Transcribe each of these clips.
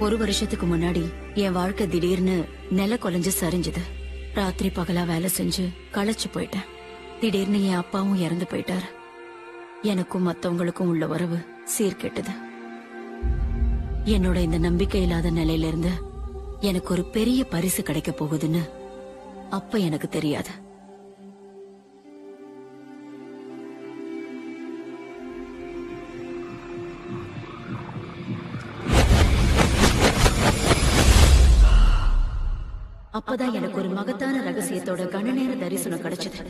ஒரு வருஷத்துக்கு முன்னாடி என் வாழ்க்கை திடீர்னு நில கொலைஞ்சு சரிஞ்சது. ராத்திரி பகலா வேலை செஞ்சு களைச்சு போயிட்டேன். திடீர்னு என் அப்பாவும் இறந்து போயிட்டாரு. எனக்கும் மத்தவங்களுக்கும் உள்ள உறவு சீர்கெட்டது. என்னோட இந்த நம்பிக்கை இல்லாத நிலையில இருந்து எனக்கு ஒரு பெரிய பரிசு கிடைக்க போகுதுன்னு அப்ப எனக்கு தெரியாது. அப்பதான் எனக்கு ஒரு மகத்தான ரகசியத்தோட கணநேர தரிசனம் கிடைச்சது.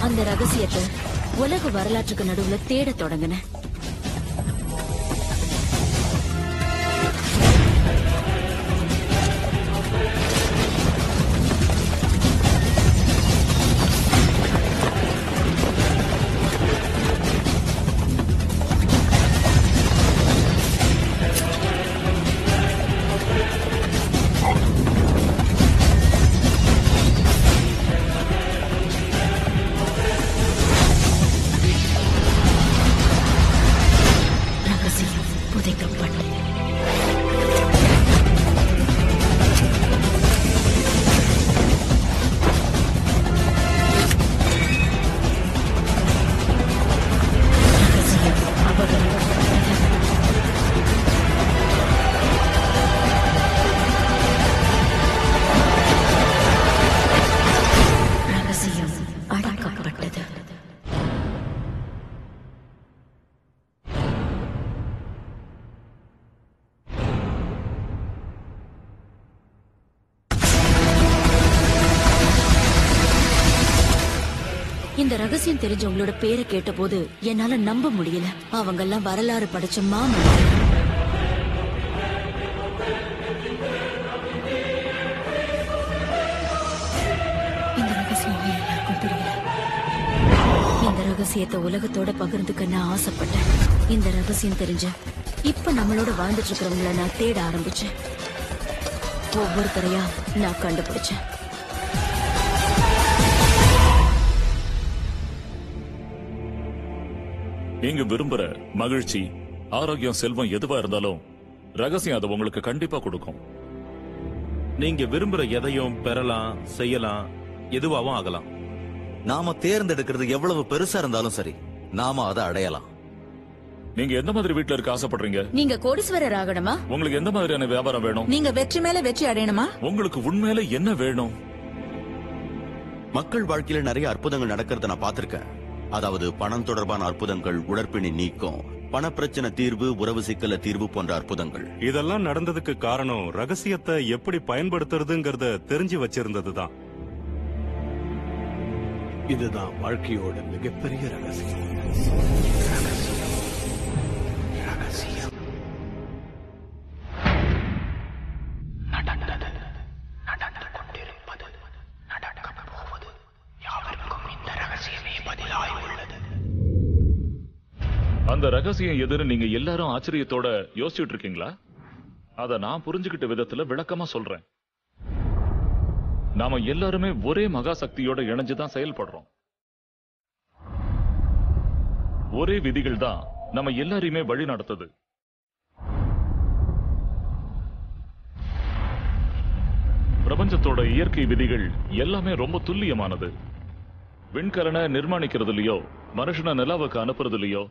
அந்த ரகசியத்தை உலக வரலாற்றுக்கு நடுவுல தேடத் தொடங்கினேன். ரகசியம் தெரிஞ்சவங்களோட பேரை கேட்டபோது என்னால நம்ப முடியல. அவங்க எல்லாம் வரலாறு படிச்ச மாமன் இந்த ரகசியம் தெரியல? இந்த ரகசியத்தை உலகத்தோட பகிர்ந்துக்க நான் ஆசைப்பட்டேன். இந்த ரகசியம் தெரிஞ்ச இப்ப நம்மளோட வாழ்ந்துட்டு இருக்கிறவங்கள நான் தேட ஆரம்பிச்சேன். ஒவ்வொருத்தரையா நான் கண்டுபிடிச்சேன். நீங்க விரும்புற மகிழ்ச்சி ஆரோக்கியம் செல்வம் எதுவா இருந்தாலும் ரகசியம் அதை உங்களுக்கு கண்டிப்பா கொடுக்கும். நீங்க விரும்புற எதையும் பெறலாம் செய்யலாம் எதுவாகவும் ஆகலாம். நாம தேர்ந்தெடுக்கிறது எவ்வளவு பெருசா இருந்தாலும் சரி நாம அதை அடையலாம். நீங்க எந்த மாதிரி வீட்ல இருக்க ஆசைப்படுறீங்க? நீங்க கோடீஸ்வரர் ஆகணுமா? உங்களுக்கு எந்த மாதிரியான வியாபாரம் வேணும்? நீங்க வெற்றி மேல வெற்றி அடையணுமா? உங்களுக்கு உண்மையில என்ன வேணும்? மக்கள் வாழ்க்கையில நிறைய அற்புதங்கள் நடக்கிறத நான் பார்த்திருக்கேன். அதாவது பணம் தொடர்பான அற்புதங்கள் உடற்பிணி நீக்கம் பணப்பிரச்சனை தீர்வு உறவு சிக்கல தீர்வு போன்ற அற்புதங்கள். இதெல்லாம் நடந்ததுக்கு காரணம் ரகசியத்தை எப்படி பயன்படுத்துறதுங்கிறத தெரிஞ்சு வச்சிருந்ததுதான். இதுதான் வாழ்க்கையோட மிகப்பெரிய ரகசியம் ரகசியம். அந்த ரகசியம் எதுன்னு நீங்க எல்லாரும் ஆச்சரியத்தோட யோசிச்சுட்டு இருக்கீங்களா? அத நான் புரிஞ்சுக்கிட்ட விதத்துல விளக்கமா சொல்றேன். நாம எல்லாருமே ஒரே மகா சக்தியோட இணைஞ்சுதான் செயல்படுறோம். ஒரே விதிகள் தான் நம்ம எல்லாரையுமே வழி நடத்துது. பிரபஞ்சத்தோட இயற்கை விதிகள் எல்லாமே ரொம்ப துல்லியமானது. விண்கலனை நிர்மாணிக்கிறதுலயோ மனுஷனை நிலாவுக்கு அனுப்புறதுலயோ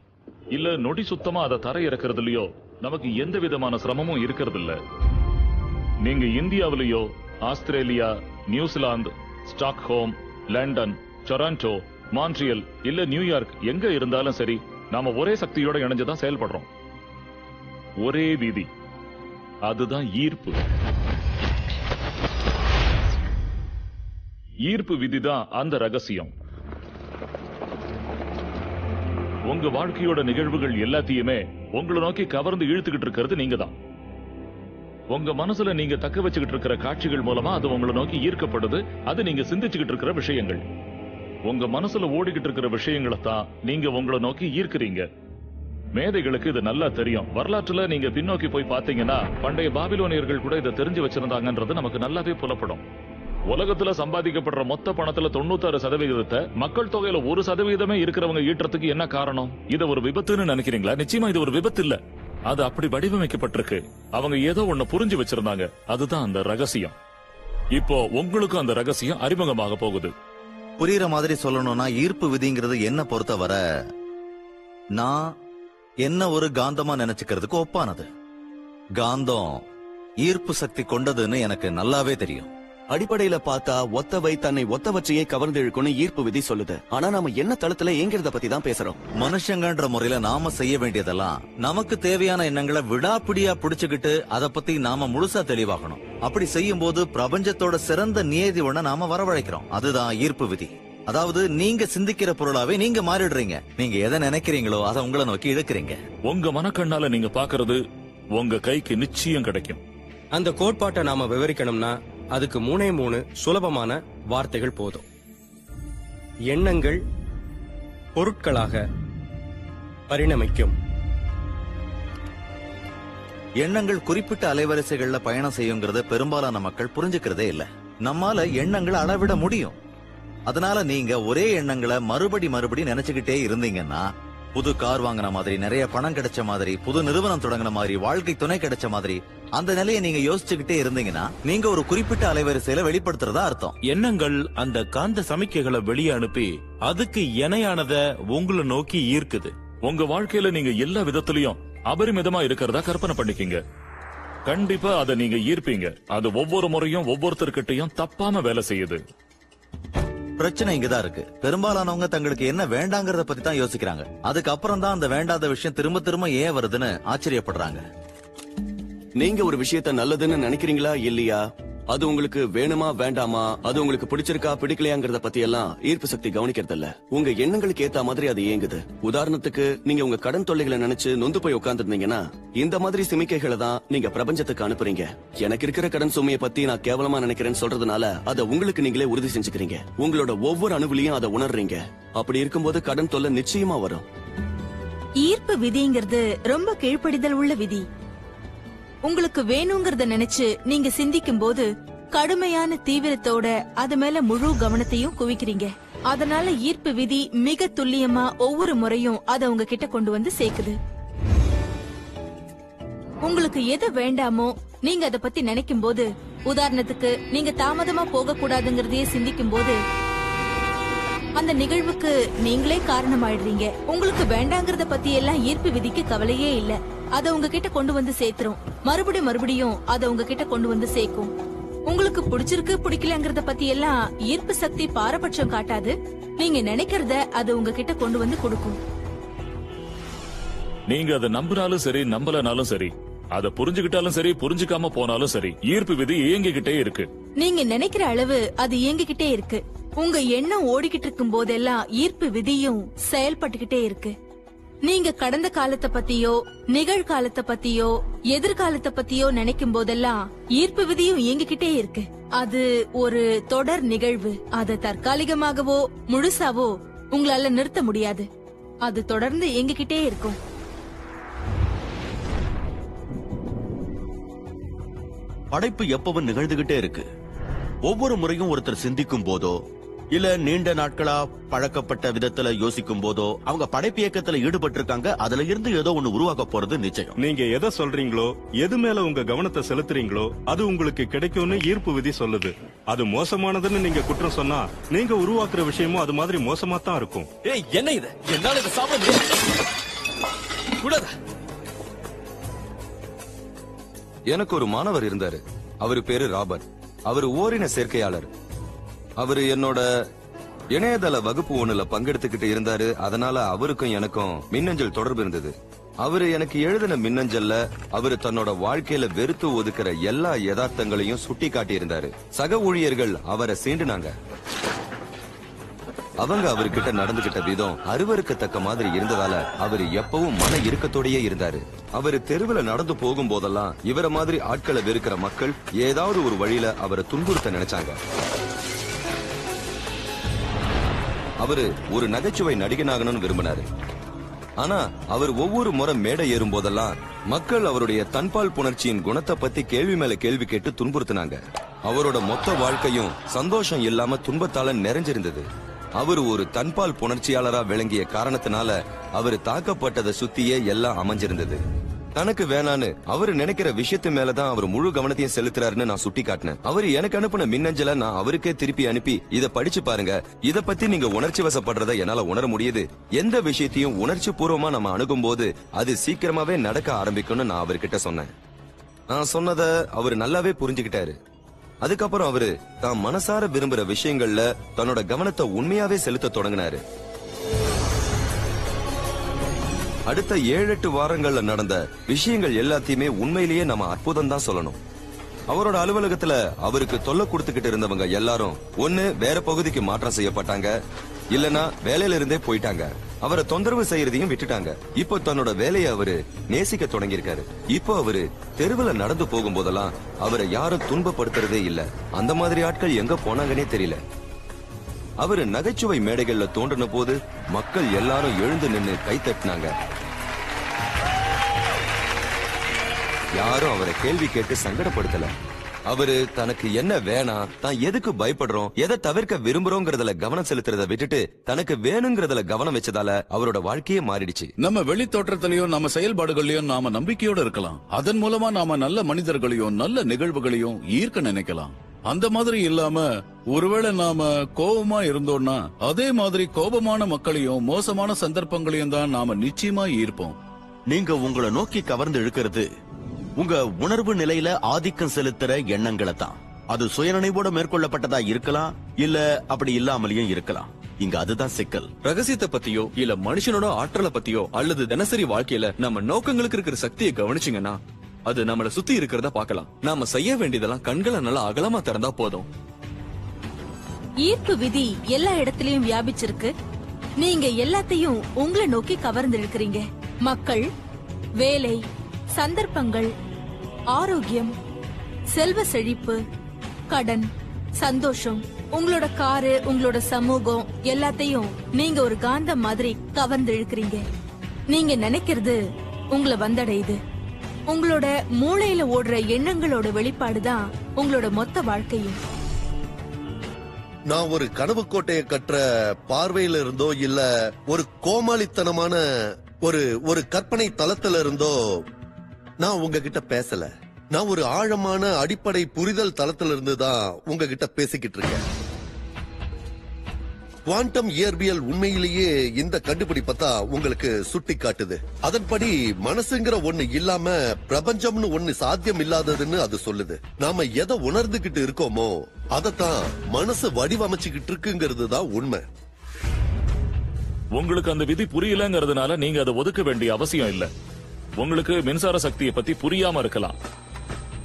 இல்ல நொடி சுத்தமா அதை தரை இறக்குறதுலயோ நமக்கு எந்த விதமான சிரமமும் இருக்கிறது இல்ல நீங்க இந்தியாவிலேயோ Australia New Zealand Stockholm London Toronto Montreal இல்ல நியூயார்க் எங்க இருந்தாலும் சரி நாம ஒரே சக்தியோட இணைஞ்சுதான் செயல்படுறோம். ஒரே விதி. அதுதான் ஈர்ப்பு. ஈர்ப்பு விதிதான் அந்த ரகசியம். உங்க வாழ்க்கையோட நிகழ்வுகள் எல்லாத்தையுமே உங்களை நோக்கி கவர்ந்து இழுத்துக்கிட்டு இருக்கிறது நீங்க தான் உங்க மனசுல நீங்க தக்க வச்சுக்கிட்டு இருக்கிற காட்சிகள் மூலமா அது உங்களை நோக்கி ஈர்க்கப்படுது அது நீங்க சிந்திச்சுக்கிட்டு இருக்கிற விஷயங்கள். உங்க மனசுல ஓடிக்கிட்டு இருக்கிற விஷயங்களை தான் நீங்க உங்களை நோக்கி ஈர்க்கிறீங்க. மேதைகளுக்கு இது நல்லா தெரியும். வரலாற்றுல நீங்க பின்னோக்கி போய் பாத்தீங்கன்னா பண்டைய பாபிலோனியர்கள் கூட இதை தெரிஞ்சு வச்சிருந்தாங்கன்றது நமக்கு நல்லாவே புலப்படும். உலகத்துல சம்பாதிக்கப்படுற மொத்த பணத்துல தொண்ணூத்தாறு சதவிகிதத்தை மக்கள் தொகையில ஒரு சதவிகிதமே இருக்கிறவங்க ஈட்டுறதுக்கு என்ன காரணம்? இதை ஒரு விபத்துன்னு நினைக்கிறீங்களா? நிச்சயமா இது ஒரு விபத்து இல்ல. அது அப்படி வடிவமைக்கப்பட்டிருக்கு. அவங்க ஏதோ ஒண்ணு புரிஞ்சு வச்சிருந்தாங்க. அதுதான் அந்த ரகசியம். இப்போ உங்களுக்கும் அந்த ரகசியம் அறிமுகமாக போகுது. புரியுற மாதிரி சொல்லணும்னா ஈர்ப்பு விதிங்கிறது என்ன பொறுத்தவரை நான் என்ன ஒரு காந்தமா நினைச்சுக்கிறதுக்கு ஒப்பானது? காந்தம் ஈர்ப்பு சக்தி கொண்டதுன்னு எனக்கு நல்லாவே தெரியும். அடிப்படையில பார்த்தா ஒத்தவை தன்னை ஒத்த வச்சையே கவர்ந்து இழுக்கும்னு ஈர்ப்பு விதி சொல்லுது. ஆனா நாம என்ன தளத்துல ஏங்கிறத பத்தி தான் பேசுறோம். மனுஷங்கன்ற முறையில நாம செய்ய வேண்டியதெல்லாம் நமக்கு தேவையான எண்ணங்களை விடாப்பிடியா பிடிச்சுக்கிட்டு அத பத்தி நாம முழுசா தெளிவாகணும். அப்படி செய்யும் போது பிரபஞ்சத்தோட சிறந்த நியதி ஒண்ண நாம வரவழைக்கிறோம். அதுதான் ஈர்ப்பு விதி. அதாவது நீங்க சிந்திக்கிற பொருளாவே நீங்க மாறிடுறீங்க. நீங்க எதை நினைக்கிறீங்களோ அதை உங்களை நோக்கி இழுக்கிறீங்க. உங்க மனக்கண்ணால நீங்க பாக்குறது உங்க கைக்கு நிச்சயம் கிடைக்கும். அந்த கோட்பாட்டை நாம விவரிக்கணும்னா அதுக்கு மூணே மூணு சுலபமான வார்த்தைகள் போதும். எண்ணங்கள் பொருட்களாக பரிணமிக்கும். எண்ணங்கள் குறிப்பிட்ட அலைவரிசைகள்ல பயணம் செய்யுங்கிறத பெரும்பாலான மக்கள் புரிஞ்சுக்கிறதே இல்ல. நம்மால எண்ணங்களை அளவிட முடியும். அதனால நீங்க ஒரே எண்ணங்களை மறுபடி மறுபடி நினைச்சுக்கிட்டே இருந்தீங்கன்னா புது கார் வாங்கின மாதிரி நிறைய பணம் கிடைச்ச மாதிரி புது நிறுவனம் தொடங்கின மாதிரி வாழ்க்கை துணை கிடைச்ச மாதிரி அந்த நிலையை நீங்க யோசிச்சுக்கிட்டே இருந்தீங்கன்னா நீங்க ஒரு குறிப்பிட்ட அலைவரிசையில வெளிப்படுத்துறதா அர்த்தம். எண்ணங்கள் அந்த காந்த சமிக்கைகளை வெளியே அனுப்பி அதுக்கு இணையானத உங்களை நோக்கி ஈர்க்குது. உங்க வாழ்க்கையில நீங்க எல்லா விதத்திலையும் அபரிமிதமா இருக்கிறதா கற்பனை பண்ணிக்கீங்க. கண்டிப்பா அதை நீங்க ஈர்ப்பீங்க. அது ஒவ்வொரு முறையும் ஒவ்வொருத்தர்கிட்டயும் தப்பாம வேலை செய்யுது. பிரச்சனை இங்கதான் இருக்கு. பெரும்பாலானவங்க தங்களுக்கு என்ன வேண்டாங்கறத பத்தி தான் யோசிக்கிறாங்க. அதுக்கப்புறம் தான் அந்த வேண்டாத விஷயம் திரும்ப திரும்ப ஏன் வருதுன்னு ஆச்சரியப்படுறாங்க. நீங்க ஒரு விஷயத்த நல்லதுன்னு நினைக்கிறீங்களா இல்லையா? அது உங்களுக்கு வேணுமா வேண்டாமா அது உங்களுக்கு பிடிச்சிருக்கா பிடிக்கலையாங்கிறத பத்தி எல்லாம் ஈர்ப்பு சக்தி கவனிக்கிறது இல்ல உங்க எண்ணங்களுக்கு ஏத்த மாதிரி அது இயங்குது. உதாரணத்துக்கு நீங்க உங்க கடன் தொல்லைகளை நினைச்சு நொந்து போய் உட்கார்ந்துருந்தீங்கன்னா இந்த மாதிரி சிமிக்கைகளை தான் நீங்க பிரபஞ்சத்துக்கு அனுப்புறீங்க. எனக்கு இருக்கிற கடன் சுமையை பத்தி நான் கேவலமா நினைக்கிறேன்னு சொல்றதுனால அதை உங்களுக்கு நீங்களே உறுதி செஞ்சுக்கிறீங்க. உங்களோட ஒவ்வொரு அணுவிலையும் அதை உணர்றீங்க. அப்படி இருக்கும்போது கடன் தொல்லை நிச்சயமா வரும். ஈர்ப்பு விதிங்கிறது ரொம்ப கீழ்ப்படிதல் உள்ள விதி. உங்களுக்கு வேணுங்கிறத நினைச்சு நீங்க சிந்திக்கும் போது கடுமையான தீவிரத்தோட அது மேல முழு கவனத்தையும் குவிக்கிறீங்க. அதனால ஈர்ப்பு விதி மிக துல்லியமா ஒவ்வொரு முறையும் அதை உங்ககிட்ட கொண்டு வந்து சேர்க்குது. உங்களுக்கு எது வேண்டாமோ நீங்க அத பத்தி நினைக்கும் போது உதாரணத்துக்கு நீங்க தாமதமா போக கூடாதுங்கறதையே சிந்திக்கும் போது அந்த நிகழ்வுக்கு நீங்களே காரணமாயிடுறீங்க. உங்களுக்கு வேண்டாங்கறத பத்தி எல்லாம் ஈர்ப்பு விதிக்கு கவலையே இல்லை. அத உங்ககிட்ட கொண்டு வந்து சேர்த்துரும். மறுபடியும் மறுபடியும் அத உங்ககிட்ட கொண்டு வந்து சேர்க்கும். உங்களுக்கு பிடிச்சிருக்கு பிடிக்கலங்கறத பத்தி எல்லாம் ஈர்ப்பு சக்தி பாரபட்சம் காட்டாது. நீங்க நினைக்கிறத அது உங்ககிட்ட கொண்டு வந்து கொடுக்கும். நீங்க அதை நம்பினாலும் சரி நம்பலனாலும் சரி அதை புரிஞ்சுக்கிட்டாலும் சரி புரிஞ்சுக்காம போனாலும் சரி ஈர்ப்பு விதி இயங்கிக்கிட்டே இருக்கு. நீங்க நினைக்கிற அளவு அது இயங்கிக்கிட்டே இருக்கு. உங்க எண்ணம் ஓடிக்கிட்டு இருக்கும் போதெல்லாம் ஈர்ப்பு விதியும் செயல்பட்டுக்கிட்டே இருக்கு. நீங்க கடந்த காலத்தை பத்தியோ நிகழ்காலத்தை பத்தியோ எதிர்காலத்தை பத்தியோ நினைக்கும் போதெல்லாம் ஈர்ப்பு விதியும் இயங்கிக்கிட்டே இருக்கு. அது ஒரு தொடர் நிகழ்வு. அதை தற்காலிகமாகவோ முழுசாவோ உங்களால நிறுத்த முடியாது. அது தொடர்ந்து இயங்கிக்கிட்டே இருக்கும். படைப்பு எப்பவும் நிகழ்ந்துகிட்டே இருக்கு. ஒவ்வொரு முறையும் ஒருத்தர் சிந்திக்கும் போதோ இல்ல நீண்ட நாட்களா பழக்கப்பட்ட விதத்துல யோசிக்கும் போதோ அவங்க படைப்பு இயக்கத்துல ஈடுபட்டு இருக்காங்க அதுல இருந்து ஏதோ ஒண்ணு உருவாக்க போறது நிச்சயம். நீங்க எதை சொல்றீங்களோ எது மேல உங்க கவனத்தை செலுத்துறீங்களோ அது உங்களுக்கு கிடைக்கும்னு ஈர்ப்பு விதி சொல்லுது. அது மோசமானதுன்னு நீங்க குற்றம் சொன்னா நீங்க உருவாக்குற விஷயமும் அது மாதிரி மோசமா தான் இருக்கும். ஏய் என்ன இது? என்னால இதை சாப்பிட கூடாது எனக்கு ஒரு மாணவர் இருந்தாரு. அவரு பேரு ராபர்ட். அவரு ஓரின சேர்க்கையாளர். அவரு என்னோட இணையதள வகுப்பு ஒண்ணுல பங்கெடுத்துக்கிட்டு இருந்தாரு. அதனால அவருக்கும் எனக்கும் மின்னஞ்சல் தொடர்பு இருந்தது. அவரு எனக்கு எழுதின மின்னஞ்சல்ல அவரு தன்னோட வாழ்க்கையில வெறுத்து ஒதுக்குற எல்லா யதார்த்தங்களையும் சுட்டி காட்டியிருந்தாரு சக ஊழியர்கள் அவரை சீண்டுனாங்க. அவங்க அவர்கிட்ட நடந்துகிட்ட விதம் அருவருக்கத்தக்க மாதிரி இருந்ததால அவர் எப்பவும் மன இறுக்கத்தோடயே இருந்தாரு. அவரு தெருவுல நடந்து போகும் போதெல்லாம் இவர மாதிரி ஆட்களை வெறுக்கிற மக்கள் ஏதாவது ஒரு வழியில அவரை துன்புறுத்த நினைச்சாங்க. அவரு ஒரு நகைச்சுவை நடிகனாகணும்னு விரும்பினாரு. ஆனா அவர் ஒவ்வொரு முறை மேடை ஏறும் போதெல்லாம் மக்கள் அவருடைய தன்பால் புணர்ச்சியின் குணத்தை பத்தி கேள்வி மேல கேள்வி கேட்டு துன்புறுத்தினாங்க. அவரோட மொத்த வாழ்க்கையும் சந்தோஷம் இல்லாம துன்பத்தால நிறைஞ்சிருந்தது. அவர் ஒரு தன்பால் புணர்ச்சியாளரா விளங்கிய காரணத்தினால அவர் தாக்கப்பட்டதை சுத்தியே எல்லாம் அமைஞ்சிருந்தது. தனக்கு வேணான்னு அவர் நினைக்கிற விஷயத்து மேலதான் அவர் முழு கவனத்தையும் செலுத்துறாருன்னு நான் சுட்டி காட்டினேன் அவர் எனக்கு அனுப்பின மின்னஞ்சலை நான் அவருக்கே திருப்பி அனுப்பி இத படிச்சு பாருங்க. இத பத்தி நீங்க உணர்ச்சி வசப்படுறத என்னால உணர முடியுது. எந்த விஷயத்தையும் உணர்ச்சி பூர்வமா நம்ம அணுகும் போது அது சீக்கிரமாவே நடக்க ஆரம்பிக்கும்னு நான் அவர்கிட்ட சொன்னேன். நான் சொன்னத அவர் நல்லாவே புரிஞ்சுக்கிட்டாரு. அதுக்கப்புறம் அவரு தான் மனசார விரும்புற விஷயங்கள்ல தன்னோட கவனத்தை உண்மையாவே செலுத்த தொடங்கினாரு. அடுத்த ஏழு எட்டு வாரங்கள்ல நடந்த விஷயங்கள் எல்லாத்தையுமே உண்மையிலேயே நம்ம அற்புதம் தான் சொல்லணும். அவரோட அலுவலகத்துல அவருக்கு தொல்லை கொடுத்துக்கிட்டு இருந்தவங்க எல்லாரும் ஒண்ணு வேற பகுதிக்கு மாற்றம் செய்யப்பட்டாங்க. இல்லனா வேலையில இருந்தே போயிட்டாங்க. அவரை தொந்தரவு செய்யறதையும் விட்டுட்டாங்க. இப்போ தன்னோட வேலையை அவரு நேசிக்க தொடங்கியிருக்காரு. இப்போ அவரு தெருவுல நடந்து போகும்போதெல்லாம் அவரை யாரும் துன்பப்படுத்துறதே இல்ல. அந்த மாதிரி ஆட்கள் எங்க போனாங்கன்னே தெரியல. அவரு நகைச்சுவை மேடைகள்ல தோன்றின போது மக்கள் எல்லாரும் எழுந்து நின்னு கை தட்டினாங்க. யாரும் அவரை கேள்வி கேட்டு சங்கடப்படுத்தல. அவரு தனக்கு என்ன வேணாம் தான் எதுக்கு பயப்படுறோம் எதை தவிர்க்க விரும்புறோங்கிறதுல கவனம் செலுத்துறத விட்டுட்டு தனக்கு வேணுங்கிறதுல கவனம் வச்சதால அவரோட வாழ்க்கையே மாறிடுச்சு. நம்ம வெளி தோற்றத்திலையும் நம்ம செயல்பாடுகளையும் நாம நம்பிக்கையோட இருக்கலாம். அதன் மூலமா நாம நல்ல மனிதர்களையும் நல்ல நிகழ்வுகளையும் ஈர்க்க நினைக்கலாம். அந்த மாதிரி இல்லாம ஒருவேளை நாம கோபமா இருந்தோம்னா அதே மாதிரி கோபமான மக்களையும் மோசமான சந்தர்ப்பங்களையும் தான் நாம நிச்சயமா ஈர்ப்போம். நீங்க உங்களை நோக்கி கவர்ந்து இழுக்கிறது உங்க உணர்வு நிலையில ஆதிக்கம் செலுத்துற எண்ணங்களை தான். அது சுயநினைவோட மேற்கொள்ளப்பட்டதா இருக்கலாம் இல்ல அப்படி இல்லாமலேயும் இருக்கலாம். இங்க அதுதான் சிக்கல். ரகசியத்தை பத்தியோ இல்ல மனுஷனோட ஆற்றலை பத்தியோ அல்லது தினசரி வாழ்க்கையில நம்ம நோக்கங்களுக்கு இருக்கிற சக்தியை கவனிச்சீங்கன்னா அது நம்மள சுத்தி இருக்கிறத பார்க்கலாம். நாம செய்ய வேண்டியதெல்லாம் கண்களை நல்லா அகலமா திறந்தா போதும். ஈர்ப்பு விதி எல்லா இடத்துலயும் வியாபிச்சிருக்கு. நீங்க எல்லாத்தையும் உங்களை நோக்கி கவர்ந்து இருக்கிறீங்க மக்கள் வேலை சந்தர்ப்பங்கள் ஆரோக்கியம் செல்வ செழிப்பு கடன் சந்தோஷம் உங்களோட காரு உங்களோட சமூகம் எல்லாத்தையும் நீங்க ஒரு காந்தம் மாதிரி கவர்ந்து இழுக்கிறீங்க. நீங்க நினைக்கிறது உங்களை வந்தடையுது. உங்களோட மூளையில ஓடுற எண்ணங்களோட வெளிப்பாடுதான் உங்களோட மொத்த வாழ்க்கையும். நான் ஒரு கனவு கோட்டையை கட்டுற பார்வையில இருந்தோ இல்ல ஒரு கோமாளித்தனமான ஒரு ஒரு கற்பனை தளத்துல இருந்தோ நான் உங்ககிட்ட பேசல. நான் ஒரு ஆழமான அடிப்படை புரிதல் தளத்துல இருந்து தான் உங்ககிட்ட பேசிக்கிட்டு இருக்கேன். குவாண்டம் இயற்பியல் உண்மையிலேயே இந்த கண்டுபிடிப்பை தான் உங்களுக்கு சுட்டி காட்டுது. அதன்படி மனசுங்கிற ஒண்ணு இல்லாம பிரபஞ்சம்னு ஒண்ணு சாத்தியம் இல்லாததுன்னு அது சொல்லுது. நாம எதை உணர்ந்துகிட்டு இருக்கோமோ அதத்தான் மனசு வடிவமைச்சுக்கிட்டு இருக்குங்கிறது தான் உண்மை. உங்களுக்கு அந்த விதி புரியலங்கிறதுனால நீங்க அதை ஒதுக்க வேண்டிய அவசியம் இல்ல. உங்களுக்கு மின்சார சக்தியை பத்தி புரியாம இருக்கலாம்.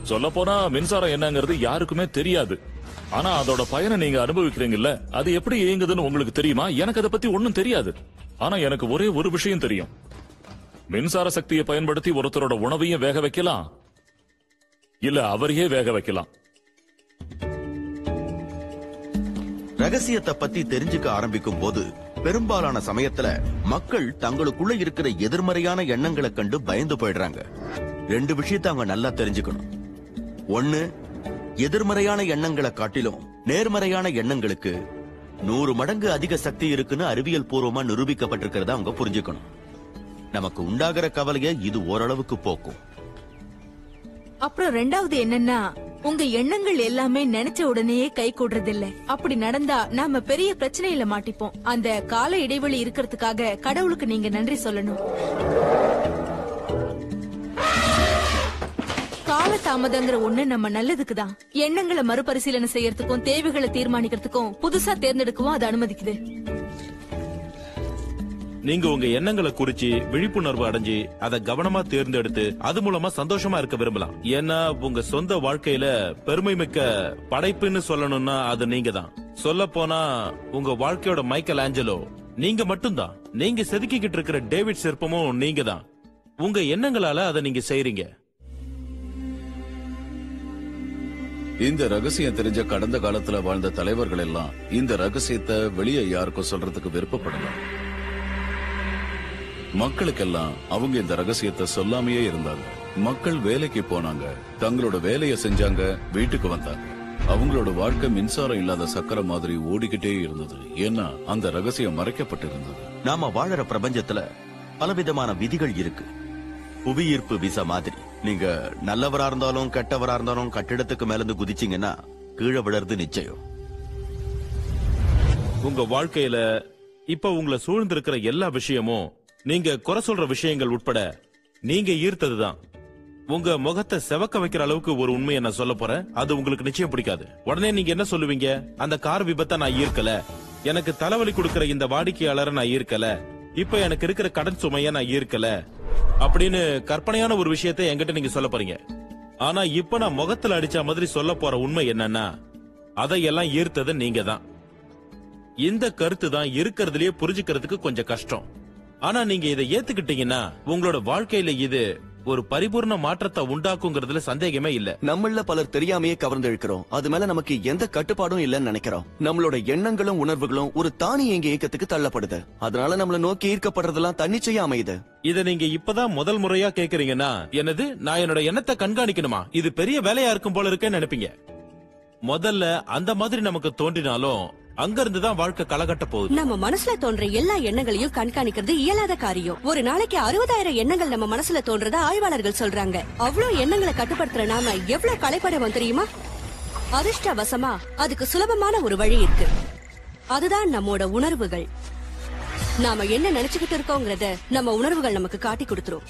சொல்ல போனா மின்சாரம் என்னங்கிறது யாருக்குமே தெரியாது. ஆனா அதோட பயனை நீங்க அனுபவிக்கிறீங்கல்ல அது எப்படி இயங்குதுன்னு உங்களுக்கு தெரியுமா? எனக்கு அதை பத்தி ஒன்னும் தெரியாது. ஆனா எனக்கு ஒரே ஒரு விஷயம் தெரியும். மின்சார சக்தியை பயன்படுத்தி ஒருத்தரோட உணவையும் வேக வைக்கலாம். இல்ல அவரையே வேக வைக்கலாம். ரகசியத்தை பத்தி தெரிஞ்சுக்க ஆரம்பிக்கும் போது பெரும்பாலான சமயத்துல மக்கள் தங்களுக்குள்ள இருக்கிற எதிர்மறையான எண்ணங்களை கண்டு பயந்து போயிடுறாங்க. ரெண்டு விஷயத்த அவங்க நல்லா தெரிஞ்சுக்கணும். ஒண்ணு எதிர்மறையான எண்ணங்களை காட்டிலும் நேர்மறையான எண்ணங்களுக்கு நூறு மடங்கு அதிக சக்தி இருக்குன்னு அறிவியல் பூர்வமா நிரூபிக்கப்பட்டிருக்கிறத அவங்க புரிஞ்சுக்கணும். நமக்கு உண்டாகிற கவலையை இது ஓரளவுக்கு போக்கும். அப்புறம் ரெண்டாவது என்னன்னா உங்க எண்ணங்கள் எல்லாமே நினைச்ச உடனேயே கை கூடுறதில்ல. அப்படி நடந்தா நாம பெரிய பிரச்சனையில மாட்டிப்போம். அந்த கால இடைவெளி இருக்கிறதுக்காக கடவுளுக்கு நீங்க நன்றி சொல்லணும். கால தாமதங்கிற ஒண்ணு நம்ம நல்லதுக்கு தான் எண்ணங்களை மறுபரிசீலனை செய்யறதுக்கும் தேவைகளை தீர்மானிக்கிறதுக்கும் புதுசா தேர்ந்தெடுக்கவும் அது அனுமதிக்குது. நீங்க உங்க எண்ணங்களை குறிச்சு விழிப்புணர்வு அடைஞ்சு அதை கவனமா தேர்ந்தெடுத்து அது மூலமா சந்தோஷமா இருக்க விரும்பலாம். ஏன்னா உங்க சொந்த வாழ்க்கையில பெருமை மிக்க படைப்புன்னு சொல்லணும்னா அது நீங்க தான் சொல்ல போனா உங்க வாழ்க்கையோட மைக்கேல் ஆஞ்சலோ நீங்க மட்டும்தான். நீங்க செதுக்கிக்கிட்டு இருக்கிற டேவிட் சிற்பமும் நீங்க தான் உங்க எண்ணங்களால அதை நீங்க செய்யறீங்க இந்த ரகசியம் தெரிஞ்ச கடந்த காலத்துல வாழ்ந்த தலைவர்கள் எல்லாம் இந்த ரகசியத்தை வெளியே யாருக்கும் சொல்றதுக்கு விருப்பப்படல. மக்களுக்கெல்லாம் அவங்க இந்த ரகசியத்தை சொல்லாமையே இருந்தாங்க. மக்கள் வேலைக்கு போனாங்க. தங்களோட வேலையை செஞ்சாங்க வீட்டுக்கு வந்தாங்க. அவங்களோட வாழ்க்கை மின்சாரம் இல்லாத சக்கர மாதிரி ஓடிக்கிட்டே இருந்தது. ஏன்னா அந்த ரகசியம் மறைக்கப்பட்டிருந்தது. நாம வாழற பிரபஞ்சத்துல பலவிதமான விதிகள் இருக்கு. புவியீர்ப்பு விசா மாதிரி. நீங்க நல்லவரா இருந்தாலும் கெட்டவரா இருந்தாலும் கட்டிடத்துக்கு மேல இருந்து குதிச்சீங்கன்னா கீழே விழறது நிச்சயம். உங்க வாழ்க்கையில இப்ப உங்களை சூழ்ந்திருக்கிற எல்லா விஷயமும் நீங்க குறை சொல்ற விஷயங்கள் உட்பட நீங்க ஈர்த்ததுதான். உங்க முகத்தை செவக்க வைக்கிற அளவுக்கு ஒரு உண்மையை நான் சொல்ல போறேன். அது உங்களுக்கு நிச்சயம் பிடிக்காது. உடனே நீங்க என்ன சொல்லுவீங்க? அந்த கார் விபத்தை நான் ஈர்க்கல. எனக்கு தலைவலி கொடுக்கிற இந்த வாடிக்கையாளரை நான் ஈர்க்கல. இப்ப எனக்கு இருக்கிற கடன் சுமைய நான் ஈர்க்கல அப்படின்னு கற்பனையான ஒரு விஷயத்தை என்கிட்ட நீங்க சொல்ல போறீங்க. ஆனா இப்ப நான் முகத்துல அடிச்ச மாதிரி சொல்ல போற உண்மை என்னன்னா அதையெல்லாம் ஈர்த்தது நீங்க தான். இந்த கருத்து தான் இருக்கிறதுலயே புரிஞ்சுக்கிறதுக்கு கொஞ்சம் கஷ்டம். ஆனா நீங்க இதை ஏத்துக்கிட்டீங்கன்னா உங்களோட வாழ்க்கையில இது ஒரு பரிபூர்ண மாற்றத்தை உண்டாக்குங்கிறதுல சந்தேகமே இல்ல. நம்மள பலர் தெரியாமையே கவர்ந்து இழுக்கிறோம் அது மேல நமக்கு எந்த கட்டுப்பாடும் இல்லைன்னு நினைக்கிறோம். நம்மளோட எண்ணங்களும் உணர்வுகளும் ஒரு தானியங்கி இயக்கத்துக்கு தள்ளப்படுது. அதனால நம்மள நோக்கி ஈர்க்கப்படுறதெல்லாம் தன்னிச்சையா அமையுது. இத நீங்க இப்பதான் முதல் முறையா கேக்குறீங்கன்னா என்னது? நான் என்னோட எண்ணத்தை கண்காணிக்கணுமா? இது பெரிய வேலையா இருக்கும் போல இருக்கேன்னு நினைப்பீங்க. முதல்ல அந்த மாதிரி நமக்கு தோன்றினாலும் அங்கிருந்து தான் வாழ்க்கை களகட்ட போகுது. நம்ம மனசுல தோன்ற எல்லா எண்ணங்களையும் கண்காணிக்கிறது இயலாத காரியம். ஒரு நாளைக்கு அறுபதாயிரம் எண்ணங்கள் நம்ம மனசுல தோன்றதா ஆய்வாளர்கள் சொல்றாங்க. அவ்வளவு எண்ணங்களை கட்டுப்படுத்துற நாம எவ்வளவு களைப்படைவோம் தெரியுமா? அதிர்ஷ்டவசமா அதுக்கு சுலபமான ஒரு வழி இருக்கு. அதுதான் நம்மோட உணர்வுகள். நாம என்ன நினைச்சுக்கிட்டு இருக்கோங்கிறத நம்ம உணர்வுகள் நமக்கு காட்டி கொடுத்துரும்.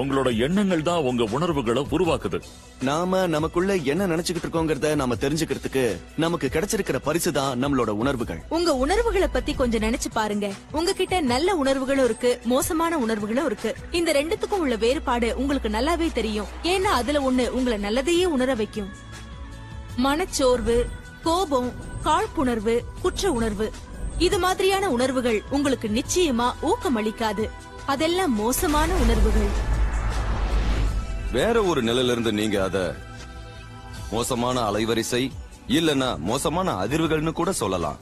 உங்களோட எண்ணங்கள் தான் உங்க உணர்வுகளை உருவாக்குது. நாம நமக்குள்ள என்ன நினைச்சுக்கிட்டு இருக்கோங்கிறத நாம தெரிஞ்சுக்கிறதுக்கு நமக்கு கிடைச்சிருக்கிற பரிசு தான் நம்மளோட உணர்வுகள். உங்க உணர்வுகளை பத்தி கொஞ்சம் நினைச்சு பாருங்க. உங்ககிட்ட நல்ல உணர்வுகளும் இருக்கு மோசமான உணர்வுகளும் இருக்கு. இந்த ரெண்டுத்துக்கும் உள்ள வேறுபாடு உங்களுக்கு நல்லாவே தெரியும். ஏன்னா அதுல ஒண்ணு உங்களை நல்லதையே உணர வைக்கும். மனச்சோர்வு கோபம் காழ்ப்புணர்வு குற்ற உணர்வு. இது மாதிரியான உணர்வுகள் உங்களுக்கு நிச்சயமா ஊக்கமளிக்காது. அதெல்லாம் மோசமான உணர்வுகள். வேற ஒரு நிலையில இருந்து நீங்க அத மோசமான அலைவரிசை இல்லனா மோசமான அதிர்வுகள்னு கூட சொல்லலாம்.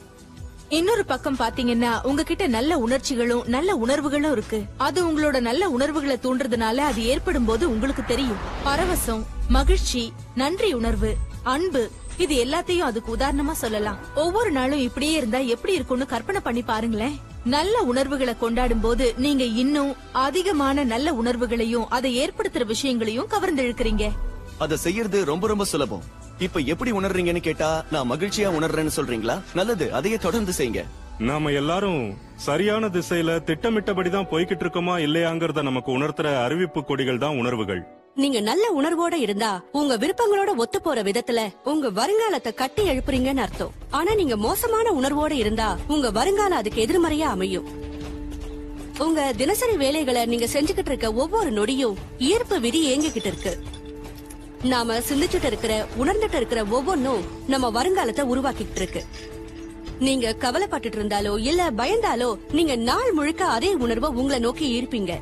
இன்னொரு பக்கம் பாத்தீங்கன்னா உங்ககிட்ட நல்ல உணர்ச்சிகளும் நல்ல உணர்வுகளும் இருக்கு. அது உங்களோட நல்ல உணர்வுகளை தூண்டுறதுனால அது ஏற்படும் போது உங்களுக்கு தெரியும். பரவசம் மகிழ்ச்சி நன்றி உணர்வு அன்பு இது எல்லாத்தையும் அதுக்கு உதாரணமா சொல்லலாம். ஒவ்வொரு நாளும் இப்படியே இருந்தா எப்படி இருக்கும்னு கற்பனை பண்ணி பாருங்களேன். நல்ல உணர்வுகளை கொண்டாடும் போது நீங்க இன்னும் அதிகமான நல்ல உணர்வுகளையும் அதை ஏற்படுத்துற விஷயங்களையும் கவர்ந்திழுக்கிறீங்க. அதை செய்யறது ரொம்ப ரொம்ப சுலபம். இப்ப எப்படி உணர்றீங்கன்னு கேட்டா நான் மகிழ்ச்சியா உணர்றேன்னு சொல்றீங்களா? நல்லது அதையே தொடர்ந்து செய்யுங்க. நாம எல்லாரும் சரியான திசையில திட்டமிட்டபடிதான் போய்கிட்டு இருக்கோமா இல்லையாங்கிறத நமக்கு உணர்த்துற அறிவிப்பு கொடிகள் தான் உணர்வுகள். நீங்க நல்ல உணர்வோட இருந்தா உங்க விருப்பங்களோட ஒத்து போற விதத்துல உங்க வருங்காலத்தை கட்டி எழுப்புறீங்கன்னு அர்த்தம். ஆனா நீங்க மோசமான உணர்வோட இருந்தா உங்க வருங்காலம் அதுக்கு எதிர்மறையா அமையும். உங்க தினசரி வேலைகளை நீங்க செஞ்சுக்கிட்டு இருக்க ஒவ்வொரு நொடியும் ஈர்ப்பு விதி ஏங்கிக்கிட்டு இருக்கு. நாம சிந்திச்சுட்டு இருக்கிற உணர்ந்துட்டு இருக்கிற ஒவ்வொன்னும் நம்ம வருங்காலத்தை உருவாக்கிட்டு இருக்கு. நீங்க கவலைப்பட்டுட்டு இருந்தாலோ இல்ல பயந்தாலோ நீங்க நாள் முழுக்க அதே உணர்வை உங்களை நோக்கி ஈர்ப்பீங்க.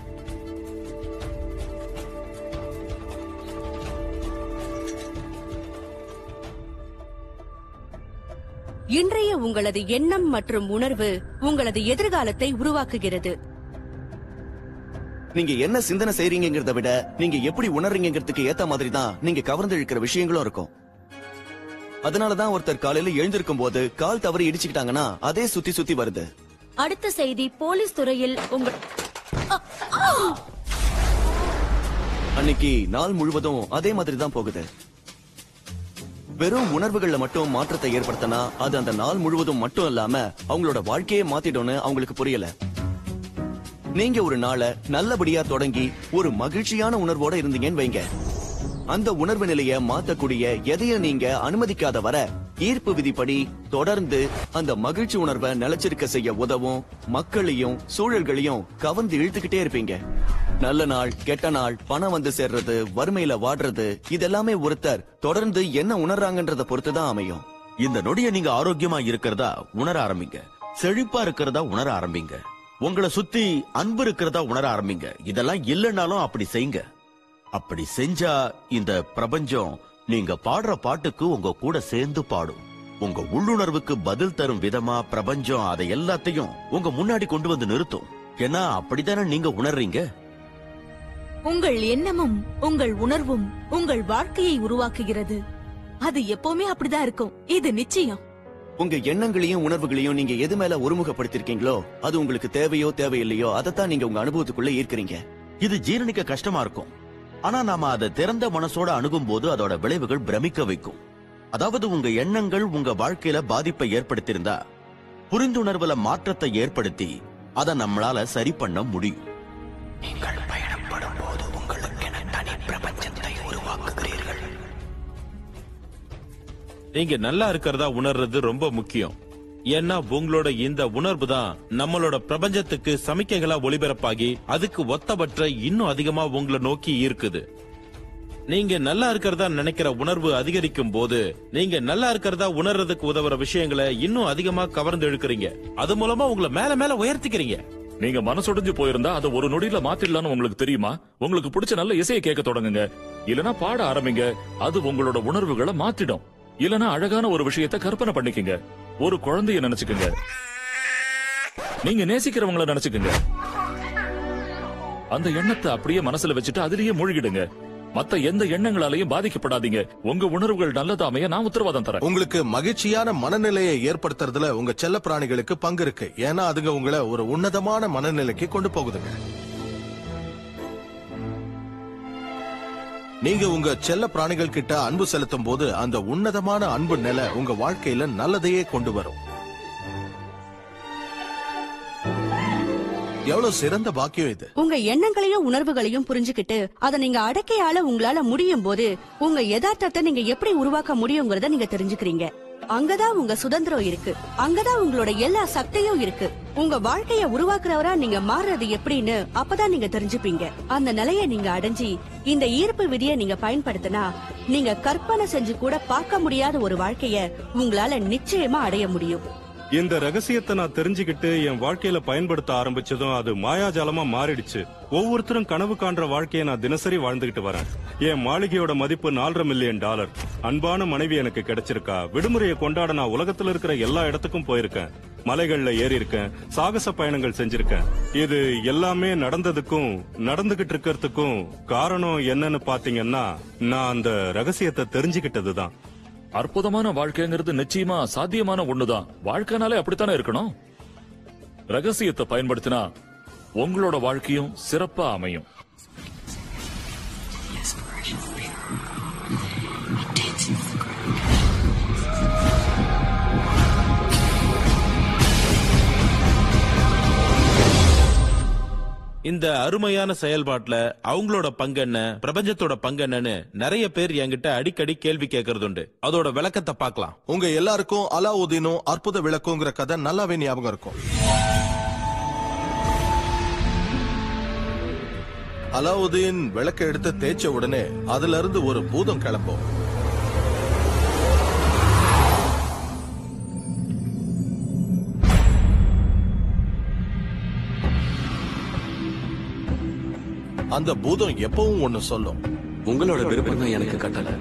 இன்றைய உங்களது எண்ணம் மற்றும் உணர்வு உங்களது எதிர்காலத்தை உருவாக்குகிறது. நீங்க என்ன சிந்தனை செய்றீங்கிறத விட நீங்க எப்படி உணர்றீங்கிறதுக்கு ஏத்த மாதிரி தான் நீங்க கவர்ந்து இழுக்கிற விஷயங்களும் இருக்கும். அதனாலதான் ஒருத்தர் காலையில எழுந்திருக்கும் போது கால் தவறி இடிச்சுக்கிட்டாங்கன்னா அதே சுத்தி சுத்தி வருது. அடுத்த செய்தி போலீஸ் துறையில் உங்கள் அன்னைக்கு நாள் முழுவதும் அதே மாதிரி தான் போகுது. வெறும் உணர்வுகள்ல மட்டும் மாற்றத்தை ஏற்படுத்தினா அது அந்த நாள் முழுவதும் மட்டும் இல்லாம அவங்களோட வாழ்க்கையே மாத்திடும்னு அவங்களுக்கு புரியல. நீங்க ஒரு நாளை நல்லபடியா தொடங்கி ஒரு மகிழ்ச்சியான உணர்வோட இருந்தீங்கன்னு வைங்க. அந்த உணர்வு நிலைய மாத்தக்கூடிய எதையும் நீங்க அனுமதிக்காத வர ஈர்ப்பு விதிப்படி தொடர்ந்து அந்த மகிழ்ச்சி உணர்வை நிலைச்சிருக்க செய்ய உதவும் மக்களையும் சூழல்களையும் கவர்ந்து இழுத்துக்கிட்டே இருப்பீங்க. நல்ல நாள் கெட்ட நாள் பணம் வந்து சேர்றது வறுமையில வாடுறது இதெல்லாமே ஒருத்தர் தொடர்ந்து என்ன உணர்றாங்கன்றத பொறுத்துதான் அமையும். இந்த நொடிய நீங்க ஆரோக்கியமா இருக்கிறதா உணர ஆரம்பிங்க. செழிப்பா இருக்கிறதா உணர ஆரம்பிங்க. உங்களை சுத்தி அன்பு இருக்கிறதா உணர ஆரம்பிங்க. இதெல்லாம் இல்லைன்னாலும் அப்படி செய்யுங்க. அப்படி செஞ்சா இந்த பிரபஞ்சம் நீங்க பாடுற பாட்டுக்கு உங்க கூட சேர்ந்து பாடும். உங்க உள்ளுணர்வுக்கு பதில் தரும் விதமா பிரபஞ்சம் அதை எல்லாத்தையும் உங்க முன்னாடி கொண்டு வந்து நிறுத்தும். ஏன்னா அப்படித்தானே நீங்க உணர்றீங்க? உங்கள் எண்ணமும் உங்கள் உணர்வும் உங்கள் வாழ்க்கையை உருவாக்குகிறது. அது எப்பவுமே அப்படிதான் இருக்கும். இது நிச்சயம். உங்க எண்ணங்களையும் உணர்வுகளையும் நீங்க எது மேல ஒருமுகப்படுத்திருக்கீங்களோ அது உங்களுக்கு தேவையோ தேவையில்லையோ அதைத்தான் நீங்க உங்க அனுபவத்துக்குள்ள ஈர்க்கிறீங்க. இது ஜீரணிக்க கஷ்டமா இருக்கும். ஆனா நாம அதை திறந்த மனசோட அணுகும் போது அதோட விளைவுகள் பிரமிக்க வைக்கும். அதாவது உங்க எண்ணங்கள் உங்க வாழ்க்கையில பாதிப்பை ஏற்படுத்தியிருந்தா புரிந்துணர்வுல மாற்றத்தை ஏற்படுத்தி அதை நம்மளால சரி பண்ண முடியும். நீங்கள் பயணப்படும் போது உங்களுக்கென தனி பிரபஞ்சத்தை உருவாக்குகிறீர்கள்? நீங்க நல்லா இருக்கிறதா உணர்றது ரொம்ப முக்கியம். ஏன்னா உங்களோட இந்த உணர்வு தான் நம்மளோட பிரபஞ்சத்துக்கு சமிக்கைகளா ஒளிபரப்பாகி அதுக்கு ஒத்தவற்றை இன்னும் அதிகமா உங்களை நோக்கி ஈர்க்குது. நீங்க நல்லா இருக்கிறதா நினைக்கிற உணர்வு அதிகரிக்கும் போது நீங்க நல்லா இருக்கிறதா உணர்றதுக்கு உதவுற விஷயங்களை இன்னும் அதிகமா கவர்ந்து இழுக்கிறீங்க. அது மூலமா உங்களை மேல மேல உயர்த்திக்கிறீங்க. நீங்க மனசுடைஞ்சு போயிருந்தா அதை ஒரு நொடியில மாத்திடலாம்னு உங்களுக்கு தெரியுமா? உங்களுக்கு பிடிச்ச நல்ல இசையை கேட்க தொடங்குங்க. இல்லனா பாட ஆரம்பிங்க. அது உங்களோட உணர்வுகளை மாத்திடும். இல்லனா அழகான ஒரு விஷயத்தை கற்பனை பண்ணிக்கங்க. ஒரு குழந்தைய நினைச்சுக்கங்க. நீங்க நேசிக்கிறவங்கள நினைச்சுக்கங்க. அந்த எண்ணத்தை அப்படியே மனசுல வச்சுட்டு அதுலயே மூழ்கிடுங்க. மத்த எந்த எண்ணங்களாலையும் பாதிக்கப்படாதீங்க. உங்க உணர்வுகள் நல்லதா அமைய நான் உத்தரவாதம் தரேன். உங்களுக்கு மகிழ்ச்சியான மனநிலையை ஏற்படுத்துறதுல உங்க செல்ல பிராணிகளுக்கு பங்கு இருக்கு. ஏன்னா அதுங்க உங்களை ஒரு உன்னதமான மனநிலைக்கு கொண்டு போகுதுங்க. நீங்க உங்க செல்ல பிராணிகள் கிட்ட அன்பு செலுத்தும் போது அந்த உன்னதமான அன்பு நிலை உங்க வாழ்க்கையில நல்லதையே கொண்டு வரும். எவ்வளவு சிறந்த பாக்கியம் இது. உங்க எண்ணங்களையும் உணர்வுகளையும் புரிஞ்சுக்கிட்டு அதை நீங்க அடக்கையால உங்களால முடியும் போது உங்க யதார்த்தத்தை நீங்க எப்படி உருவாக்க முடியுங்கிறத நீங்க தெரிஞ்சுக்கிறீங்க. அங்கதான் உங்க சுதந்திரம் இருக்கு. அங்கதான் உங்களோட எல்லா சக்தியும் இருக்கு. உங்க வாழ்க்கைய உருவாக்குறவரா நீங்க மாறுறது எப்படின்னு அப்பதான் நீங்க தெரிஞ்சுப்பீங்க. அந்த நிலைய நீங்க அடைஞ்சி இந்த ஈர்ப்பு விதிய நீங்க பயன்படுத்தினா நீங்க கற்பனை செஞ்சு கூட பார்க்க முடியாத ஒரு வாழ்க்கைய உங்களால நிச்சயமா அடைய முடியும். இந்த ரகசியத்தை நான் தெரிஞ்சுக்கிட்டு என் வாழ்க்கையில பயன்படுத்த ஆரம்பிச்சதும் அது மாயாஜாலமா மாறிடுச்சு. ஒவ்வொருத்தரும் கனவு காண்ற வாழ்க்கையை நான் தினசரி வாழ்ந்துகிட்டு வரேன். என் மாளிகையோட மதிப்பு நாலரை மில்லியன் டாலர். அன்பான மனைவி எனக்கு கிடைச்சிருக்கா. விடுமுறையை கொண்டாட நான் உலகத்துல இருக்கிற எல்லா இடத்துக்கும் போயிருக்கேன். மலைகள்ல ஏறி இருக்கேன் சாகச பயணங்கள் செஞ்சிருக்கேன். இது எல்லாமே நடந்ததுக்கும் நடந்துகிட்டு இருக்கிறதுக்கும் காரணம் என்னன்னு பாத்தீங்கன்னா நான் அந்த ரகசியத்தை தெரிஞ்சுக்கிட்டதுதான். அற்புதமான வாழ்க்கைங்கிறது நிச்சயமா சாத்தியமான ஒண்ணுதான். வாழ்க்கைனாலே அப்படித்தானே இருக்கணும்? ரகசியத்தை பயன்படுத்தினா உங்களோட வாழ்க்கையும் சிறப்பா அமையும். இந்த அருமையான செயல்பாட்டுல அவங்களோட பங்கு என்ன? பிரபஞ்சத்தோட பங்கு என்னன்னு நிறைய பேர் என்கிட்ட அடிக்கடி கேள்வி கேட்கறது உண்டு அதோட விளக்கத்தை பார்க்கலாம். உங்க எல்லாருக்கும் அலாவுதீனும் அற்புத விளக்குங்கிற கதை நல்லாவே ஞாபகம் இருக்கும். அலாவுதீன் விளக்க எடுத்து தேய்ச்ச உடனே அதுல இருந்து ஒரு பூதம் கிளம்பும். அந்த பூதம் எப்பவும் ஒண்ணு சொல்லும். உங்களோட விருப்பம் தான் எனக்கு கட்டளை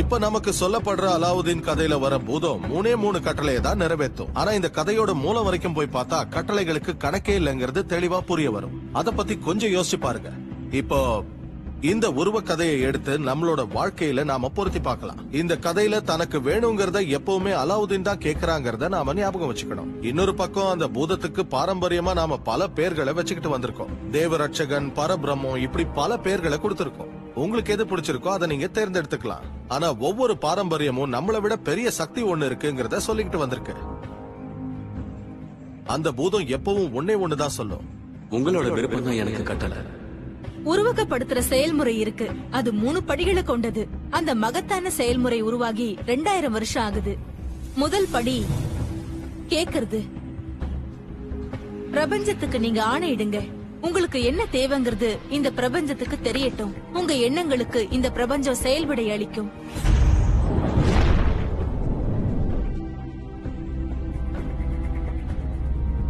இப்ப நமக்கு சொல்லப்படுற அலாவுதீன் கதையில வர பூதம் மூணே மூணு கட்டளையை தான் நிறைவேற்றும். ஆனா இந்த கதையோட மூலம் வரைக்கும் போய் பார்த்தா கட்டளைகளுக்கு கணக்கே இல்லைங்கிறது தெளிவா புரிய வரும். அத பத்தி கொஞ்சம் யோசிச்சு பாருங்க. இப்போ இந்த உருவ கதையை எடுத்து நம்மளோட வாழ்க்கையில நாம பொருத்தி பார்க்கலாம். இந்த கதையில தனக்கு வேணுங்கிறத எப்பவுமே அலாவுதீன் தான் கேக்குறாங்கிறத நாம ஞாபகம் வச்சுக்கணும். இன்னொரு பக்கம் அந்த பூதத்துக்கு பாரம்பரியமா நாம பல பேர்களை வச்சுக்கிட்டு வந்திருக்கோம். தேவரட்சகன் பரபிரம்மம் இப்படி பல பேர்களை கொடுத்திருக்கோம். உங்களுக்கு எது பிடிச்சிருக்கோ அதை நீங்க தேர்ந்தெடுத்துக்கலாம். ஆனா ஒவ்வொரு பாரம்பரியமும் நம்மளை விட பெரிய சக்தி ஒண்ணு இருக்குங்கிறத சொல்லிக்கிட்டு வந்திருக்கு. அந்த பூதம் எப்பவும் ஒன்னே ஒண்ணுதான் சொல்லும். உங்களோட விருப்பம் தான் எனக்கு கட்டளை உருவகப்படுத்துற செயல்முறை இருக்கு. அது மூணு படிகளை கொண்டது. அந்த மகத்தான செயல்முறை உருவாகி ரெண்டாயிரம் வருஷம் ஆகுது. முதல் படி கேக்குறது. பிரபஞ்சத்துக்கு நீங்க ஆணையிடுங்க உங்களுக்கு என்ன தேவைங்கிறது இந்த பிரபஞ்சத்துக்கு தெரியட்டும். உங்க எண்ணங்களுக்கு இந்த பிரபஞ்சம் செயல்விடை அளிக்கும்.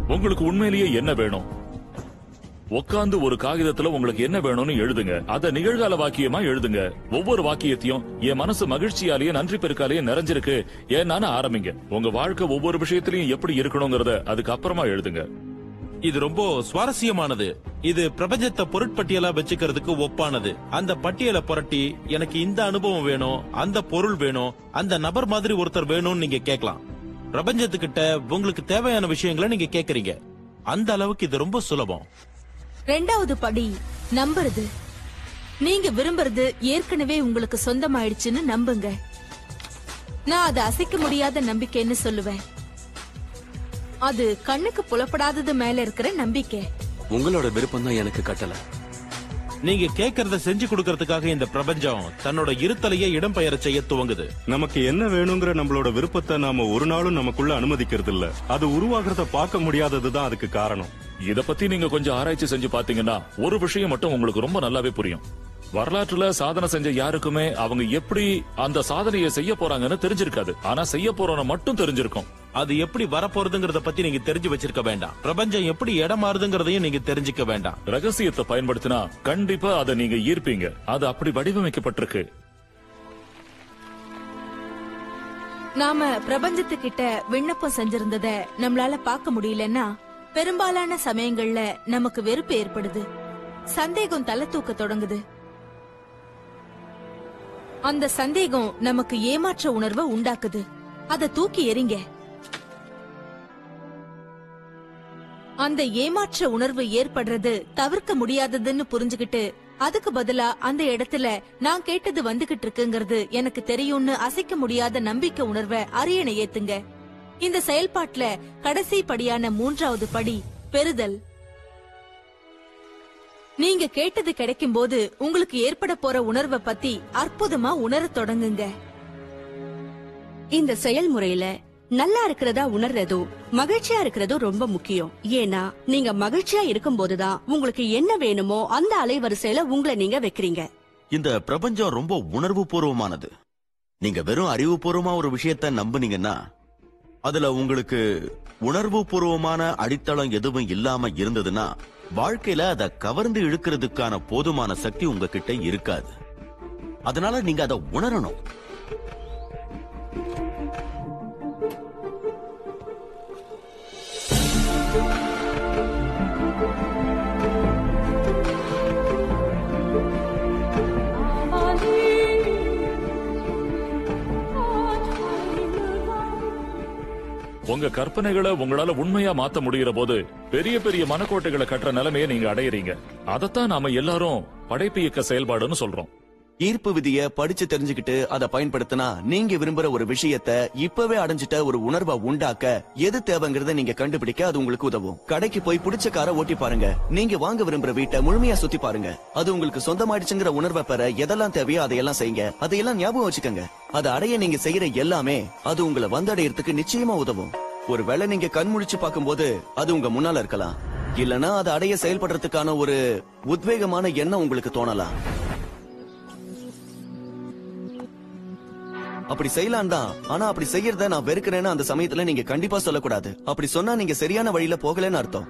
உங்களுக்கு உண்மையிலேயே என்ன வேணும்? உட்காந்து ஒரு காகிதத்துல உங்களுக்கு என்ன வேணும்னு எழுதுங்க. அத நிகழ்கால வாக்கியமா எழுதுங்க. ஒவ்வொரு வாக்கியத்தையும் என் மனசு மகிழ்ச்சியாலேயே நன்றி பெருக்காலேயே நிறைஞ்சிருக்கு. ஏன்னு ஆரம்பிங்க. உங்க வாழ்க்கை ஒவ்வொரு விஷயத்திலையும் எப்படி இருக்கணுங்கிறத அதுக்கு அப்புறமா எழுதுங்க. இது ரொம்ப சுவாரஸ்யமானது. இது பிரபஞ்சத்தை பொருட்பட்டியலா வச்சுக்கிறதுக்கு ஒப்பானது. அந்த பட்டியலை புரட்டி எனக்கு இந்த அனுபவம் வேணும் அந்த பொருள் வேணும் அந்த நபர் மாதிரி ஒருத்தர் வேணும்னு நீங்க கேட்கலாம். பிரபஞ்சத்துக்கிட்ட உங்களுக்கு தேவையான விஷயங்களை நீங்க கேக்குறீங்க அந்த அளவுக்கு இது ரொம்ப சுலபம். ரெண்டாவது படி நம்புறது. நீங்க விரும்புறது ஏற்கனவே உங்களுக்கு சொந்தமாயிடுச்சுன்னு நம்புங்க. நான் அதை அசைக்க முடியாத நம்பிக்கைன்னு சொல்லுவேன். அது கண்ணுக்கு புலப்படாதது மேல இருக்கிற நம்பிக்கை. உங்களோட விருப்பம் தான் எனக்கு கட்டல. நீங்க கேக்குறத செஞ்சு கொடுக்கறதுக்காக இந்த பிரபஞ்சம் தன்னோட இருத்தலையே இடம்பெயர செய்ய துவங்குது. நமக்கு என்ன வேணுங்கிற நம்மளோட விருப்பத்தை நாம ஒரு நாளும் நமக்குள்ள அனுமதிக்கிறது இல்ல அது உருவாகிறத பார்க்க முடியாததுதான் அதுக்கு காரணம். இத பத்தி நீங்க கொஞ்சம் ஆராய்ச்சி செஞ்சு பாத்தீங்கன்னா ஒரு விஷயம் மட்டும் உங்களுக்கு ரொம்ப நல்லாவே புரியும். வரலாற்றுல சாதனை செஞ்ச யாருக்குமே அவங்க எப்படி அந்த சாதனையை செய்ய போறாங்கன்னு தெரிஞ்சிருக்காது. ஆனா செய்ய போறவன மட்டும் தெரிஞ்சிருக்கும். அது எப்படி வரப்போறதுங்கிறத பத்தி நீங்க தெரிஞ்சு வச்சிருக்க வேண்டாம். பிரபஞ்சம் எப்படி இடம் மாறுதுங்கிறதையும் நீங்க தெரிஞ்சுக்க வேண்டாம். ரகசியத்தை பயன்படுத்தினா கண்டிப்பா அதை நீங்க ஈர்ப்பீங்க. அது அப்படி வடிவமைக்கப்பட்டிருக்கு. நாம பிரபஞ்சத்துக்கிட்ட விண்ணப்பம் செஞ்சிருந்தத நம்மளால பார்க்க முடியலன்னா பெரும்பாலான சமயங்கள்ல நமக்கு வெறுப்பு ஏற்படுது. சந்தேகம் தலை தூக்க தொடங்குது. அந்த சந்தேகம் நமக்கு ஏமாற்ற உணர்வை உண்டாக்குது. அத தூக்கி எறிங்க. அந்த ஏமாற்ற உணர்வு ஏற்படுறது தவிர்க்க முடியாததுன்னு புரிஞ்சுகிட்டு அதுக்கு பதிலா அந்த இடத்துல நான் கேட்டது வந்துகிட்டு இருக்குங்கிறது எனக்கு தெரியும்னு அசைக்க முடியாத நம்பிக்கை உணர்வை அரியணை ஏத்துங்க. இந்த செயல்பாட்டுல கடைசி படியான மூன்றாவது படி பெறுதல். நீங்க கேட்டது கிடைக்கும் போது உங்களுக்கு ஏற்பட போற உணர்வை பத்தி அற்புதமா உணரத் தொடங்குங்க. இந்த செயல்முறையில நல்லா இருக்கிறதா உணர்றதும் மகிழ்ச்சியா இருக்கிறதும் ரொம்ப முக்கியம். ஏன்னா நீங்க மகிழ்ச்சியா இருக்கும் போதுதான் உங்களுக்கு என்ன வேணுமோ அந்த அலைவரிசையில உங்களை நீங்க வைக்கிறீங்க. இந்த பிரபஞ்சம் ரொம்ப உணர்வு பூர்வமானது நீங்க வெறும் அறிவுபூர்வமா ஒரு விஷயத்த நம்புனீங்கன்னா அதுல உங்களுக்கு உணர்வு பூர்வமான அடித்தளம் எதுவும் இல்லாம இருந்ததுன்னா வாழ்க்கையில அதை கவர்ந்து இழுக்கிறதுக்கான போதுமான சக்தி உங்ககிட்ட இருக்காது. அதனால நீங்க அதை உணரணும். உங்க கற்பனைகளை உங்களால உண்மையா மாத்த முடிகிற போது பெரிய பெரிய மனக்கோட்டைகளை கட்டுற நிலைமையை நீங்க அடையறீங்க. அதைத்தான் நாம எல்லாரும் படைப்பு இயக்க செயல்பாடுன்னு சொல்றோம். ஈர்ப்பு விதிய படிச்சு தெரிஞ்சுக்கிட்டு அதை பயன்படுத்தினா நீங்க விரும்புற ஒரு விஷயத்த இப்பவே அடைஞ்சிட்ட ஒரு உணர்வை உண்டாக்க எது தேவைங்கிறத நீங்க கண்டுபிடிக்க அது உங்களுக்கு உதவும். கடைக்கு போய் பிடிச்ச காரை ஓட்டி பாருங்க. நீங்க வாங்க விரும்புற வீட்டை முழுமையா சுத்தி பாருங்க. அது உங்களுக்கு சொந்தமாயிடுச்சுங்கிற உணர்வை பெற எதெல்லாம் தேவையோ அதையெல்லாம் செய்யுங்க. அதையெல்லாம் ஞாபகம் வச்சுக்கோங்க. அதை அடைய நீங்க செய்யற எல்லாமே அது உங்களை வந்தடையறதுக்கு நிச்சயமா உதவும். ஒருவேளை நீங்க கண் முழிச்சு பார்க்கும்போது அது உங்க முன்னால இருக்கலாம். இல்லனா அதை அடைய செயல்படுறதுக்கான ஒரு உத்வேகமான எண்ணம் உங்களுக்கு தோணலாம். அப்படி செய்யலாம் தான் ஆனா அப்படி செய்யறத நான் வெறுக்கிறேன்னு அந்த சமயத்துல நீங்க கண்டிப்பா சொல்லக்கூடாது. அப்படி சொன்னா நீங்க சரியான வழியில போகலன்னு அர்த்தம்.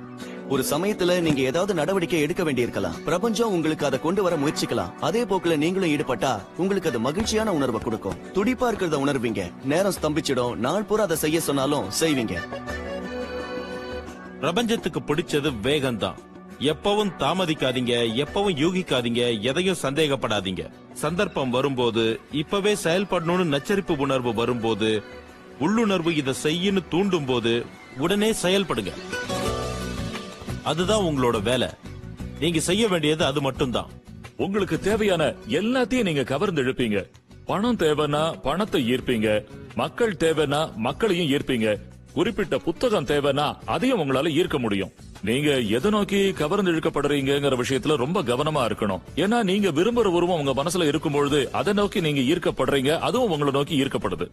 ஒரு சமயத்துல நீங்க ஏதாவது நடவடிக்கை எடுக்க வேண்டியிருக்கலாம். பிரபஞ்சம் உங்களுக்கு அதை கொண்டு வர முயற்சிக்கலாம். அதே போக்குல நீங்களும் ஈடுபட்டா உங்களுக்கு அது மகிழ்ச்சியான உணர்வை கொடுக்கும். துடிப்பா இருக்கிறத உணர்வீங்க. நேரம் ஸ்தம்பிச்சிடும். நாள் பூரா அதை செய்ய சொன்னாலும் செய்வீங்க. பிரபஞ்சத்துக்கு பிடிச்சது வேகம் தான் எப்பவும் தாமதிக்காதீங்க எப்பவும் யூகிக்காதீங்க எதையும் சந்தேகப்படாதீங்க. சந்தர்ப்பம் வரும்போது இப்பவே செயல்படணும்னு நச்சரிப்பு உணர்வு வரும்போது உள்ளுணர்வு இதை செய்யுன்னு தூண்டும் போது உடனே செயல்படுங்க. அதுதான் உங்களோட வேலை. நீங்க செய்ய வேண்டியது அது மட்டும்தான். உங்களுக்கு தேவையான எல்லாத்தையும் நீங்க கவர்ந்து இழுப்பீங்க. பணம் தேவைன்னா பணத்தை ஈர்ப்பீங்க. மக்கள் தேவைன்னா மக்களையும் ஈர்ப்பீங்க. குறிப்பிட்ட புத்தகம் தேவைன்னா அதையும் உங்களால ஈர்க்க முடியும். நீங்க எதை நோக்கி கவர்ந்து இழுக்கப்படுறீங்கிற விஷயத்துல ரொம்ப கவனமா இருக்கணும். ஏன்னா நீங்க விரும்புற உருவம் உங்க மனசுல இருக்கும் பொழுது அதை நோக்கி நீங்க ஈர்க்கப்படுறீங்க அதுவும் உங்களை நோக்கி ஈர்க்கப்படுது.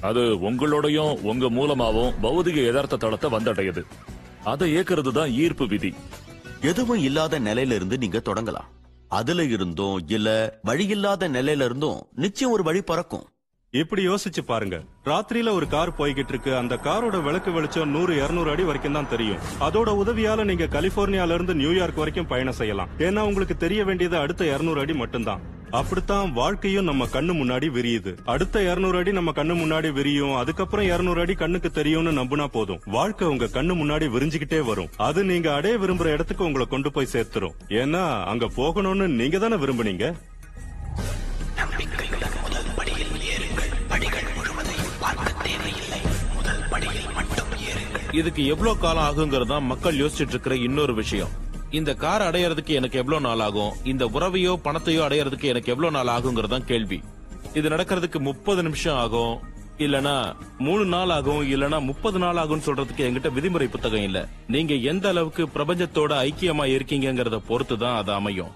அது உங்களோடையும் உங்க மூலமாவும் பௌதிக யதார்த்த தளத்தை வந்தடையுது. அதை ஏக்கிறது தான் ஈர்ப்பு விதி. எதுவும் இல்லாத நிலையில இருந்து நீங்க தொடங்கலாம். அதுல இருந்தும் இல்ல வழி இல்லாத நிலையில இருந்தும் நிச்சயம் ஒரு வழி பறக்கும். இப்படி யோசிச்சு பாருங்க. ராத்திரியில ஒரு கார் போய்கிட்டு இருக்கு அந்த காரோட விளக்கு வெளிச்சம் நூறு இருநூறு அடி வரைக்கும் தான் தெரியும். அதோட உதவியால நீங்க கலிபோர்னியால இருந்து நியூயார்க் வரைக்கும் பயணம் செய்யலாம். ஏன்னா உங்களுக்கு தெரிய வேண்டியது அடுத்த இருநூறு அடி மட்டும்தான். அப்படித்தான் வாழ்க்கையும் நம்ம கண்ணு முன்னாடி விரியுது. அடுத்த 200 அடி நம்ம கண்ணு முன்னாடி விரியும். அதுக்கப்புறம் 200 அடி கண்ணுக்கு தெரியும்னு நம்பினா போதும். வாழ்க்கை உங்க கண்ணு முன்னாடி விரிஞ்சுக்கிட்டே வரும். அது நீங்க அடைய விரும்புற இடத்துக்கு உங்களை கொண்டு போய் சேர்த்துரும். ஏன்னா அங்க போகணும்னு நீங்க தானே விரும்புனீங்க? இதுக்கு எவ்வளவு காலம் ஆகுங்கிறது தான் மக்கள் யோசிச்சுட்டு இருக்கிற இன்னொரு விஷயம். இந்த கார் அடையறதுக்கு எனக்கு எவ்வளவு நாள் ஆகும்? இந்த உறவையோ பணத்தையோ அடையறதுக்கு எனக்கு எவ்வளவு நாள் ஆகுங்கிறது தான் கேள்வி. இது நடக்கிறதுக்கு முப்பது நிமிஷம் ஆகும். இல்லனா மூணு நாள் ஆகும் இல்லனா முப்பது நாள் ஆகும்னு சொல்றதுக்கு எங்கிட்ட விதிமுறை புத்தகம் இல்ல. நீங்க எந்த அளவுக்கு பிரபஞ்சத்தோட ஐக்கியமா இருக்கீங்கிறத பொறுத்து தான் அது அமையும்.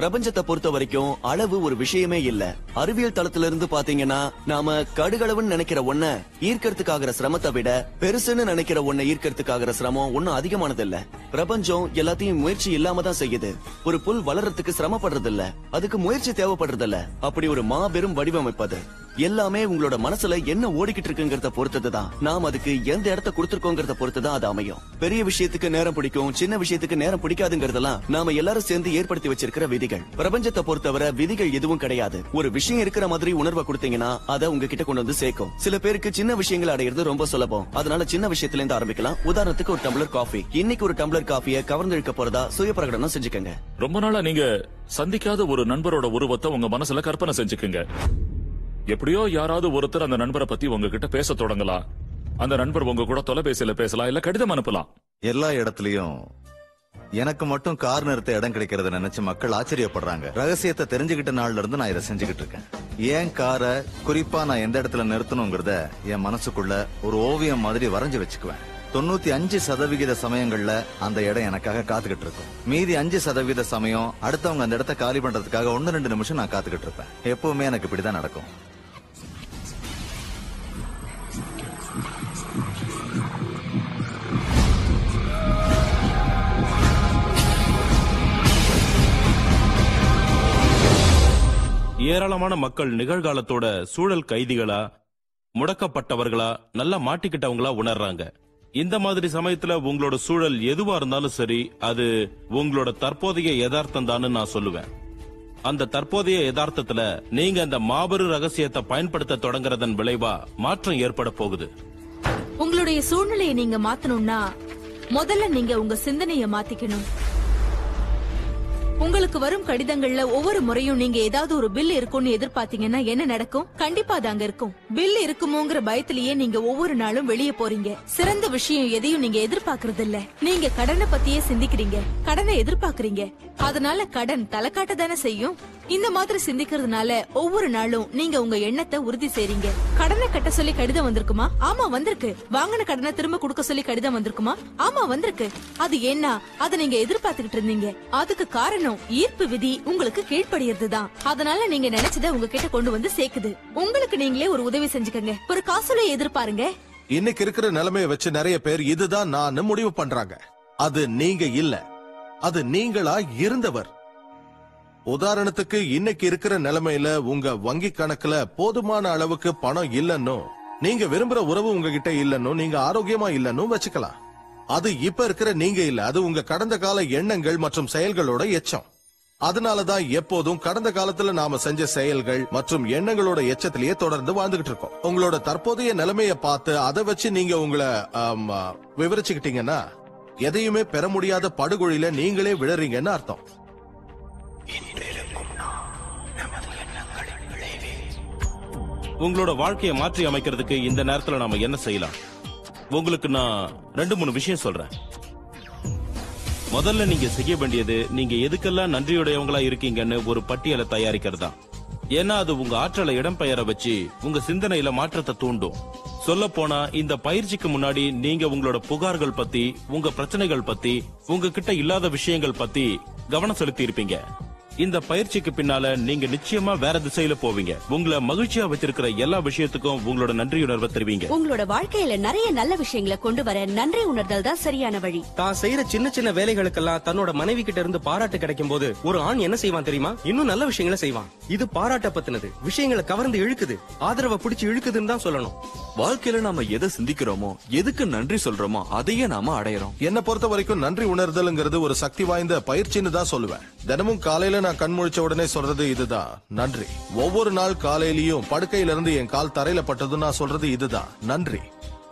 பிரபஞ்சத்தை பொறுத்த வரைக்கும் அளவு ஒரு விஷயமே இல்ல. அறிவியல் தளத்துல இருந்து பாத்தீங்கன்னா நாம கடுகளவுன்னு நினைக்கிற ஒண்ண ஈர்க்கறதுக்காகிற சிரமத்தை விட பெருசுன்னு நினைக்கிற ஒண்ண ஈர்க்கறதுக்காகிற சிரமம் ஒன்னும் அதிகமானது இல்ல பிரபஞ்சம் எல்லாத்தையும் முயற்சி இல்லாம தான் செய்யுது. ஒரு புல் வளர்றதுக்கு சிரமப்படுறது இல்ல அதுக்கு முயற்சி தேவைப்படுறது இல்ல அப்படி ஒரு மாபெரும் வடிவமைப்பது. எல்லாமே உங்களோட மனசுல என்ன ஓடிக்கிட்டு இருக்குங்கிறத பொறுத்ததுதான். நாம் அதுக்கு எந்த இடத்த கொடுத்திருக்கோங்கிறத பொறுத்துதான் அது அமையும். பெரிய விஷயத்துக்கு நேரம் பிடிக்கும் சின்ன விஷயத்துக்கு நேரம் பிடிக்காதுங்கிறதெல்லாம் நாம எல்லாரும் சேர்ந்து ஏற்படுத்தி வச்சிருக்கிற விதிகள். பிரபஞ்சத்தை பொறுத்தவரை விதிகள் எதுவும் கிடையாது. ஒரு விஷயம் இருக்கிற மாதிரி உணர்வை கொடுத்தீங்கன்னா அதை உங்ககிட்ட கொண்டு வந்து சேர்க்கும். சில பேருக்கு சின்ன விஷயங்கள் அடையிறது ரொம்ப சுலபம். அதனால சின்ன விஷயத்துல இருந்து ஆரம்பிக்கலாம். உதாரணத்துக்கு ஒரு டம்ளர் காஃபி இன்னைக்கு ஒரு டம்ளர் காஃபியை கவர்ந்திழுக்க போறதா சுய பிரகடனம் செஞ்சுக்கங்க. ரொம்ப நாளா நீங்க சந்திக்காத ஒரு நண்பரோட உருவத்தை உங்க மனசுல கற்பனை செஞ்சுக்குங்க. எப்படியோ யாராவது ஒருத்தர் அந்த நண்பரை பத்தி உங்ககிட்ட பேச தொடங்கலாம். அந்த நண்பர் உங்க கூட தொலைபேசியில பேசலாம் இல்ல கடிதம் அனுப்பலாம். எல்லா இடத்துலயும் எனக்கு மட்டும் கார் நிறுத்த இடம் கிடைக்கிறத நினைச்சு மக்கள் ஆச்சரியப்படுறாங்க. ரகசியத்தை தெரிஞ்சுக்கிட்ட நாள்ல இருந்து நான் இதை செஞ்சுக்கிட்டு இருக்கேன். ஏன் காரை குறிப்பா நான் எந்த இடத்துல நிறுத்தணுங்கிறத என் மனசுக்குள்ள ஒரு ஓவியம் மாதிரி வரைஞ்சு வச்சுக்குவேன். தொண்ணூத்தி அஞ்சு சதவிகித சமயங்கள்ல அந்த இடம் எனக்காக காத்துக்கிட்டு இருக்கும். மீதி அஞ்சு சதவீத சமயம் அடுத்தவங்க அந்த இடத்த காலி பண்றதுக்காக ஒன்னு ரெண்டு நிமிஷம் நான் காத்துக்கிட்டு இருப்பேன். எப்பவுமே எனக்கு இப்படிதான் நடக்கும். ஏராளமான மக்கள் நிகழ்காலத்தோட சூழல் கைதிகளா முடக்கப்பட்டவர்களா நல்லா மாட்டிக்கிட்டவங்களா உணர்றாங்க. இந்த மாதிரி சமயத்துல உங்களோட சூழல் எதுவா இருந்தாலும் சரி அது உங்களோட தற்போதைய யதார்த்தம் நான் சொல்லுவேன். அந்த தற்போதைய யதார்த்தத்துல நீங்க அந்த மாபெரும் ரகசியத்தை பயன்படுத்த தொடங்குறதன் விளைவா மாற்றம் ஏற்பட போகுது. உங்களுடைய சூழ்நிலையை நீங்க மாத்தணும்னா முதல்ல நீங்க உங்க சிந்தனைய மாத்திக்கணும். உங்களுக்கு வரும் கடிதங்கள்ல ஒவ்வொரு முறையும் நீங்க ஏதாவது ஒரு பில் இருக்கும்னு எதிர்பார்த்தீங்கன்னா என்ன நடக்கும்? கண்டிப்பா அது அங்க இருக்கும். பில் இருக்குமோங்கிற பயத்திலேயே நீங்க ஒவ்வொரு நாளும் வெளியே போறீங்க. சிறந்த விஷயம் எதையும் நீங்க எதிர்பார்க்கறது இல்ல நீங்க கடனை பத்தியே சிந்திக்கிறீங்க. கடனை எதிர்பார்க்கறீங்க. அதனால கடன் தலைக்காட்ட தானே செய்யும். இந்த மாதிரி சிந்திக்கிறதுனால ஒவ்வொரு நாளும் நீங்க உங்க எண்ணத்தை உறுதி செய்றீங்க. கடனை கட்ட சொல்லி கடிதம் வந்திருக்குமா? ஆமா வந்திருக்கு. வாங்கின கடனை திரும்ப கொடுக்க சொல்லி கடிதம் வந்திருக்குமா? ஆமா வந்திருக்கு. அது என்ன அதை நீங்க எதிர்பார்த்துக்கிட்டு இருந்தீங்க. அதுக்கு காரணம் ஈர்ப்பு விதி உங்களுக்கு கீழ்ப்படியறது தான் அதனால நீங்க நினைச்சத உங்ககிட்ட கொண்டு வந்து சேர்க்குது. உங்களுக்கு நீங்களே ஒரு உதவி செஞ்சுக்கங்க. ஒரு காசோலை எதிர்பாருங்க. இன்னைக்கு இருக்கிற நிலைமைய வச்சு நிறைய பேர் இதுதான் நான் முடிவு பண்றாங்க. அது நீங்க இல்ல. அது நீங்களா இருந்தவர். உதாரணத்துக்கு இன்னைக்கு இருக்கிற நிலைமையில உங்க வங்கி கணக்குல போதுமான அளவுக்கு பணம் இல்லன்னு நீங்க விரும்புற உறவு உங்ககிட்ட இல்லன்னு நீங்க ஆரோக்கியமா இல்லன்னு வச்சுக்கலாம். அது இப்ப இருக்கிற நீங்க இல்ல. அது உங்க கடந்த கால எண்ணங்கள் மற்றும் செயல்களோட எச்சம். அதனாலதான் எப்போதும் கடந்த காலத்துல நாம செஞ்ச செயல்கள் மற்றும் எண்ணங்களோட எச்சத்திலேயே தொடர்ந்து வாழ்ந்துகிட்டு இருக்கோம். உங்களோட தற்போதைய நிலைமைய பார்த்து அதை வச்சு நீங்க உங்களை விவரிச்சுக்கிட்டீங்கன்னா எதையுமே பெற முடியாத படுகொழில நீங்களே விழறீங்கன்னு அர்த்தம். உங்களோட வாழ்க்கையை மாற்றி அமைக்கிறதுக்கு இந்த நேரத்துல நாம என்ன செய்யலாம்? உங்களுக்கு நான் ரெண்டு மூணு விஷயம் சொல்றேன். முதல்ல நீங்க செய்ய வேண்டியது நீங்க எதுக்கெல்லாம் நன்றியுடையவங்களா இருக்கீங்கன்னு ஒரு பட்டியலை தயாரிக்கிறது தான். ஏன்னா அது உங்க ஆற்றலை இடம்பெயர வச்சு உங்க சிந்தனையில மாற்றத்தை தூண்டும். சொல்ல போனா இந்த பயிற்சிக்கு முன்னாடி நீங்க உங்களோட புகார்கள் பத்தி உங்க பிரச்சனைகள் பத்தி உங்ககிட்ட இல்லாத விஷயங்கள் பத்தி கவனம் செலுத்தி இருப்பீங்க இந்த பயிற்சிக்கு பின்னால நீங்க நிச்சயமா வேற திசையில போவீங்க. உங்களை மகிழ்ச்சியா வச்சிருக்கிற எல்லா விஷயத்துக்கும் உங்களோட நன்றியுணர்வை தருவீங்க. உங்களோட வாழ்க்கையில நிறைய நல்ல விஷயங்களை கொண்டு வர நன்றி உணர்தல் தான் சரியான வழி. தான் செய்யற சின்ன சின்ன வேலைகளுக்கெல்லாம் தன்னோட மனைவி கிட்ட இருந்து பாராட்டு கிடைக்கும் போது ஒரு ஆண் என்ன செய்வான் தெரியுமா? இன்னும் நல்ல விஷயங்களை செய்வான். இது பாராட்ட பத்தினது. விஷயங்களை கவர்ந்து இழுக்குது. ஆதரவை பிடிச்சு இழுக்குதுன்னு தான் சொல்லணும். வாழ்க்கையில நாம எதை சிந்திக்கிறோமோ எதுக்கு நன்றி சொல்றோமோ அதையே நாம அடையறோம். என்ன பொறுத்த வரைக்கும் நன்றி உணர்தல்ங்கிறது ஒரு சக்தி வாய்ந்த பயிற்சின்னு தான் சொல்லுவேன். தினமும் காலையில நான் நான் கண் முழிச்ச உடனே சொல்றது இதுதான். நன்றி. ஒவ்வொரு நாள் காலையிலயும் படுக்கையில இருந்து என் கால் தரையில பட்டதும் நான் சொல்றது இதுதான். நன்றி.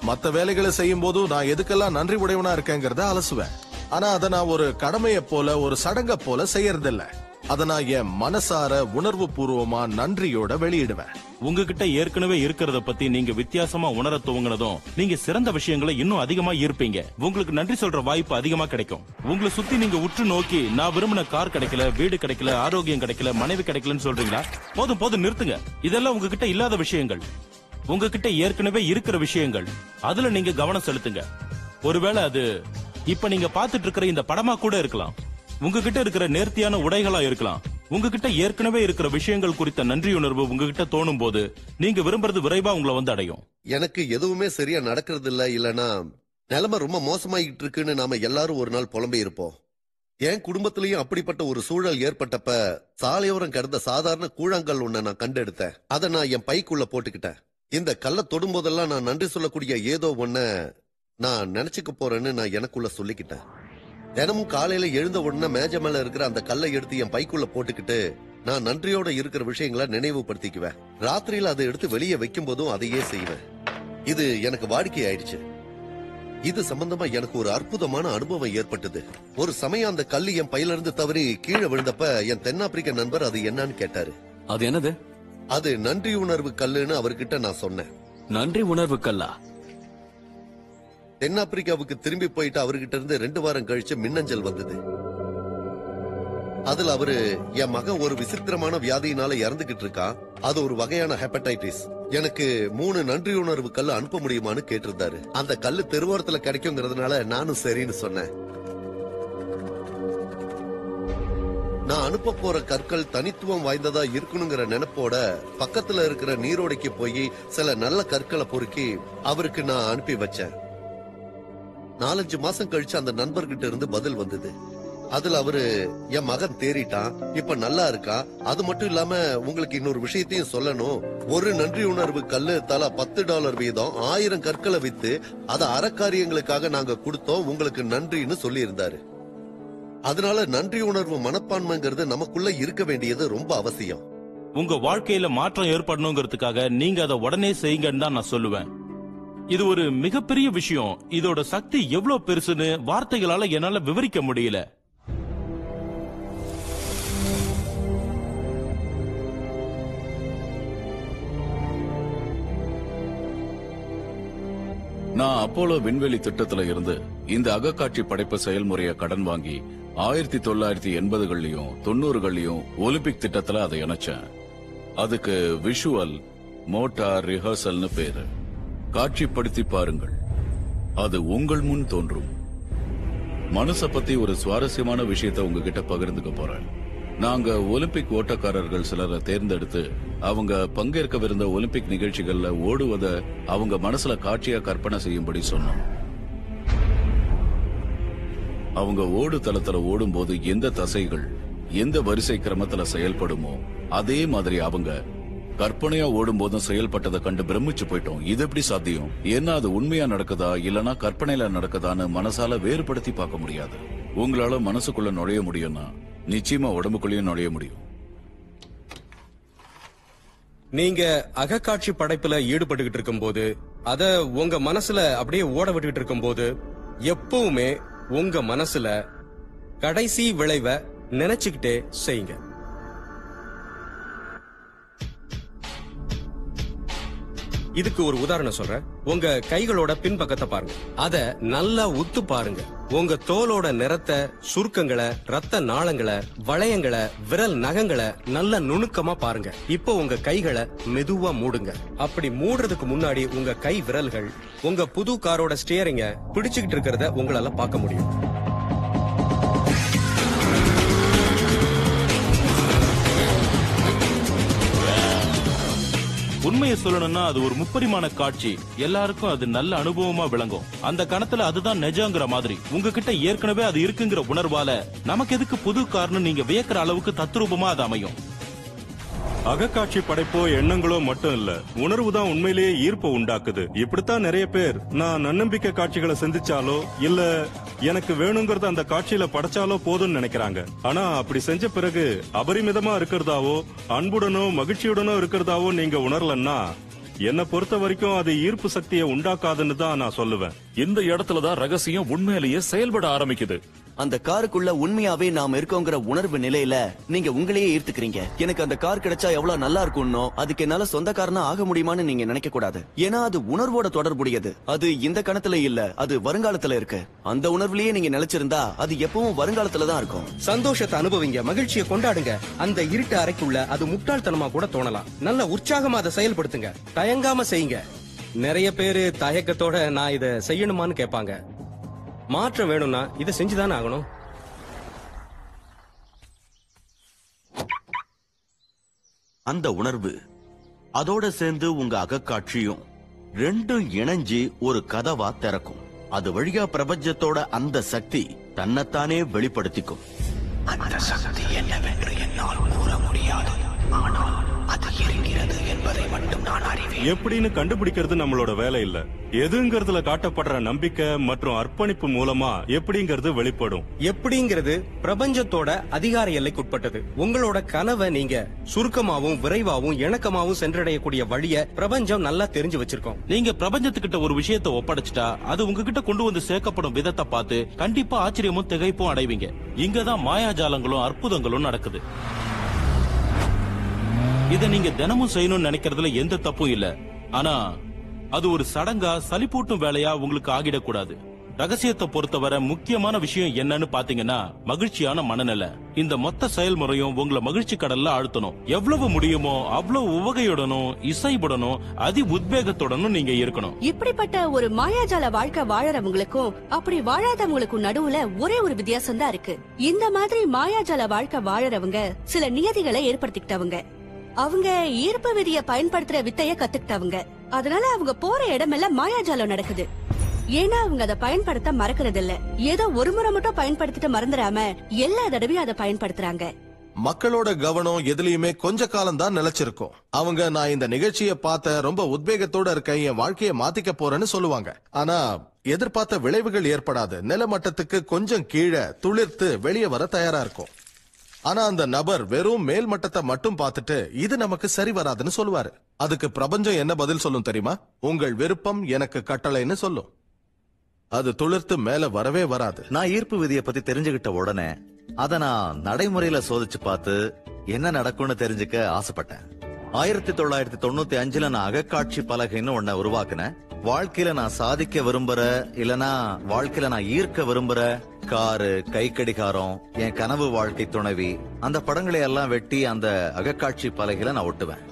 மத்த வேலைகளை செய்யும் போது நான் எதுக்கெல்லாம் நன்றி உடையவனா இருக்கேங்கிறத அலசுவேன். ஆனா அதை நான் ஒரு கடமையை போல ஒரு சடங்க போல செய்யறதில்லை. அதை நான் என் மனசார உணர்வு பூர்வமா நன்றியோட வெளியிடுவேன். உங்ககிட்ட ஏற்கனவே இருக்கிறத பத்தி நீங்க வித்தியாசமா உணர துவங்கினதும் நீங்க சிறந்த விஷயங்களை இன்னும் அதிகமா ஈர்ப்பீங்க. உங்களுக்கு நன்றி சொல்ற வாய்ப்பு அதிகமா கிடைக்கும். உங்களை சுத்தி நீங்க உற்று நோக்கி நான் விரும்பின கார் கிடைக்கல வீடு கிடைக்கல ஆரோக்கியம் கிடைக்கல மனைவி கிடைக்கலன்னு சொல்றீங்களா? போதும் போதும் நிறுத்துங்க. இதெல்லாம் உங்ககிட்ட இல்லாத விஷயங்கள். உங்ககிட்ட ஏற்கனவே இருக்கிற விஷயங்கள். அதுல நீங்க கவனம் செலுத்துங்க. ஒருவேளை அது இப்ப நீங்க பாத்துட்டு இருக்கிற இந்த படமா கூட இருக்கலாம். உங்ககிட்ட இருக்கிற நேர்த்தியான உடைகளா இருக்கலாம். உங்ககிட்ட ஏற்கனவே இருக்கிற விஷயங்கள் குறித்த நன்றியுணர்வு உங்ககிட்ட தோணும் போது நீங்க விரும்புறது விரைவா உங்களை வந்து அடையும். எனக்கு எதுவுமே சரியா நடக்கிறது இல்ல இல்லனா நிலைமை ரொம்ப மோசமாயிட்டு இருக்குன்னு நாம எல்லாரும் ஒரு நாள் புலம்பி இருப்போம். என் குடும்பத்திலயும் அப்படிப்பட்ட ஒரு சூழல் ஏற்பட்டப்ப சாலையோரம் கிடந்த சாதாரண கூழாங்கல் ஒண்ண நான் கண்டெடுத்தேன். அதை நான் என் பைக்குள்ள போட்டுக்கிட்டேன். இந்த கல்லை தொடும்போதெல்லாம் நான் நன்றி சொல்லக்கூடிய ஏதோ ஒண்ண நான் நினைச்சுக்க போறேன்னு நான் எனக்குள்ள சொல்லிக்கிட்டேன். தினமும் காலையில எழுந்த உடனே மேஜ மேல இருக்கிற அந்த கல்லை எடுத்து என் பைக்குள்ள போட்டுக்கிட்டு நான் நன்றியோட இருக்கிற விஷயங்களை நினைவுபடுத்திக்குவேன். ராத்திரியில அதை எடுத்து வெளியே வைக்கும் போதும் அதையே செய்வேன். இது எனக்கு வாடிக்கை ஆயிடுச்சு. இது சம்பந்தமா எனக்கு ஒரு அற்புதமான அனுபவம் ஏற்பட்டது. ஒரு சமயம் அந்த கல்லு என் பையில இருந்து தவறி கீழே விழுந்தப்ப என் தென்னாப்பிரிக்க நண்பர் அது என்னன்னு கேட்டாரு. அது என்னது? அது நன்றி உணர்வு கல்லுன்னு அவர்கிட்ட நான் சொன்னேன். நன்றி உணர்வு கல்லா? தென்னாப்பிரிக்காவுக்கு திரும்பி போயிட்டு அவர்கிட்ட இருந்து ரெண்டு வாரம் கழிச்சு மின்னஞ்சல் வந்தது. அதுல அவரு என் மகன் ஒரு விசித்திரமான வியாதியினால இறந்துகிட்டு இருக்கான். அது ஒரு வகையான ஹெப்படைட்டிஸ். எனக்கு மூணு நன்றி உணர்வு கல் அனுப்ப முடியுமான்னு கேட்டிருந்தாரு. அந்த கல்லு தெருவோரத்துல கிடைக்குங்கிறதுனால நானும் சரின்னு சொன்னேன். நான் அனுப்ப போற கற்கள் தனித்துவம் வாய்ந்ததா இருக்கணுங்கிற நினைப்போட பக்கத்துல இருக்கிற நீரோடைக்கு போய் சில நல்ல கற்களை பொறுக்கி அவருக்கு நான் அனுப்பி வச்சேன். நாலஞ்சு மாசம் கழிச்சு அந்த நண்பர்கிட்ட இருந்து பதில் வந்தது. அதுல அவரு என் மகன் தேறிட்டான். இப்ப நல்லா இருக்கா? அது மட்டும் இல்லாம உங்களுக்கு இன்னொரு விஷயத்தையும் சொல்லணும். ஒரு நன்றி உணர்வு கல்லு தலா பத்து டாலர் வீதம் ஆயிரம் கற்களை வித்து அதை அறக்காரியங்களுக்காக நாங்க கொடுத்தோம். உங்களுக்கு நன்றின்னு சொல்லி இருந்தாரு அதனால நன்றி உணர்வு மனப்பான்மைங்கிறது நமக்குள்ள இருக்க வேண்டியது ரொம்ப அவசியம். உங்க வாழ்க்கையில மாற்றம் ஏற்படணுங்கிறதுக்காக நீங்க அதை உடனே செய்யுங்கன்னு தான் நான் சொல்லுவேன். இது ஒரு மிகப்பெரிய விஷயம். இதோட சக்தி எவ்வளவு பெருசுன்னு வார்த்தைகளால என்னால விவரிக்க முடியல. நான் அப்போலோ விண்வெளி திட்டத்துல இருந்து இந்த அகக்காட்சி படைப்பு செயல்முறைய கடன் வாங்கி ஆயிரத்தி தொள்ளாயிரத்தி எண்பதுகள்லயும் தொண்ணூறுகள்லயும் ஒலிம்பிக் திட்டத்துல அதை இணைச்சேன். அதுக்கு விஷுவல் மோட்டார் ரிஹர்சல்னு பேரு. காட்சிப்படுத்தி பாருங்கள். அது உங்கள் முன் தோன்றும். மனசை பத்தி ஒரு சுவாரஸ்யமான விஷயத்தை உங்ககிட்ட பகிர்ந்துக்க போறேன். நாங்க ஒலிம்பிக் ஓட்டக்காரர்கள் சிலரை தேர்ந்தெடுத்து அவங்க பங்கேற்கவிருந்த ஒலிம்பிக் நிகழ்ச்சிகள்ல ஓடுவத அவங்க மனசுல காட்சியா கற்பனை செய்யும்படி சொன்னோம். அவங்க ஓடு தளத்துல ஓடும்போது எந்த தசைகள் எந்த வரிசை கிரமத்துல செயல்படுமோ அதே மாதிரி அவங்க கற்பனையா ஓடும்போதும் செயல்பட்டதை கண்டு பிரமிச்சு போயிட்டோம். இது எப்படி சாத்தியம்? ஏன்னா அது உண்மையா நடக்குதா? இல்லனா கற்பனையில நடக்குதான்னு மனசால வேறுபடுத்தி பார்க்க முடியாது. உங்களால மனசுக்குள்ள நுழைய முடியும்னா நிச்சயமா உடம்புக்குள்ளேயும் நுழைய முடியும். நீங்க அகக்காட்சி படைப்புல ஈடுபட்டுக்கிட்டு இருக்கும்போது அத உங்க மனசுல அப்படியே ஓட விட்டுக்கிட்டு இருக்கும்போது எப்பவுமே உங்க மனசுல கடைசி விளைவை நினைச்சுக்கிட்டே செய்யுங்க. இதுக்கு ஒரு உதாரணம் சொல்றேன். உங்க கைகளோட பின்பக்கத்தை பாருங்க. அத நல்லா உத்து பாருங்க. உங்க தோலோட நிறத்தை சுருக்கங்களை ரத்த நாளங்களை வளையங்களை விரல் நகங்களை நல்ல நுணுக்கமா பாருங்க. இப்போ உங்க கைகளை மெதுவா மூடுங்க. அப்படி மூடுறதுக்கு முன்னாடி உங்க கை விரல்கள் உங்க புது காரோட ஸ்டியரிங்க பிடிச்சுக்கிட்டு இருக்கிறத உங்களால பார்க்க முடியும். உண்மையை சொல்லணும்னா அது ஒரு முப்பரிமாண காட்சி. எல்லாருக்கும் அது நல்ல அனுபவமா விளங்கும். அந்த கணத்துல அதுதான் நிஜங்கிற மாதிரி. உங்ககிட்ட ஏற்கனவே அது இருக்குங்கிற உணர்வால நமக்கு எதுக்கு புது கார்னு நீங்க வியக்கிற அளவுக்கு தத்ரூபமா அது அமையும். அகக்காட்சி படைப்போ எண்ணங்களோ மட்டும் இல்ல உணர்வு தான் உண்மையிலேயே ஈர்ப்பை உண்டாக்குது. இப்படித்தான் நிறைய பேர் நான் நன்னம்பிக்கை காட்சிகளை சிந்திச்சாலோ இல்ல எனக்கு வேணுங்கிறத அந்த காட்சியில படைச்சாலோ போதும்னு நினைக்கிறாங்க. ஆனா அப்படி செஞ்ச பிறகு அபரிமிதமா இருக்கிறதாவோ அன்புடனோ மகிழ்ச்சியுடனோ இருக்கிறதாவோ நீங்க உணரலன்னா என்ன பொறுத்த வரைக்கும் அது ஈர்ப்பு சக்தியை உண்டாக்காதுன்னு தான் நான் சொல்லுவேன். இந்த இடத்துல தான் ரகசியம் உண்மையிலேயே செயல்பட ஆரம்பிக்குது. அந்த காருக்குள்ள உண்மையாவே நாம இருக்கோங்கிற உணர்வு நிலையில நீங்க உங்களையே ஈர்த்துக்கிறீங்க. எனக்கு அந்த கார் கிடைச்சா எவ்வளவு நல்லா இருக்கும்னோ அதுக்கு என்னால சொந்தக்காரனா ஆக முடியுமான்னு நீங்க நினைக்க கூடாது. ஏன்னா அது உணர்வோட தொடர்புடையது. அது இந்த கணத்துல இல்ல அது வருங்காலத்துல இருக்கு. அந்த உணர்வுலயே நீங்க நிலைச்சிருந்தா அது எப்பவும் வருங்காலத்துல தான் இருக்கும். சந்தோஷத்தை அனுபவிங்க மகிழ்ச்சியை கொண்டாடுங்க. அந்த இருட்டு அறைக்குள்ள அது முட்டாள்தனமா கூட தோணலாம். நல்ல உற்சாகமா அதை செயல்படுத்துங்க. தயங்காம செய்யுங்க. நிறைய பேரு தயக்கத்தோட நான் இதை செய்யணுமான்னு கேட்பாங்க. மாற்றம் வேணும்னா இதை செஞ்சுதானே ஆகணும். அந்த உணர்வு அதோட சேர்ந்து உங்க அகக்காட்சியும் ரெண்டும் இணைஞ்சு ஒரு கதவா திறக்கும். அது வழியா பிரபஞ்சத்தோட அந்த சக்தி தன்னைத்தானே வெளிப்படுத்திக்கும். அந்த சக்தி என்னவென்று என்னால் கூற முடியாது. ஆனால் அது இருக்கிறது என்பதை மட்டும் நான் அறிவேன். எப்படின்னு கண்டுபிடிக்கிறது நம்மளோட வேலை இல்ல. எதுங்கிறதுல காட்டப்படுற நம்பிக்கை மற்றும் அர்ப்பணிப்பு மூலமா எப்படிங்கிறது வெளிப்படும். எப்படிங்கிறது பிரபஞ்சத்தோட அதிகார எல்லைக்குட்பட்டது. உங்களோட கனவை நீங்க சுருக்கமாவும் விரைவாவும் இணக்கமாவும் சென்றடையக்கூடிய வழிய பிரபஞ்சம் நல்லா தெரிஞ்சு வச்சிருக்கோம். நீங்க பிரபஞ்சத்துக்கிட்ட ஒரு விஷயத்தை ஒப்படைச்சிட்டா அது உங்ககிட்ட கொண்டு வந்து சேர்க்கப்படும் விதத்தை பார்த்து கண்டிப்பா ஆச்சரியமும் திகைப்பும் அடைவீங்க. இங்கதான் மாயாஜாலங்களும் அற்புதங்களும் நடக்குது. இதை நீங்க தினமும் செய்யணும்னு நினைக்கிறதுல எந்த தப்பும் இல்ல. ஆனா அது ஒரு சடங்கா சலிப்பூட்டும் வேலையா உங்களுக்கு ஆகிடக்கூடாது. ரகசியத்தை பொறுத்தவரை முக்கியமான விஷயம் என்னன்னு பாத்தீங்கன்னா மகிழ்ச்சியான மனநிலை. இந்த மொத்த செயல்முறையும் உங்களை மகிழ்ச்சி கடல்ல ஆழ்த்தணும். எவ்வளவு முடியுமோ அவ்வளவு உவகையுடனும் இசைவுடனும் அதி உத்வேகத்துடனும் நீங்க இருக்கணும். இப்படிப்பட்ட ஒரு மாயாஜால வாழ்க்கை வாழறவங்களுக்கும் அப்படி வாழாதவங்களுக்கும் நடுவுல ஒரே ஒரு வித்தியாசம் தான் இருக்கு. இந்த மாதிரி மாயாஜால வாழ்க்கை வாழறவங்க சில நியதிகளை ஏற்படுத்திக்கிட்டவங்க. அவங்க ஈர்ப்பு விதிய பயன்படுத்துற வித்தைய கத்துக்கிட்டவங்க. அதனால அவங்க போற இடமெல்லாம் மாயாஜாலம் நடக்குது. ஏன்னா அவங்க அதை பயன்படுத்த மறக்கிறது இல்ல ஏதோ ஒரு முறை மட்டும் பயன்படுத்திட்டு மறந்துடாம எல்லா தடவையும் அதை பயன்படுத்துறாங்க. மக்களோட கவனம் எதுலயுமே கொஞ்ச காலம் தான் நிலைச்சிருக்கும். அவங்க நான் இந்த நிகழ்ச்சியை பார்த்த ரொம்ப உத்வேகத்தோட இருக்கேன் என் வாழ்க்கையை மாத்திக்க போறேன்னு சொல்லுவாங்க. ஆனா எதிர்பார்த்த விளைவுகள் ஏற்படாது. நிலமட்டத்துக்கு கொஞ்சம் கீழே துளிர்த்து வெளியே வர தயாரா இருக்கும். ஆனா அந்த நபர் வெறும் மேல் மட்டத்தை மட்டும் பார்த்துட்டு இது நமக்கு சரி வராதுன்னு சொல்லுவாரு. அதுக்கு பிரபஞ்சம் என்ன பதில் சொல்லும் தெரியுமா? உங்கள் விருப்பம் எனக்கு கட்டளைன்னு சொல்லும். அது துளிர்த்து மேல வரவே வராது. நான் ஈர்ப்பு விதியை பத்தி தெரிஞ்சுகிட்ட உடனே அத நான் நடைமுறையில சோதிச்சு பார்த்து என்ன நடக்கும்னு தெரிஞ்சுக்க ஆசைப்பட்டேன். ஆயிரத்தி தொள்ளாயிரத்தி தொண்ணூத்தி அஞ்சுல நான் அகக்காட்சி பலகைன்னு ஒன்ன உருவாக்குனேன். வாழ்க்கையில நான் சாதிக்க விரும்புற இல்லனா வாழ்க்கையில நான் ஈர்க்க விரும்புற காரு கை கடிகாரம் என் கனவு வாழ்க்கை துணைவி அந்த படங்களை எல்லாம் வெட்டி அந்த அகக்காட்சி பலகையில நான் ஒட்டுவேன்.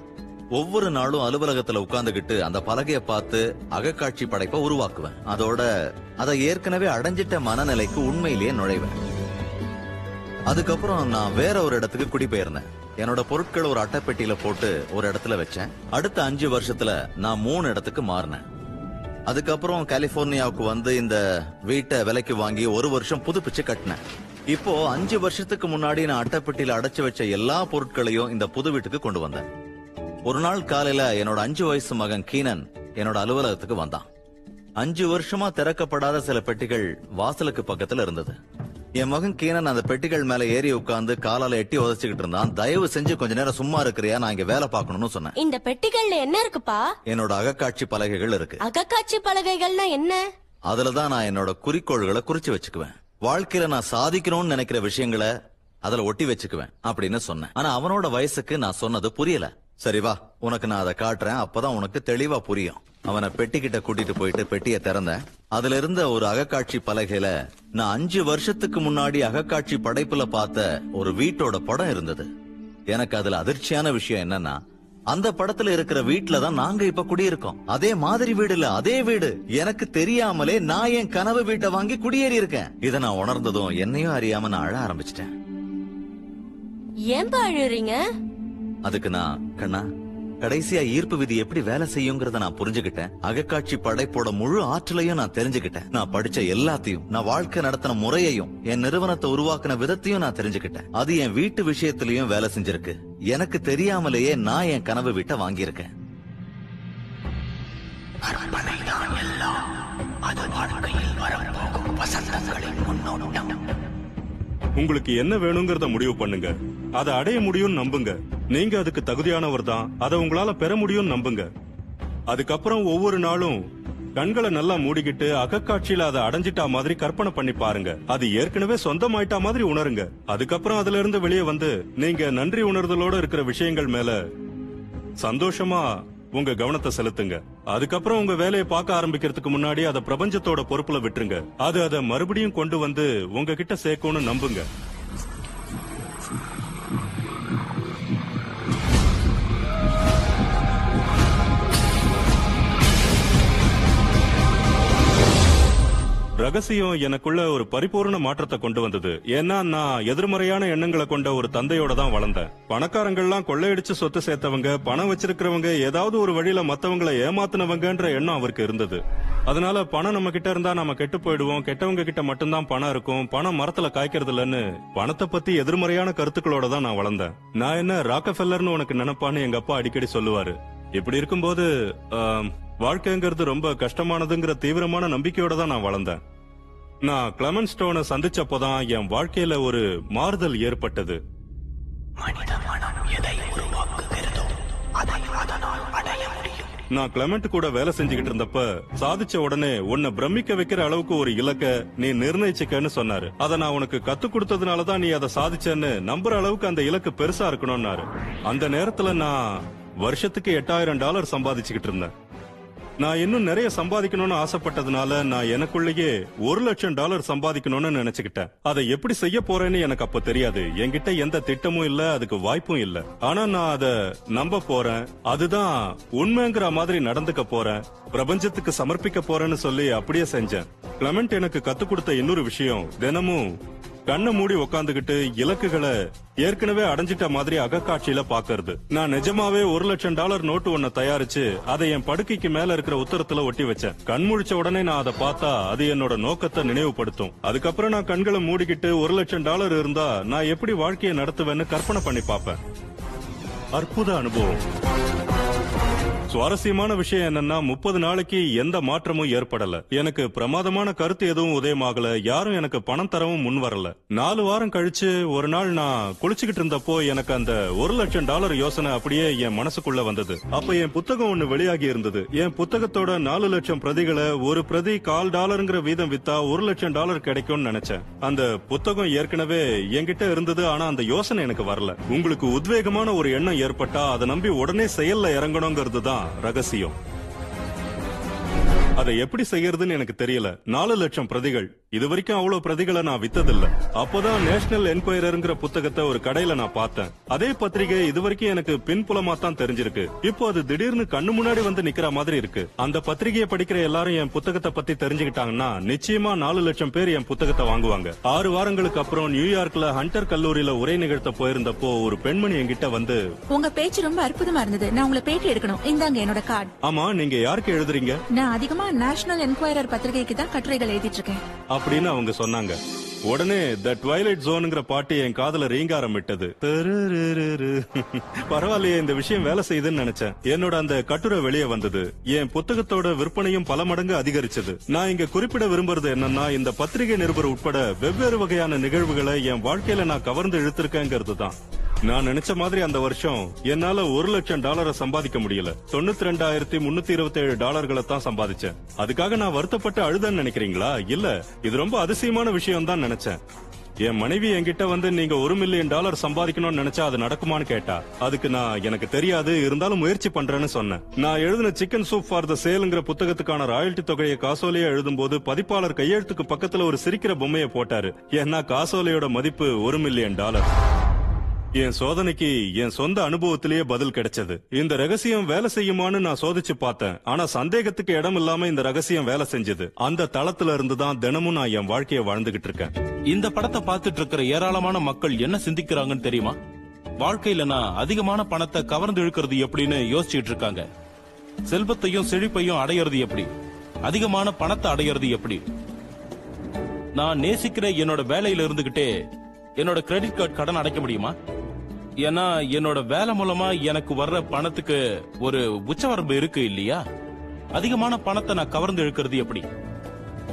ஒவ்வொரு நாளும் அலுவலகத்துல உட்கார்ந்துகிட்டு அந்த பலகைய பார்த்து அகக்காட்சி படைப்பை உருவாக்குவேன். அதோட அதை ஏற்கனவே அடைஞ்சிட்ட மனநிலைக்கு உண்மையிலேயே நுழைவேன். அதுக்கப்புறம் நான் வேற ஒரு இடத்துக்கு குடிபெயர்ந்தேன். என்னோட பொருட்களை ஒரு அட்டைப்பெட்டியில போட்டு ஒரு இடத்துல வச்சேன். அடுத்த அஞ்சு வருஷத்துல நான் மூணு இடத்துக்கு மாறினேன். அதுக்கப்புறம் கலிபோர்னியாவுக்கு வந்து இந்த வீட்டை விலைக்கு வாங்கி ஒரு வருஷம் புதுப்பிச்சு கட்டினேன். இப்போ அஞ்சு வருஷத்துக்கு முன்னாடி நான் அட்டைப்பெட்டியில அடைச்சு வச்ச எல்லா பொருட்களையும் இந்த புது வீட்டுக்கு கொண்டு வந்தேன். ஒரு நாள் காலையில என்னோட அஞ்சு வயசு மகன் கீனன் என்னோட அலுவலகத்துக்கு வந்தான். அஞ்சு வருஷமா திறக்கப்படாத சில பெட்டிகள் வாசலுக்கு பக்கத்துல இருந்தது. என் மகன் கீனன் அந்த பெட்டிகள் மேல ஏறி உட்கார்ந்து காலால எட்டி உதச்சிக்கிட்டு இருந்தான். தயவு செஞ்சு கொஞ்ச நேரம் சும்மா இருக்கிறியா? நான் இங்க வேலை பார்க்கணும்னு சொன்னேன். இந்த பெட்டிகள்ல என்ன இருக்குப்பா? என்னோட அகக்காட்சி பலகைகள் இருக்கு. அகக்காட்சி பலகைகள்னா என்ன? அதுலதான் நான் என்னோட குறிக்கோள்களை குறிச்சு வச்சுக்குவேன். வாழ்க்கையில நான் சாதிக்கணும்னு நினைக்கிற விஷயங்களை அதுல ஒட்டி வச்சுக்குவேன் அப்படின்னு சொன்னேன். ஆனா அவனோட வயசுக்கு நான் சொன்னது புரியல. சரி வா உனக்கு நான் அதை காட்டுறேன். அப்பதான் உனக்கு தெளிவா புரியும். அவனை பெட்டிக்கிட்ட கூட்டிட்டு போயிட்டு பெட்டியை திறந்தேன். அதுல இருந்த ஒரு அகக்காட்சி பலகையில நான் அஞ்சு வருஷத்துக்கு முன்னாடி அகக்காட்சி படைப்புல பார்த்த ஒரு வீட்டோட படம் இருந்தது. எனக்கு அதுல அதிர்ச்சியான விஷயம் என்னன்னா அந்த படத்துல இருக்கிற வீட்டுல தான் நாங்க இப்ப குடியிருக்கோம். அதே மாதிரி வீடு இல்ல அதே வீடு. எனக்கு தெரியாமலே நான் என் கனவு வீட்டை வாங்கி குடியேறி இருக்கேன். இதை நான் உணர்ந்ததும் என்னையும் அறியாம நான் அழ ஆரம்பிச்சிட்டேன். ஏன்பா அழுறீங்க அதுக்கு நான் கண்ணா கடைசியா ஈர்ப்பு விதி எப்படி வேலை செய்யுங்கிறத நான் புரிஞ்சுகிட்டேன். அகக்காட்சி படைப்போட முழு ஆற்றலையும் நான் தெரிஞ்சுக்கிட்டேன் நான் படிச்ச எல்லாத்தையும் நான் வாழ்க்கை நடத்தின முறையையும் என் நிறுவனத்தை உருவாக்குன விதத்தையும் நான் தெரிஞ்சுக்கிட்டேன் அது என் வீட்டு விஷயத்திலயும் வேலை செஞ்சிருக்கு. எனக்கு தெரியாமலேயே நான் என் கனவு வீட்டை வாங்கியிருக்கேன். அது வாழ்க்கையில் வரப்போகும் வசந்தங்களின் முன்னோட்டம். உங்களுக்கு என்ன வேணுங்கிறத முடிவு பண்ணுங்க. அதை அடைய முடியும்னு நம்புங்க. நீங்க அதுக்கு தகுதியானவர் தான். அதை உங்களால பெற முடியும்னு நம்புங்க. அதுக்கப்புறம் ஒவ்வொரு நாளும் கண்களை நல்லா மூடிக்கிட்டு அகக்காட்சியில அதை அடைஞ்சிட்டா மாதிரி கற்பனை பண்ணி பாருங்க. அது ஏற்கனவே சொந்தமாயிட்டா மாதிரி உணருங்க. அதுக்கப்புறம் அதுல இருந்து வெளியே வந்து நீங்க நன்றி உணர்தலோட இருக்கிற விஷயங்கள் மேல சந்தோஷமா உங்க கவனத்தை செலுத்துங்க. அதுக்கப்புறம் உங்க வேலையை பார்க்க ஆரம்பிக்கிறதுக்கு முன்னாடி அதை பிரபஞ்சத்தோட பொறுப்புல விட்டுருங்க. அது அதை மறுபடியும் கொண்டு வந்து உங்ககிட்ட சேர்க்கணும்னு நம்புங்க. ரகசியம் எனக்குள்ள ஒரு பரிபூர்ண மாற்றத்தை கொண்டு வந்தது. ஏன்னா நான் எதிர்மறையான எண்ணங்களை கொண்ட ஒரு தந்தையோட தான் வளர்ந்தேன். பணக்காரங்கள்லாம் கொள்ளையடிச்சு சொத்து சேர்த்தவங்க பணம் வச்சிருக்கிறவங்க ஏதாவது ஒரு வழியில மத்தவங்களை ஏமாத்தினவங்கன்ற எண்ணம் அவருக்கு இருந்தது. அதனால பணம் நம்ம கிட்ட இருந்தா நம்ம கெட்டு போயிடுவோம். கெட்டவங்க கிட்ட மட்டும்தான் பணம் இருக்கும். பணம் மரத்துல காய்க்கிறது இல்லைன்னு பணத்தை பத்தி எதிர்மறையான கருத்துக்களோட தான் நான் வளர்ந்தேன். நான் என்ன ராக்கஃபெல்லர்னு உனக்கு நினைப்பான்னு எங்க அப்பா அடிக்கடி சொல்லுவாரு. இப்படி இருக்கும்போது ஆம், வாழ்க்கைங்கிறது ரொம்ப கஷ்டமானதுங்கிற தீவிரமான நம்பிக்கையோட தான் நான் வளர்ந்தேன். நான் கிளமன் ஸ்டோனை சந்திச்சப்போதான் என் வாழ்க்கையில ஒரு மாறுதல் ஏற்பட்டது. மனித மனம் எதை உருவாக்குகிறதோ அதை அதனால் அடைய முடியும். நான் கிளமெண்ட் கூட வேலை செஞ்சுக்கிட்டு இருந்தப்ப சாதிச்ச உடனே உன்னை பிரமிக்க வைக்கிற அளவுக்கு ஒரு இலக்க நீ நிர்ணயிச்சுக்கன்னு சொன்னாரு. அதை நான் உனக்கு கத்து கொடுத்ததுனால தான் நீ அதை சாதிச்சேன்னு நம்புற அளவுக்கு அந்த இலக்கு பெருசா இருக்கணும்னாரு. அந்த நேரத்துல நான் வருஷத்துக்கு எட்டாயிரம் டாலர் சம்பாதிச்சுக்கிட்டு இருந்தேன். நான் இன்னும் நிறைய சம்பாதிக்கணும்னு ஆசைப்பட்டதுனால நான் எனக்குள்ளேயே ஒரு லட்சம் டாலர் சம்பாதிக்கணும்னு நினைச்சுக்கிட்டேன். அதை எப்படி செய்ய போறேன்னு எனக்கு அப்ப தெரியாது. என்கிட்ட எந்த திட்டமும் இல்ல அதுக்கு வாய்ப்பும் இல்ல. ஆனா நான் அத நம்ப போறேன். அதுதான் உண்மைங்கிற மாதிரி நடந்துக்க போறேன். பிரபஞ்சத்துக்கு சமர்ப்பிக்க போறேன்னு சொல்லி அப்படியே செஞ்சேன். கிளமெண்ட் எனக்கு கத்து கொடுத்த இன்னொரு விஷயம் தினமும் கண்ணை மூடி உக்காந்துகிட்டு இலக்குகளை ஏற்கனவே அடைஞ்சிட்ட மாதிரி அகக்காட்சியில பாக்குறது. நான் நிஜமாவே ஒரு லட்சம் டாலர் நோட்டு ஒன்ன தயாரிச்சு அதை என் படுக்கைக்கு மேல இருக்க இருக்கிற உத்தரத்துல ஒட்டி வச்சேன். கண் முழிச்ச உடனே நான் அதை பார்த்தா அது என்னோட நோக்கத்தை நினைவுபடுத்தும். அதுக்கப்புறம் நான் கண்களை மூடிக்கிட்டு ஒரு லட்சம் டாலர் இருந்தா நான் எப்படி வாழ்க்கையை நடத்துவேன்னு கற்பனை பண்ணி பார்ப்பேன். அற்புத அனுபவம். சுவாரஸ்யமான விஷயம் என்னன்னா முப்பது நாளைக்கு எந்த மாற்றமும் ஏற்படல. எனக்கு பிரமாதமான கருத்து எதுவும் உதயமாகல. யாரும் எனக்கு பணம் தரவும் முன் வரல. நாலு வாரம் கழிச்சு ஒரு நாள் நான் குளிச்சுக்கிட்டு இருந்தப்போ எனக்கு அந்த ஒரு லட்சம் டாலர் யோசனை அப்படியே என் மனசுக்குள்ள வந்தது. அப்ப என் புத்தகம் ஒண்ணு வெளியாகி இருந்தது. என் புத்தகத்தோட நாலு லட்சம் பிரதிகளை ஒரு பிரதி கால் டாலருங்கிற வீதம் வித்தா ஒரு லட்சம் டாலர் கிடைக்கும்னு நினைச்சேன். அந்த புத்தகம் ஏற்கனவே என்கிட்ட இருந்தது ஆனா அந்த யோசனை எனக்கு வரல. உங்களுக்கு உத்வேகமான ஒரு எண்ணம் ஏற்பட்டா அதை நம்பி உடனே செயல்ல இறங்கணுங்கிறது தான் ரகசியம். அதை எப்படி செய்யறதுன்னு எனக்கு தெரியல. நாலு லட்சம் பிரதிகள். இது வரைக்கும் அவ்வளவு பிரதிகளை நான் வித்ததில்ல. அப்போதான் நேஷனல் என்கொயரருங்கிற புத்தகத்தை ஒரு கடையில நான் பார்த்தேன். அதே பத்திரிகை இது வரைக்கும் எனக்கு பின்புலமா தான் தெரிஞ்சிருக்கு. இப்போ அது திடீர்னு கண்ணு முன்னாடி வந்து நிக்கிற மாதிரி இருக்கு. அந்த பத்திரிகையை படிக்கிற எல்லாரும் என் புத்தகத்தை பத்தி தெரிஞ்சுக்கிட்டாங்கன்னா நிச்சயமா நாலு லட்சம் பேர் என் புத்தகத்தை வாங்குவாங்க. ஆறு வாரங்களுக்கு அப்புறம் நியூயார்க்ல ஹண்டர் கல்லூரியில உரை நிகழ்த்த போயிருந்தப்போ ஒரு பெண்மணி என்கிட்ட வந்து உங்க பேச்சு ரொம்ப அற்புதமா இருந்தது. நான் உங்களை பேட்டி எடுக்கணும். இந்தாங்க என்னோட கார்டு. ஆமா நீங்க யாருக்கு எழுதுறீங்க? நான் அதிகமா நேஷனல் என்கொயரர் பத்திரிகைக்கு தான் கட்டுரைகள் எழுதிட்டு இருக்கேன். அப்படின்னு அவங்க சொன்னாங்க. உடனே த ட்வைலைட் ஜோனுங்கிற பாட்டு என் காதல ரீங்காரம் விட்டது பரவாயில்லையே இந்த விஷயம் வேலை செய்யுதுன்னு நினைச்சேன். என்னோட அந்த கட்டுரை வெளியே வந்தது. என் புத்தகத்தோட விற்பனையும் பல மடங்கு அதிகரிச்சது. நான் இங்க குறிப்பிட விரும்புறது என்னன்னா இந்த பத்திரிகை நிருபர் உட்பட வெவ்வேறு வகையான நிகழ்வுகளை என் வாழ்க்கையில நான் கவர்ந்து இழுத்திருக்கேங்கிறது தான். நான் நினைச்ச மாதிரி அந்த வருஷம் என்னால ஒரு லட்சம் டாலரை சம்பாதிக்க முடியல. தொண்ணூத்தி ரெண்டாயிரத்தி முன்னூத்தி இருபத்தி ஏழு டாலர்களை தான் சம்பாதிச்சேன். அதுக்காக நான் வருத்தப்பட்டு அழுதன்னு நினைக்கிறீங்களா? இல்ல இது ரொம்ப அதிசயமான விஷயம் தான் நினைச்சேன். என் மனைவி என்கிட்ட வந்து நீங்க ஒரு மில்லியன் டாலர் சம்பாதிக்கணும்னு நினைச்சா அது நடக்குமான்னு கேட்டா அதுக்கு நான் எனக்கு தெரியாது இருந்தாலும் முயற்சி பண்றேன்னு சொன்னேன். நான் எழுதின சிக்கன் சூப் ஃபார் த சேலுங்கிற புத்தகத்துக்கான ராயல்டி தொகையை காசோலையா எழுதும்போது பதிப்பாளர் கையெழுத்துக்கு பக்கத்துல ஒரு சிரிக்கிற பொம்மையை போட்டாரு. ஏன்னா காசோலையோட மதிப்பு ஒரு மில்லியன் டாலர். என் சோதனைக்கு என் சொந்த அனுபவத்திலேயே பதில் கிடைச்சது. இந்த ரகசியம் வேலை செய்யுமான்னு நான் சோதிச்சு பார்த்தேன். ஆனா சந்தேகத்துக்கு இடம் இல்லாம இந்த ரகசியம் வேலை செஞ்சது. அந்த தளத்துல இருந்து தான் தினமும் நான் என் வாழ்க்கையை வாழ்ந்துகிட்டு இருக்கேன். இந்த படத்தை பார்த்துட்டு இருக்கிற ஏராளமான மக்கள் என்ன சிந்திக்கிறாங்கன்னு தெரியுமா? வாழ்க்கையில நான் அதிகமான பணத்தை கவர்ந்து இழுக்கிறது எப்படின்னு யோசிச்சுட்டு இருக்காங்க. செல்வத்தையும் செழிப்பையும் அடையிறது எப்படி? அதிகமான பணத்தை அடையிறது எப்படி? நான் நேசிக்கிற என்னோட வேலையில இருந்துகிட்டே என்னோட கிரெடிட் கார்டு கடன் அடைக்க முடியுமா? ஏன்னா என்னோட வேலை மூலமா எனக்கு வர்ற பணத்துக்கு ஒரு உச்சவரம்பு இருக்கு இல்லையா? அதிகமான பணத்தை நான் கவர்ந்து இழுக்கிறது எப்படி?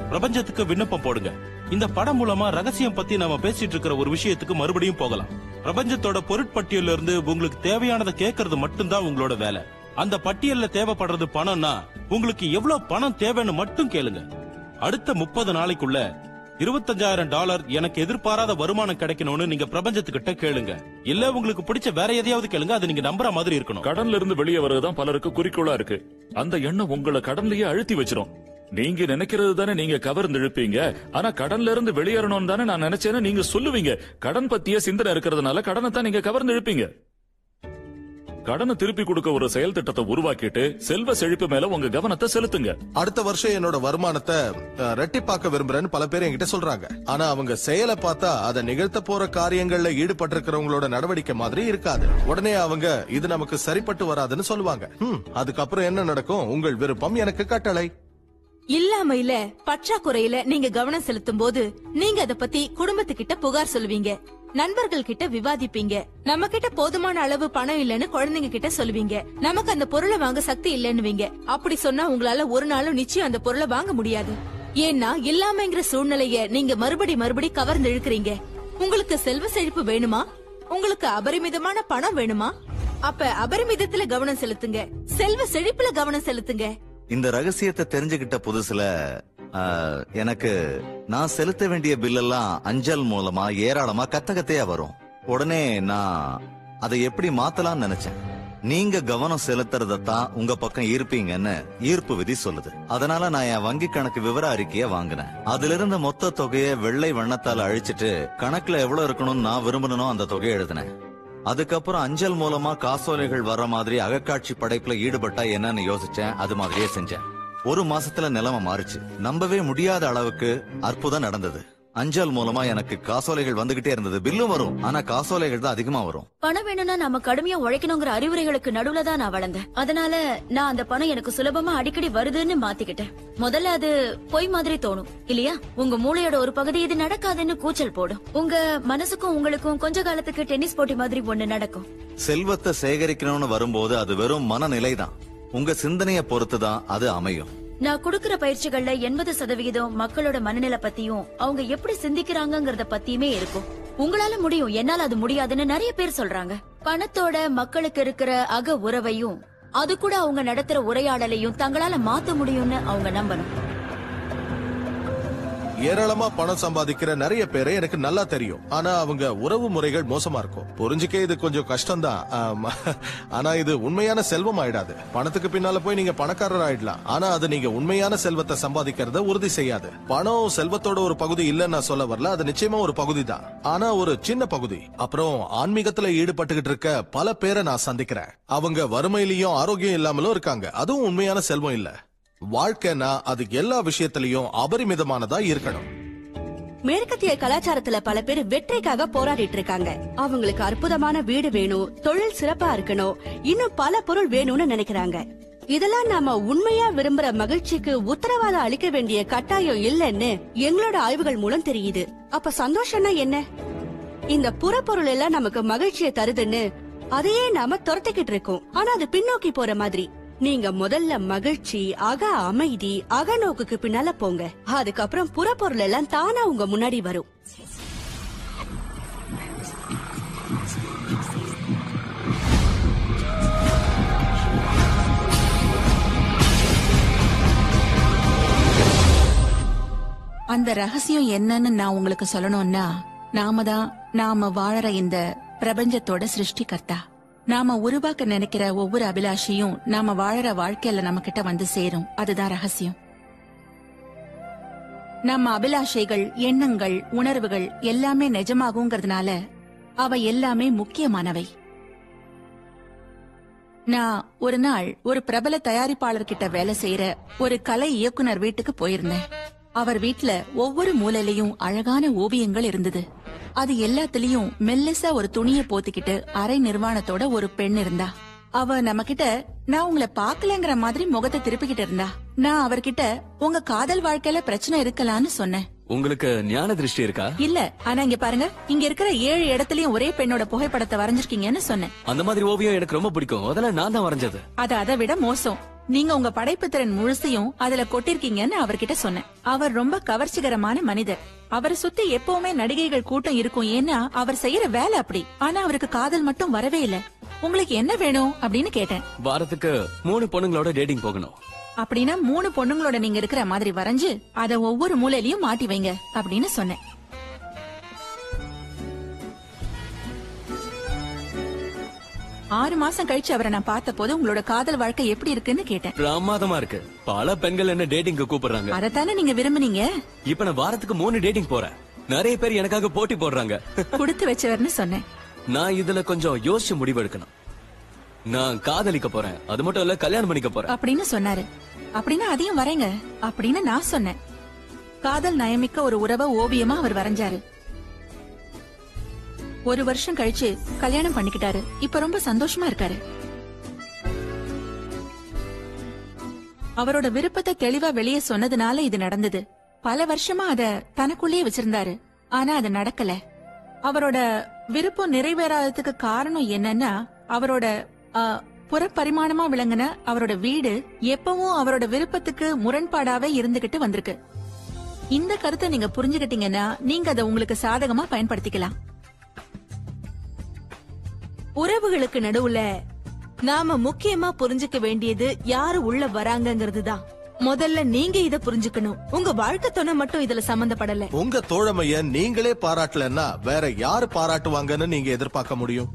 பிரபஞ்சத்துக்கு விண்ணப்பம் போடுங்க. இந்த படம் மூலமா ரகசியம் பத்தி நாம பேசிட்டு இருக்கிற ஒரு விஷயத்துக்கு மறுபடியும் போகலாம். பிரபஞ்சத்தோட பொருட்பட்டியல்ல இருந்து உங்களுக்கு தேவையானதை கேட்கறது மட்டும்தான் உங்களோட வேலை. அந்த பட்டியல்ல தேவைப்படுறது பணம்னா உங்களுக்கு எவ்வளவு பணம் தேவைன்னு மட்டும் கேளுங்க. அடுத்த முப்பது நாளைக்குள்ள இருபத்தஞ்சாயிரம் டாலர் எனக்கு எதிர்பாராத வருமானம் கிடைக்கணும்னு நீங்க பிரபஞ்சத்துக்கிட்ட கேளுங்க. இல்ல உங்களுக்கு பிடிச்ச வேற எதையாவது கேளுங்க அது நீங்க நம்புற மாதிரி இருக்கணும். கடன்ல இருந்து வெளியே வர்றதுதான் பலருக்கு குறிக்கோளா இருக்கு. அந்த எண்ணம் உங்களை கடன்லயே அழுத்தி வச்சிரும். நீங்க நினைக்கிறது தானே நீங்க கவர்ந்து இழுப்பீங்க ஆனா கடன்ல இருந்து வெளியேறணும்னு தானே நான் நினைச்சேன்னு நீங்க சொல்லுவீங்க. கடன் பத்திய சிந்தனை இருக்கிறதுனால கடனை தான் நீங்க கவர்ந்து இழுப்பீங்க கடனை திருப்பி கொடுக்க ஒரு செயல் திட்டத்தை உருவாக்கிட்டு செல்வ செழிப்பு மேல உங்க கவனத்தை செலுத்துங்க. அடுத்த வருஷம் என்னோட வருமானத்தை ரெட்டிப்பாக்க விரும்புறேன்னு பல பேர் என்கிட்ட சொல்றாங்க. ஆனா அவங்க செயலை பார்த்தா அதை நிகழ்த்த போற காரியங்கள்ல ஈடுபட்டிருக்கிறவங்களோட நடவடிக்கை மாதிரி இருக்காது. உடனே அவங்க இது நமக்கு சரிப்பட்டு வராதுன்னு சொல்லுவாங்க. அதுக்கப்புறம் என்ன நடக்கும்? உங்கள் விருப்பம் எனக்கு கட்டளை. இல்லாமையில பற்றாக்குறையில நீங்க கவனம் செலுத்தும் போது நீங்க அத பத்தி குடும்பத்துக்கிட்ட புகார் சொல்லுவீங்க. நண்பர்கள் கிட்ட விவாதிப்பீங்க. நம்ம கிட்ட போதுமான அளவு பணம் இல்லைன்னு குழந்தைங்க கிட்ட சொல்லுவீங்க. நமக்கு அந்த பொருளை வாங்க சக்தி இல்லைன்னுவீங்க. அப்படி சொன்னா உங்களால ஒரு நாளும் நிச்சயம் அந்த பொருளை வாங்க முடியாது. ஏன்னா இல்லாமங்கிற சூழ்நிலைய நீங்க மறுபடி மறுபடி கவர்ந்து இழுக்கிறீங்க. உங்களுக்கு செல்வ செழிப்பு வேணுமா? உங்களுக்கு அபரிமிதமான பணம் வேணுமா? அப்ப அபரிமிதத்துல கவனம் செலுத்துங்க. செல்வ செழிப்புல கவனம் செலுத்துங்க. இந்த ரகசியத்தை தெரிஞ்சுகிட்ட புதுசுல எனக்கு நான் செலுத்த வேண்டிய பில்லெல்லாம் அஞ்சல் மூலமா ஏராளமா கத்தகத்தையா வரும். உடனே நான் அதை எப்படி மாத்தலாம்னு நினைச்சேன். நீங்க கவனம் செலுத்துறதத்தான் உங்க பக்கம் ஈர்ப்பீங்கன்னு ஈர்ப்பு விதி சொல்லுது. அதனால நான் என் வங்கி கணக்கு விவர அறிக்கைய வாங்கினேன். அதுல இருந்த மொத்த தொகையை வெள்ளை வண்ணத்தால அழிச்சிட்டு கணக்குல எவ்வளவு இருக்கணும்னு நான் விரும்பணும் அந்த தொகையை எழுதினேன். அதுக்கப்புறம் அஞ்சல் மூலமா காசோலைகள் வர்ற மாதிரி அகக்காட்சி படைப்புல ஈடுபட்டா என்னன்னு யோசிச்சேன். அது மாதிரியே செஞ்சேன். ஒரு மாசத்துல நிலைமை மாறுச்சு. நம்பவே முடியாத அளவுக்கு அற்புதம் நடந்தது. அஞ்சல் மூலமா எனக்கு காசோலைகள் வந்துகிட்டே இருந்தது. பில்லும் வரும். ஆனா காசோலைகள் தான் அதிகமா வரும். பணம் வேணும்னா நாம கடுமையா உழைக்கணுங்கிற அறிவுரைகளுக்கு நடுவுல தான் நான் வளர்ந்தேன். அதனால நான் அந்த பணம் எனக்கு சுலபமா அடிக்கடி வருதுன்னு மாத்திக்கிட்டேன். முதல்ல அது பொய் மாதிரி தோணும். இல்லையா? உங்க மூளையோட ஒரு பகுதி இது நடக்காதுன்னு கூச்சல் போடும். உங்க மனசுக்கும் உங்களுக்கும் கொஞ்ச காலத்துக்கு டென்னிஸ் போட்டி மாதிரி ஒண்ணு நடக்கும். செல்வத்தை சேகரிக்கணும்னு வரும்போது அது வெறும் மனநிலை தான் உங்க சிந்தனைய பொறுத்துதான் அது அமையும். நான் கொடுக்கிற பயிற்சிகள்ல எண்பது சதவிகிதம் மக்களோட மனநிலை பத்தியும் அவங்க எப்படி சிந்திக்கிறாங்கங்கறத பத்தியுமே இருக்கும். உங்களால முடியும். என்னால அது முடியாதுன்னு நிறைய பேர் சொல்றாங்க. பணத்தோட மக்களுக்கு இருக்கிற அக உறவையும் அது கூட அவங்க நடத்துற உரையாடலையும் தங்களால மாத்த முடியும்னு அவங்க நம்பணும். ஏராளமா பணம் சம்பாதிக்கிற நிறைய பேரை எனக்கு நல்லா தெரியும். ஆனா அவங்க உறவு முறைகள் மோசமா இருக்கும். புரிஞ்சுக்க இது கொஞ்சம் கஷ்டம் தான் ஆனா இது உண்மையான செல்வம் ஆயிடாது. பணத்துக்கு பின்னால போய் நீங்க பணக்காரர் ஆயிடலாம். ஆனா அது நீங்க உண்மையான செல்வத்தை சம்பாதிக்கிறத உறுதி செய்யாது. பணம் செல்வத்தோட ஒரு பகுதி இல்லைன்னு நான் சொல்ல வரல. அது நிச்சயமா ஒரு பகுதி தான் ஆனா ஒரு சின்ன பகுதி. அப்புறம் ஆன்மீகத்துல ஈடுபட்டுகிட்டு இருக்க பல பேரை நான் சந்திக்கிறேன். அவங்க வறுமையிலயும் ஆரோக்கியம் இல்லாமலும் இருக்காங்க. அதுவும் உண்மையான செல்வம் இல்லை. வாழ்க்கைனா அது எல்லா விஷயத்திலயும் அபரிமிதமானதா இருக்கணும். மேற்கத்திய கலாச்சாரத்துல பல பேர் வெற்றிக்காக போராடிட்டு இருக்காங்க அவங்களுக்கு அற்புதமான வீடு வேணும் தொழில் சிறப்பா இருக்கணும் இன்னும் பல பொருள் வேணும்னு நினைக்கிறாங்க. இதெல்லாம் நாம உண்மையா விரும்புற மகிழ்ச்சிக்கு உத்தரவாதம் அளிக்க வேண்டிய கட்டாயம் இல்லைன்னு எங்களோட ஆய்வுகள் மூலம் தெரியுது. அப்ப சந்தோஷம்னா என்ன? இந்த புறப்பொருள் எல்லாம் நமக்கு மகிழ்ச்சியை தருதுன்னு அதையே நாம துரத்திக்கிட்டு இருக்கோம் ஆனா அது பின்னோக்கி போற மாதிரி. நீங்க முதல்ல மகிழ்ச்சி அக அமைதி அகநோக்குக்கு பின்னால போங்க. அதுக்கப்புறம் புறப்பொருள் எல்லாம் தானா உங்க முன்னாடி வரும். அந்த ரகசியம் என்னன்னு நான் உங்களுக்கு சொல்லணும்னா நாம தான் நாம வாழற இந்த பிரபஞ்சத்தோட சிருஷ்டிகர்த்தா. நாம உருவாக்க நினைக்கிற ஒவ்வொரு அபிலாஷையும் நாம வாழற வாழ்க்கையில நம்ம கிட்ட வந்து சேரும். அதுதான் ரகசியம். நம்ம அபிலாஷைகள் எண்ணங்கள் உணர்வுகள் எல்லாமே நிஜமாகுங்கிறதுனால அவை எல்லாமே முக்கியமானவை. நான் ஒரு நாள் ஒரு பிரபல தயாரிப்பாளர் கிட்ட வேலை செய்யற ஒரு கலை இயக்குனர் வீட்டுக்கு போயிருந்தேன். அவர் வீட்ல ஒவ்வொரு மூலையிலயும் அழகான ஓவியங்கள் இருந்தது. அது எல்லாத்துலயும் மெல்லிசா ஒரு துணிய போத்திக்கிட்டு அரை நிர்வாணத்தோட ஒரு பெண் இருந்தா. அவ நம்ம கிட்ட நான் உங்களை பாக்கலங்கிற மாதிரி முகத்தை திருப்பிக்கிட்டு இருந்தா. நான் அவர்கிட்ட உங்க காதல் வாழ்க்கையில பிரச்சனை இருக்கலாம்னு சொன்னேன். உங்களுக்கு ஞான திருஷ்டி இருக்கா? இல்ல. ஆனா இங்க பாருங்க இங்க இருக்கிற ஏழு இடத்துலயும் ஒரே பெண்ணோட புகைப்படத்தை வரைஞ்சிருக்கீங்கன்னு சொன்னேன். அந்த மாதிரி ஓவியம் எனக்கு ரொம்ப பிடிக்கும். அதெல்லாம் நான் தான் வரைஞ்சது. அது அதை விட மோசம். நீங்க உங்க படைப்பு திறன் முழுசையும் அதுல கொட்டிருக்கீங்கன்னு அவர்கிட்ட சொன்னேன். அவர் ரொம்ப கவர்ச்சிகரமான மனிதர். அவரை சுத்தி எப்பவுமே நடிகைகள் கூட்டம் இருக்கும். ஏன்னா அவர் செய்யற வேலை அப்படி. ஆனா அவருக்கு காதல் மட்டும் வரவே இல்ல. உங்களுக்கு என்ன வேணும் அப்படின்னு கேட்டேன். வாரத்துக்கு மூணு பொண்ணுங்களோட டேட்டிங் போகணும். அப்படின்னா மூணு பொண்ணுங்களோட நீங்க இருக்கிற மாதிரி வரைஞ்சு அத ஒவ்வொரு மூலையிலயும் மாட்டி வைங்க அப்படின்னு சொன்னேன். ஆறு மாசம் கழிச்சு அவரை நான் பார்த்த போது உங்களோட காதல் வாழ்க்கை எப்படி இருக்குன்னு கேட்டேன். பிரமாதமா இருக்கு. பல பெண்கள் என்ன டேட்டிங்க்கு கூப்பிடுறாங்க. அதத்தானே நீங்க விரும்புனீங்க? இப்ப நான் வாரத்துக்கு மூணு டேட்டிங் போறேன். நிறைய பேர் எனக்காக போட்டி போடுறாங்க. கொடுத்து வச்சவர்னு சொன்னேன். நான் இதுல கொஞ்சம் யோசிச்சு முடிவு எடுக்கணும் நான் காதலிக்க போறேன். அது மட்டும் இல்ல கல்யாணம் பண்ணிக்க போறேன். அப்படின்னு சொன்னாரு. அப்படின்னா அதையும் வரைங்க. அப்படின்னு நான் சொன்னேன். காதல் நயமிக்க ஒரு உறவை ஓவியமா அவர் வரைஞ்சாரு. ஒரு வருஷம் கழிச்சு கல்யாணம் பண்ணிக்கிட்டாரு. இப்ப ரொம்ப சந்தோஷமா இருக்காரு. அவரோட விருப்பத்தை தெளிவா வெளியே சொன்னதுனால இது நடந்தது. பல வருஷமா அத தனக்குள்ளேயே வச்சிருந்தாரு. ஆனா அது நடக்கல. அவரோட விருப்பம் நிறைவேறாததுக்கு காரணம் என்னன்னா அவரோட புறப்பரிமாணமா விளங்கின அவரோட வீடு எப்பவும் அவரோட விருப்பத்துக்கு முரண்பாடாவே இருந்துகிட்டு வந்திருக்கு. இந்த கருத்தை நீங்க புரிஞ்சுகிட்டீங்கன்னா நீங்க அதை உங்களுக்கு சாதகமா பயன்படுத்திக்கலாம். உறவுகளுக்கு நடுவுல நாம முக்கியமா புரிஞ்சுக்க வேண்டியது யாரு உள்ள வராங்கிறது தான் முதல்ல நீங்க இத புரிஞ்சுக்கணும். உங்க வாழ்க்கை துணை மட்டும் இதுல சம்பந்தப்படல. உங்க தோழமைய நீங்களே பாராட்டலன்னா வேற யாரு பாராட்டுவாங்கன்னு நீங்க எதிர்பார்க்க முடியும்?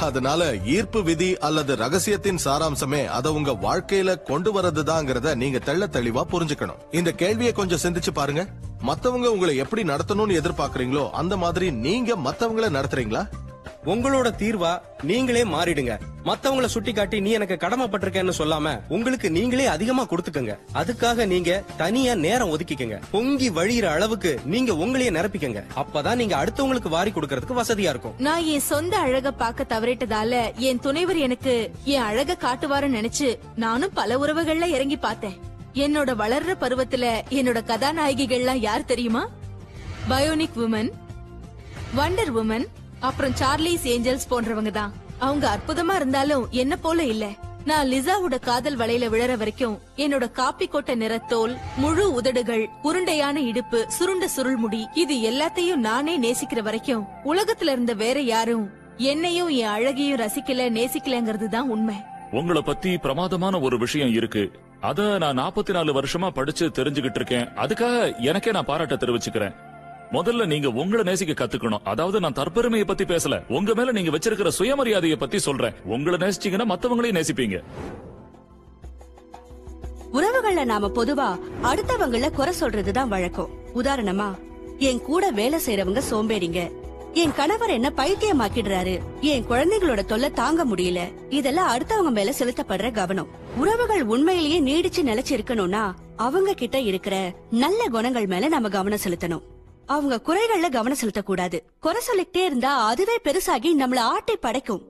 அதனால ஈர்ப்பு விதி அல்லது ரகசியத்தின் சாராம்சமே அத உங்க வாழ்க்கையில கொண்டு வர்றதுதாங்கிறத நீங்க தெள்ள தெளிவா புரிஞ்சுக்கணும். இந்த கேள்வியை கொஞ்சம் சிந்திச்சு பாருங்க. மத்தவங்க உங்களை எப்படி நடத்தணும்னு எதிர்பார்க்கறீங்களோ அந்த மாதிரி நீங்க மத்தவங்கள நடத்துறீங்களா? உங்களோட தீர்வா நீங்களே மாறிடுங்க. மத்தவங்கள சுட்டி காட்டி நீ எனக்கு கடமைப்பட்டிருக்கேன்னு சொல்லாம உங்களுக்கு நீங்களே அதிகமா கொடுத்துக்கங்க. அதுக்காக நீங்க தனியா நேரம் ஒதுக்கிக்கங்க. பொங்கி வழியிற அளவுக்கு நீங்க உங்களையே நிரப்பிக்கங்க. அப்பதான் நீங்க அடுத்தவங்களுக்கு வாரி கொடுக்கறதுக்கு வசதியா இருக்கும். நான் என் சொந்த அழக பார்க்க தவறிட்டதால என் துணைவர் எனக்கு என் அழக காட்டுவாருன்னு நினைச்சு நானும் பல உறவுகள்ல இறங்கி பார்த்தேன். என்னோட வளர்ற பருவத்துல என்னோட கதாநாயகிகள்லாம் யார் தெரியுமா? பயோனிக் உமன் வண்டர் உமன் அப்புறம் சார்லிஸ் ஏஞ்சல்ஸ் போன்றவங்க தான். அவங்க அற்புதமா இருந்தாலும் என்ன போல இல்ல. நான் லிசாவோட காதல் வலையில விழற வரைக்கும் என்னோட காப்பி கொட்ட நிறத்தோல் முழு உதடுகள் உருண்டையான இடுப்பு சுருண்ட சுருள் முடி இது எல்லாத்தையும் நானே நேசிக்கிற வரைக்கும் உலகத்துல இருந்த வேற யாரும் என்னையும் என் அழகையும் ரசிக்கல நேசிக்கலங்கிறது தான் உண்மை. உங்களை பத்தி பிரமாதமான ஒரு விஷயம் இருக்கு. அத நான் நாற்பத்தி நாலு வருஷமா படிச்சு தெரிஞ்சுகிட்டு இருக்கேன். அதுக்காக எனக்கே நான் பாராட்ட தெரிவிச்சுக்கிறேன். முதல்ல நீங்க உங்களை நேசிக்க கத்துக்கணும். அதாவது நான் தற்பெருமையை பத்தி பேசல. உங்க மேல நீங்க வச்சிருக்கிற சுயமரியாதையை பத்தி சொல்றேன். உங்களை நேசிச்சீங்கன்னா மத்தவங்களையும் நேசிப்பீங்க. உறவுகள்ல நாம பொதுவா அடுத்தவங்கள குறை சொல்றதுதான் வழக்கம். உதாரணமா என் கூட வேலை செய்யறவங்க சோம்பேறிங்க. என் கணவர் என்ன பைத்தியமாக்கிடுறாரு. என் குழந்தைகளோட தொல்லை தாங்க முடியல. இதெல்லாம் அடுத்தவங்க மேல செலுத்தப்படுற கவனம். உறவுகள் உண்மையிலேயே நீடிச்சு நிலைச்சு இருக்கணும்னா அவங்க கிட்ட இருக்கிற நல்ல குணங்கள் மேல நாம கவனம் செலுத்தணும். அவங்க குறைகள்ல கவனம் செலுத்தக்கூடாது. குறை சொல்லிக்கிட்டே இருந்தா அதுவே பெருசாகி நம்மள ஆட்டை படைக்கும்.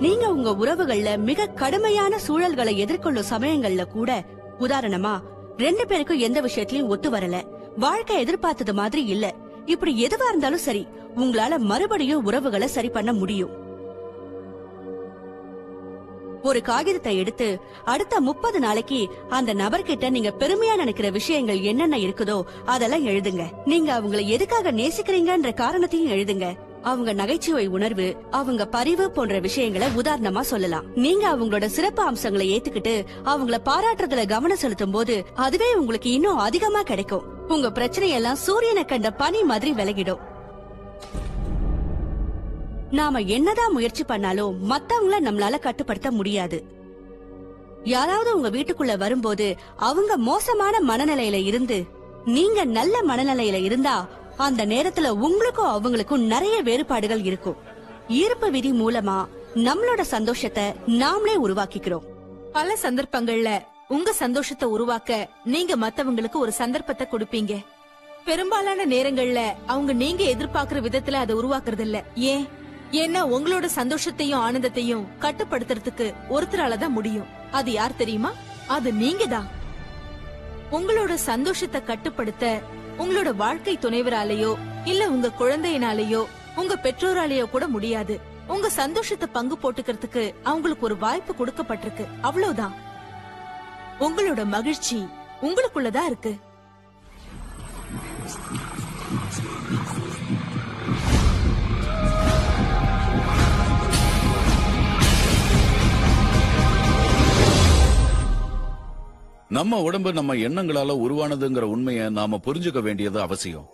நீங்க உங்க உறவுகள்ல மிக கடுமையான சூழல்களை எதிர்கொள்ளும் சமயங்கள்ல கூட உதாரணமா ரெண்டு பேருக்கும் எந்த விஷயத்திலயும் ஒத்து வரல. வாழ்க்கை எதிர்பார்த்தது மாதிரி இல்ல. இப்படி எதுவா இருந்தாலும் சரி உங்களால மறுபடியும் உறவுகளை சரி பண்ண முடியும். ஒரு காகிதத்தை எடுத்து அடுத்த முப்பது நாளைக்கு அந்த நபர்கிட்ட நீங்க பெருமையா நினைக்கிற விஷயங்கள் என்னென்ன இருக்குதோ அதெல்லாம் எழுதுங்க. நீங்க அவங்கள எதுக்காக நேசிக்கிறீங்கன்ற காரணத்தையும் எழுதுங்க. அவங்க நகைச்சுவை உணர்வு அவங்க பரிவு போன்ற விஷயங்களை உதாரணமா சொல்லலாம். நீங்க அவங்களோட சிறப்பு அம்சங்களை ஏத்துக்கிட்டு அவங்கள பாராட்டுறதுல கவனம் செலுத்தும் போது அதுவே உங்களுக்கு இன்னும் அதிகமா கிடைக்கும். உங்க பிரச்சனையெல்லாம் சூரியனை கண்ட பனி மாதிரி விலகிடும். நாம என்னதான் முயற்சி பண்ணாலும் மத்தவங்கள நம்மளால கட்டுப்படுத்த முடியாது. யாராவது உங்க வீட்டுக்குள்ள வரும்போது அவங்க மோசமான மனநிலையில இருந்து நீங்க நல்ல மனநிலையில இருந்தா அந்த நேரத்துல உங்களுக்கும் அவங்களுக்கும் நிறைய வேறுபாடுகள் இருக்கும். ஈர்ப்பு விதி மூலமா நம்மளோட சந்தோஷத்தை நாமளே உருவாக்கிக்கிறோம். பல சந்தர்ப்பங்கள்ல உங்க சந்தோஷத்தை உருவாக்க நீங்க மத்தவங்களுக்கு ஒரு சந்தர்ப்பத்தை கொடுப்பீங்க. பெரும்பாலான நேரங்கள்ல அவங்க நீங்க எதிர்பார்க்கிற விதத்துல அதை உருவாக்குறது இல்ல ஏன்? ஏன்னா உங்களோட சந்தோஷத்தையும் ஆனந்தத்தையும் கட்டுப்படுத்துறதுக்கு ஒருத்தரால தான் முடியும். அது யார் தெரியுமா? அது நீங்க தான் உங்களோட சந்தோஷத்தை கட்டுப்படுத்த உங்களோட வாழ்க்கை துணைவராலேயோ இல்ல உங்க குழந்தையினாலேயோ உங்க பெற்றோராலேயோ கூட முடியாது. உங்க சந்தோஷத்தை பங்கு போட்டுக்கிறதுக்கு அவங்களுக்கு ஒரு வாய்ப்பு கொடுக்கப்பட்டிருக்கு. அவ்வளவுதான். உங்களோட மகிழ்ச்சி உங்களுக்குள்ளதான் இருக்கு. நம்ம உடம்பு நம்ம எண்ணங்களால உருவானதுங்கிற உண்மையை நாம புரிஞ்சுக்க வேண்டியது அவசியம்.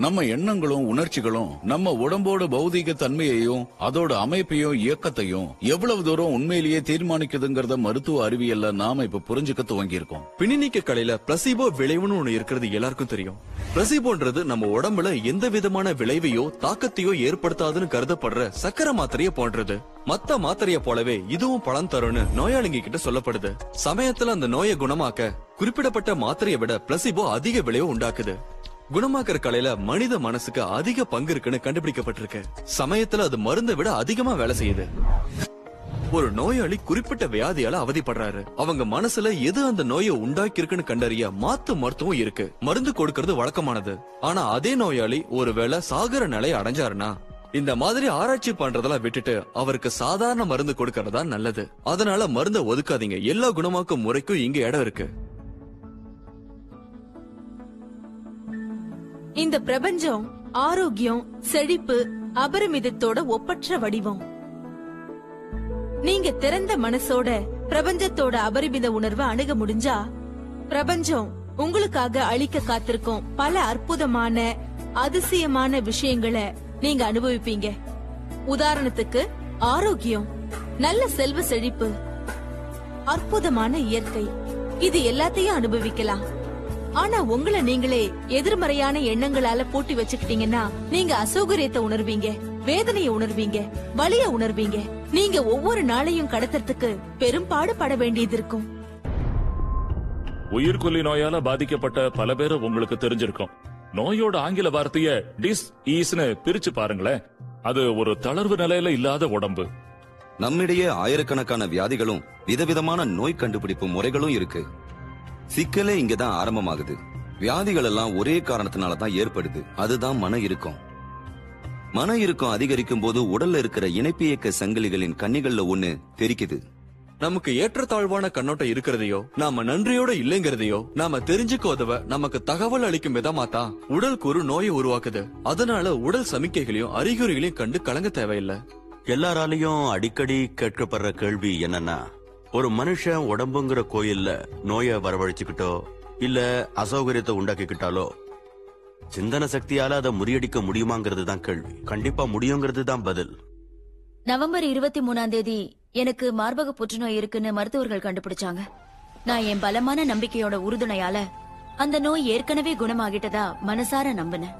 நம்ம எண்ணங்களும் உணர்ச்சிகளும் நம்ம உடம்போட பௌதீக தன்மையையும் அதோட அமைப்பையும் இயக்கத்தையும் எவ்வளவு தூரம் உண்மையிலேயே தீர்மானிக்குதுங்கிறத மருத்துவ அறிவியல்ல நாம இப்ப புரிஞ்சுக்க துவங்கி இருக்கோம் பிணிநீக்க கலையில பிளசிபோ விளைவுன்னு ஒண்ணு இருக்கிறது எல்லாருக்கும் தெரியும். பிளசிபோன்றது நம்ம உடம்புல எந்த விதமான விளைவையோ தாக்கத்தையோ ஏற்படுத்தாதுன்னு கருதப்படுற சக்கரை மாத்திரைய போன்றது. மத்த மாத்திரைய போலவே இதுவும் பலன் தரும்னு நோயாளிங்க கிட்ட சொல்லப்படுது. சமயத்துல அந்த நோயை குணமாக்க குறிப்பிடப்பட்ட மாத்திரையை விட பிளசிபோ அதிக விளைவு உண்டாக்குது. குணமாக்குற கலையில மனித மனசுக்கு அதிக பங்கு இருக்குன்னு கண்டுபிடிக்கப்பட்டிருக்கு. சமயத்துல அது மருந்தை விட அதிகமா வேலை செய்யுது. ஒரு நோயாளி குறிப்பிட்ட வியாதியால அவதிப்படுறாரு. அவங்க மனசுல எது அந்த நோயை உண்டாக்கி இருக்குன்னு கண்டறிய மாத்து மருத்துவம் இருக்கு. மருந்து கொடுக்கறது வழக்கமானது. ஆனா அதே நோயாளி ஒருவேளை சாகர நிலை அடைஞ்சாருன்னா இந்த மாதிரி ஆராய்ச்சி பண்றதெல்லாம் விட்டுட்டு அவருக்கு சாதாரண மருந்து கொடுக்கறதா நல்லது. அதனால மருந்தை ஒதுக்காதீங்க. எல்லா குணமாக்கும் முறைக்கும் இங்க இடம் இருக்கு. இந்த பிரபஞ்சம் ஆரோக்கியம் செழிப்பு அபரிமிதத்தோட ஒப்பற்ற வடிவம். நீங்க திறந்த மனசோட பிரபஞ்சத்தோட அபரிமித உணர்வை அணுக முடிஞ்சா பிரபஞ்சம் உங்களுக்காக அழிக்க காத்திருக்கும் பல அற்புதமான அதிசயமான விஷயங்களை நீங்க அனுபவிப்பீங்க. உதாரணத்துக்கு ஆரோக்கியம் நல்ல செல்வ செழிப்பு அற்புதமான இயற்கை. இது எல்லாத்தையும் அனுபவிக்கலாம். ஆனா உங்களை நீங்களே எதிர்மறையான எண்ணங்களால பூட்டி வச்சுக்கிட்டீங்கன்னா நீங்க அசௌகரியத்தை உணர்வீங்க வேதனையை உணர்வீங்க வலிய உணர்வீங்க. நீங்க ஒவ்வொரு நாளையும் கடத்துறதுக்கு பெரும்பாடு பட வேண்டியது இருக்கும். உயிர்கொல்லி நோயால பாதிக்கப்பட்ட பல பேரை உங்களுக்கு தெரிஞ்சிருக்கும். நோயோட ஆங்கில வார்த்தைய டிஸ் ஈஸ்னு பிரிச்சு பாருங்களேன். அது ஒரு தளர்வு நிலையில இல்லாத உடம்பு. நம்மிடையே ஆயிரக்கணக்கான வியாதிகளும் விதவிதமான நோய் கண்டுபிடிப்பு முறைகளும் இருக்கு. சிக்கலே இங்கதான் ஆரம்பமாகுது. வியாதிகள் எல்லாம் ஒரே காரணத்தினால தான் ஏற்படுது. அதுதான் மன இறுக்கம். மன இறுக்கம் அதிகரிக்கும் போது உடல்ல இருக்கிற இணைப்பு இயக்க சங்கிலிகளின் கண்ணிகள்ல ஒண்ணு தெரிக்குது. நமக்கு ஏற்றத்தாழ்வான கண்ணோட்டம் இருக்கிறதையோ நாம நன்றியோட இல்லைங்கிறதையோ நாம தெரிஞ்சுக்க உதவ நமக்கு தகவல் அளிக்கும் விதமா தான் உடல் கூறு நோயை உருவாக்குது. அதனால உடல் சமிக்கைகளையும் அறிகுறிகளையும் கண்டு கலங்க தேவையில்லை. எல்லாராலையும் அடிக்கடி கேட்கப்படுற கேள்வி என்னன்னா ஒரு மனுஷன் உடம்புங்கிற கோயில்ல நோயை வரவழைச்சுக்கிட்டோ இல்ல அசௌகரியத்தை உண்டாக்கிக்கிட்டாலோ சிந்தன சக்தியால அதை முறியடிக்க முடியுமாங்கிறது தான் கேள்வி. கண்டிப்பா முடியுங்கிறது தான் பதில். நவம்பர் இருபத்தி மூணாம் தேதி எனக்கு மார்பக புற்றுநோய் இருக்குன்னு மருத்துவர்கள் கண்டுபிடிச்சாங்க. நான் என் பலமான நம்பிக்கையோட உறுதுணையால அந்த நோய் ஏற்கனவே குணமாகிட்டதா மனசார நம்பினேன்.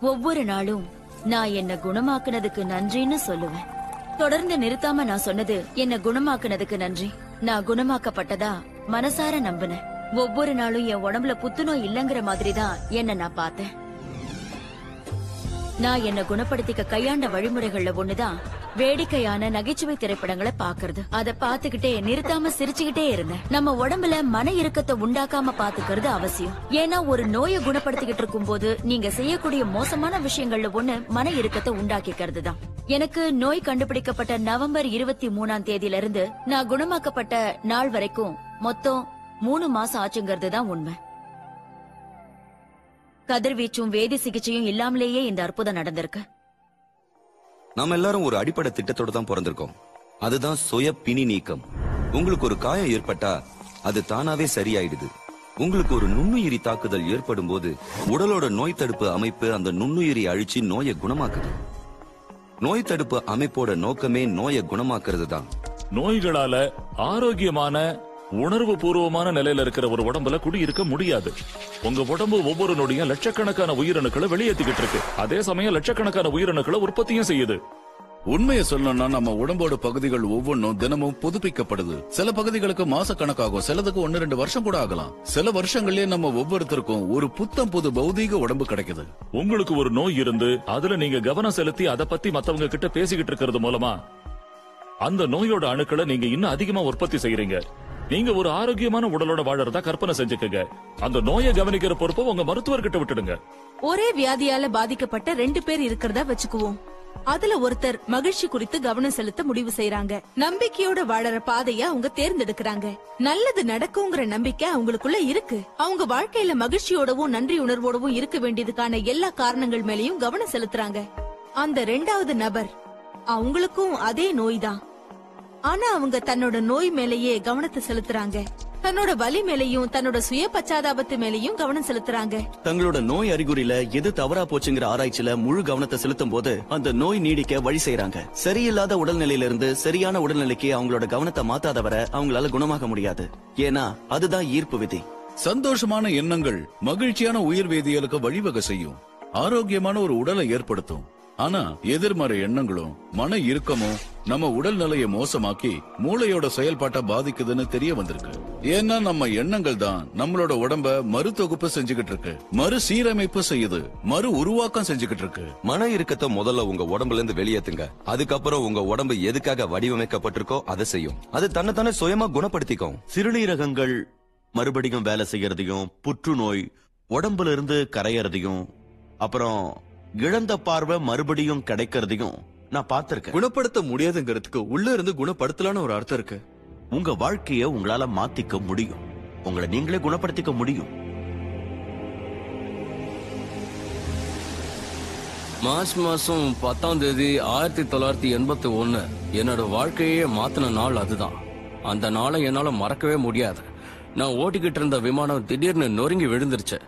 ஒவ்வொரு நாளும் நான் என்ன குணமாக்குனதுக்கு நன்றின்னு சொல்லுவேன். தொடர்ந்து நிறுத்தாம நான் சொன்னது என்ன குணமாக்குனதுக்கு நன்றி. நான் குணமாக்கப்பட்டதா மனசார நம்பினேன். ஒவ்வொரு நாளும் என் உடம்புல புத்துநோய் இல்லங்கிற மாதிரிதான் என்ன நான் பார்த்தேன். நான் என்ன குணப்படுத்திக்க கையாண்ட வழிமுறைகள்ல ஒண்ணுதான். வேடிக்கையான நகைச்சுவை திரைப்படங்களை பாக்குறது. அத பாத்துக்கிட்டே நிறுத்தாம சிரிச்சுக்கிட்டே இருந்தேன். நம்ம உடம்புல மன இறுக்கத்தை உண்டாக்காம பாத்துக்கிறது அவசியம். ஏன்னா ஒரு நோயை குணப்படுத்திக்கிட்டு இருக்கும் போது நீங்க செய்யக்கூடிய மோசமான விஷயங்கள்ல ஒண்ணு மன இறுக்கத்தை உண்டாக்கிக்கிறது தான் எனக்கு நோய் கண்டுபிடிக்கப்பட்ட நவம்பர் இருபத்தி மூணாம் தேதியில இருந்து நான் குணமாக்கப்பட்ட நாள் வரைக்கும் மொத்தம் மூணு மாசம் ஆச்சுங்கிறது தான் உண்மை. கதிர்வீச்சும் வேதி சிகிச்சையும் இல்லாமலேயே இந்த அற்புதம் நடந்திருக்கு. நாம எல்லாரும் ஒரு அடிப்படை திட்டத்தோட தான் பிறந்திருக்கோம். அதுதான் சுய பிணி நீக்கம். உங்களுக்கு ஒரு காயம் ஏற்பட்டா அது தானாவே சரியாயிடுது. உங்களுக்கு ஒரு நுண்ணுயிரி தாக்குதல் ஏற்படும் போது உடலோட நோய் தடுப்பு அமைப்பு அந்த நுண்ணுயிரி அழிச்சு நோயை குணமாக்குது. நோய் தடுப்பு அமைப்போட நோக்கமே நோயை குணமாக்குறது தான். நோய்களால ஆரோக்கியமான உணர்வு பூர்வமான நிலையில இருக்கிற ஒரு உடம்புல குடியிருக்க முடியாது. உங்க உடம்பு ஒவ்வொரு நொடியும் லட்சக்கணக்கான உயிரணுக்களை வெளியேற்றிக்கிட்டு இருக்கு. அதே சமயம் லட்சக்கணக்கான உயிரணுக்களை உற்பத்தியும் செய்யுது. உண்மையை சொல்லணும்னா நம்ம உடம்போட பகுதிகள் ஒவ்வொன்றும் தினமும் புதுப்பிக்கப்படுது. சில பகுதிகளுக்கு மாச கணக்காகும் சிலதுக்கு ஒன்னு ரெண்டு வருஷம் கூட ஆகலாம். சில வருஷங்கள்லயே நம்ம ஒவ்வொருத்தருக்கும் ஒரு புத்தம் புது பௌதீக உடம்பு கிடைக்குது. உங்களுக்கு ஒரு நோய் இருந்து அதுல நீங்க கவனம் செலுத்தி அதை பத்தி மத்தவங்க கிட்ட பேசிக்கிட்டு இருக்கிறது மூலமா அந்த நோயோட அணுக்களை நீங்க இன்னும் அதிகமா உற்பத்தி செய்யறீங்க நீங்க ஒரு ஆரோக்கியமான உடலோட வாழறதா கற்பனை செஞ்சுக்கங்க. அந்த நோயை கவனிக்கிற பொறுப்பை உங்க மருத்துவர்கிட்ட விட்டுடுங்க. ஒரே வியாதியால பாதிக்கப்பட்ட ரெண்டு பேர் இருக்கிறதா வச்சுக்குவோம். அதுல ஒருத்தர் மகிழ்ச்சி குறித்து கவனம் செலுத்த முடிவு செய்யறாங்க நம்பிக்கையோட வாழற பாதைய அவங்க தேர்ந்தெடுக்கிறாங்க. நல்லது நடக்குங்கிற நம்பிக்கை அவங்களுக்குள்ள இருக்கு. அவங்க வாழ்க்கையில மகிழ்ச்சியோடவும் நன்றி உணர்வோடவும் இருக்க வேண்டியதுக்கான எல்லா காரணங்கள் மேலயும் கவனம் செலுத்துறாங்க. அந்த ரெண்டாவது நபர் அவங்களுக்கும் அதே நோய்தான் ஆனா அவங்க தன்னோட நோய் மேலேயே கவனத்தை செலுத்துறாங்க. தன்னோட வலி மேலயும் தன்னோட சுய பச்சாதாபத்து மேலயும் கவனம் செலுத்துறாங்க. தங்களோட நோய் அறிகுறியில எது தவறா போச்சுங்கிற ஆராய்ச்சியில முழு கவனத்தை செலுத்தும் போது அந்த நோய் நீடிக்க வழி செய்யறாங்க சரியில்லாத உடல்நிலையில இருந்து சரியான உடல்நிலைக்கு அவங்களோட கவனத்தை மாத்தாதவரை அவங்களால குணமாக முடியாது. ஏன்னா அதுதான் ஈர்ப்பு விதி. சந்தோஷமான எண்ணங்கள் மகிழ்ச்சியான உயிர் வேதியியலுக்கு வழிவகை செய்யும். ஆரோக்கியமான ஒரு உடலை ஏற்படுத்தும். ஆனா எதிர்மறை எண்ணங்களும் மன இறுக்கமும் நம்ம உடல்நிலையை மோசமாக்கி மூளையோட செயல்பாட்டை பாதிக்குதுன்னு தெரிய வந்திருக்கு. ஏன்னா நம்ம எண்ணங்கள் தான் நம்மளோட உடம்ப மறு தொகுப்பு செஞ்சுகிட்டு இருக்கு. மறு சீரமைப்பு செய்யுது. மறு உருவாக்கம் செஞ்சுகிட்டு இருக்கு. மன இறுக்கத்தை முதல்ல உங்க உடம்புல இருந்து வெளியேத்துங்க. அதுக்கப்புறம் உங்க உடம்பு எதுக்காக வடிவமைக்கப்பட்டிருக்கோ அதை செய்யும். அது தன்னைத்தானே சுயமா குணப்படுத்திக்கும். சிறுநீரகங்கள் மறுபடியும் வேலை செய்யறதையும் புற்றுநோய் உடம்புல இருந்து கரையறதையும் அப்புறம் இழந்த பார்வை மறுபடியும் கிடைக்கிறதையும் நான் பார்த்திருக்கேன். குணப்படுத்த முடியாதுங்கிறதுக்கு உள்ள இருந்து குணப்படுத்தலான்னு ஒரு அர்த்தம் இருக்கு. உங்க வாழ்க்கைய உங்களால மாத்திக்க முடியும். உங்களை நீங்களே குணப்படுத்திக்க முடியும். மார்ச் மாசம் பத்தாம் தேதி ஆயிரத்தி தொள்ளாயிரத்தி எண்பத்தி ஒண்ணு என்னோட வாழ்க்கையே மாத்தின நாள் அதுதான். அந்த நாளை என்னால மறக்கவே முடியாது. நான் ஓட்டிக்கிட்டு இருந்த விமானம் திடீர்னு நொறுங்கி விழுந்துருச்சு.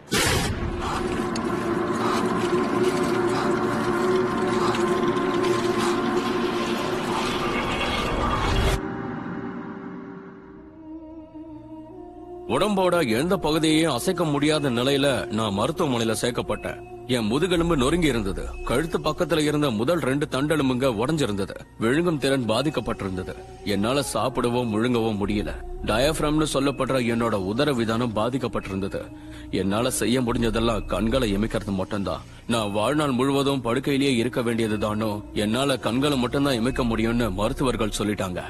உடம்போட எந்த பகுதியையும் அசைக்க முடியாத நிலையில நான் மருத்துவமனையில சேர்க்கப்பட்டேன். என் முதுகெலும்பு நொறுங்கி இருந்தது. கழுத்து பக்கத்துல இருந்த முதல் ரெண்டு தண்டெலும்புங்க உடஞ்சிருந்தது. விழுங்கும் திறன் பாதிக்கப்பட்டிருந்தது. என்னால சாப்பிடவோ முழுங்கவோ முடியல. டயப்ரம்னு சொல்லப்படுற என்னோட உதர விதானம் பாதிக்கப்பட்டிருந்தது. என்னால செய்ய முடிஞ்சதெல்லாம் கண்களை இமைக்கிறது மட்டும்தான். நான் வாழ்நாள் முழுவதும் படுக்கையிலேயே இருக்க வேண்டியதுதானோ என்னால கண்களை மட்டும்தான் இமைக்க முடியும்னு மருத்துவர்கள் சொல்லிட்டாங்க.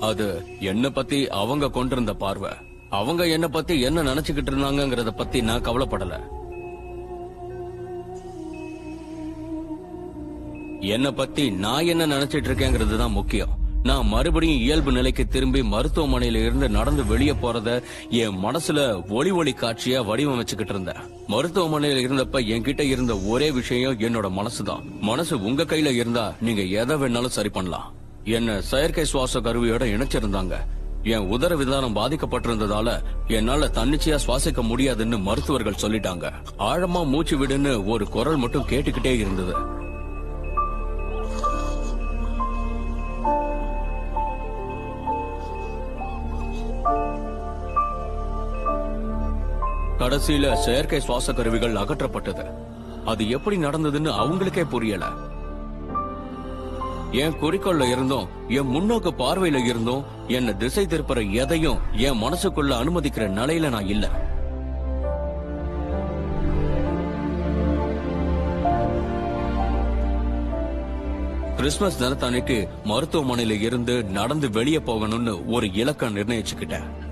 அது என்ன பத்தி அவங்க கொண்டிருந்த பார்வை. அவங்க என்ன பத்தி என்ன நினைச்சுக்கிட்டு இருந்தாங்கிறத பத்தி நான் கவலைப்படல. என்ன பத்தி நான் என்ன நினைச்சிட்டு இருக்கேங்கிறது தான் முக்கியம். நான் மறுபடியும் இயல்பு நிலைக்கு திரும்பி மருத்துவமனையில இருந்து நடந்து வெளியே போறத என் மனசுல ஒளி ஒளி காட்சியா வடிவமைச்சுக்கிட்டு இருந்தேன். மருத்துவமனையில இருந்தப்ப என்கிட்ட இருந்த ஒரே விஷயம் என்னோட மனசுதான். மனசு உங்க கையில இருந்தா நீங்க எதை வேணாலும் சரி பண்ணலாம். என்ன செயற்கை சுவாச கருவியோட இணைச்சிருந்தாங்க. என் உதர விதானம் பாதிக்கப்பட்டிருந்ததால என்னால தன்னிச்சையா சுவாசிக்க முடியாதுன்னு மருத்துவர்கள் சொல்லிட்டாங்க. ஆழமா மூச்சு விடுன்னு ஒரு குரல் மட்டும் கேட்டுக்கிட்டே இருந்தது. கடைசியில செயற்கை சுவாச கருவிகள் அகற்றப்பட்டது. அது எப்படி நடந்ததுன்னு அவங்களுக்கே புரியல. என் குறிக்கோள்ல இருந்தும் என் முன்னோக்கு பார்வையில இருந்தும் என்ன திசை திருப்புற எதையும் என் மனசுக்குள்ள அனுமதிக்கிற நிலையில நான் இல்ல. கிறிஸ்துமஸ் தினத்தன்னைக்கு மருத்துவமனையில இருந்து நடந்து வெளியே போகணும்னு ஒரு இலக்கம் நிர்ணயிச்சுக்கிட்டேன்.